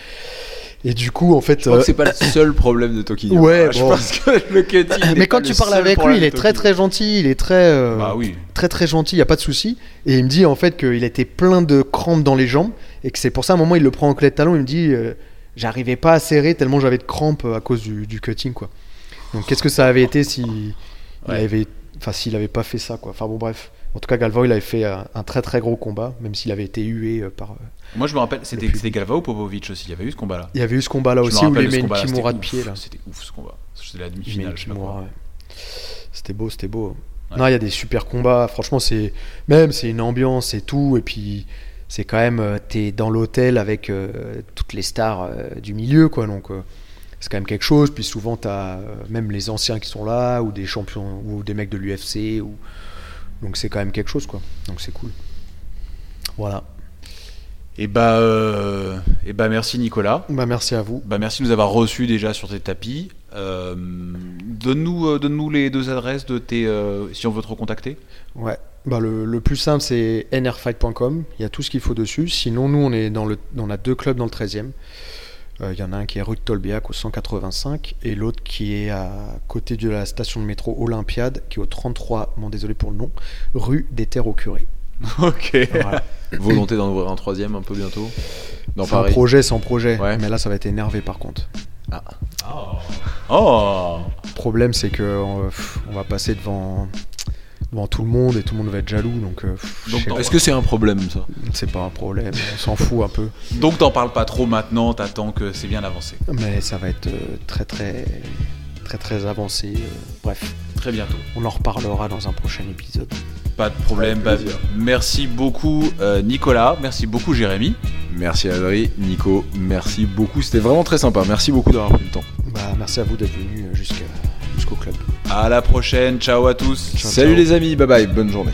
Et du coup, en fait. Je crois euh, c'est pas le seul problème de Tokyo. Ouais, je bon. pense que le cutting. mais quand tu parles avec lui, il est très très gentil, il est très euh, Bah oui. très très gentil, il y a pas de souci. Et il me dit en fait qu'il était plein de crampes dans les jambes et que c'est pour ça à un moment il le prend en clé de talon, il me dit euh, j'arrivais pas à serrer tellement j'avais de crampes à cause du, du cutting quoi. Donc qu'est-ce que ça avait été si il avait enfin s'il avait pas fait ça quoi. Enfin bon bref. En tout cas Galvao il avait fait euh, un très très gros combat même s'il avait été hué euh, par euh, Moi, je me rappelle, c'était Galvao ou Popovic aussi? Il y avait eu ce combat-là. il y avait eu ce combat là Je me aussi où il met une combat-là, kimura de pied là. C'était ouf ce combat. C'était la demi-finale, je kimura, ouais. C'était beau, c'était beau. Ouais. Non, il y a des super combats. Franchement, c'est même c'est une ambiance et tout. Et puis c'est quand même t'es dans l'hôtel avec euh, toutes les stars euh, du milieu, quoi. Donc euh, c'est quand même quelque chose. Puis souvent t'as même les anciens qui sont là ou des champions ou des mecs de l'UFC ou donc c'est quand même quelque chose, quoi. Donc c'est cool. Voilà. Et bah, euh, et bah, merci Nicolas. Bah merci à vous. Bah, merci de nous avoir reçus déjà sur tes tapis. Euh, donne-nous, euh, donne-nous les deux adresses de tes, si on veut te recontacter. Ouais. Bah le, le plus simple c'est nrfight.com, il y a tout ce qu'il faut dessus. Sinon nous on est dans le on a deux clubs dans le 13e. Euh, Il y en a un qui est rue de Tolbiac au 185 et l'autre qui est à côté de la station de métro Olympiade qui est au 33, bon désolé pour le nom, rue des Terres au Curé. Ok. Voilà. Volonté d'en ouvrir un troisième un peu bientôt. Dans C'est un Paris. projet sans projet, Ouais. mais là ça va être énervé par contre. Oh. Le problème c'est que euh, on va passer devant devant tout le monde et tout le monde va être jaloux donc, euh, Donc, pas. Est-ce que c'est un problème ça? C'est pas un problème, on s'en fout un peu. Donc t'en parles pas trop maintenant. T'attends que c'est bien avancé. Mais ça va être euh, très très très très avancé. euh, bref, Très bientôt. on en reparlera dans un prochain épisode. Pas de problème. Bah, merci beaucoup euh, Nicolas. Merci beaucoup Jérémy. Merci Adri, Nico, merci beaucoup. C'était vraiment très sympa. Merci beaucoup d'avoir pris le temps. Bah, merci à vous d'être venu jusqu'à jusqu'au club. À la prochaine. Ciao à tous. Ciao, Salut ciao. les amis, bye bye, bonne journée.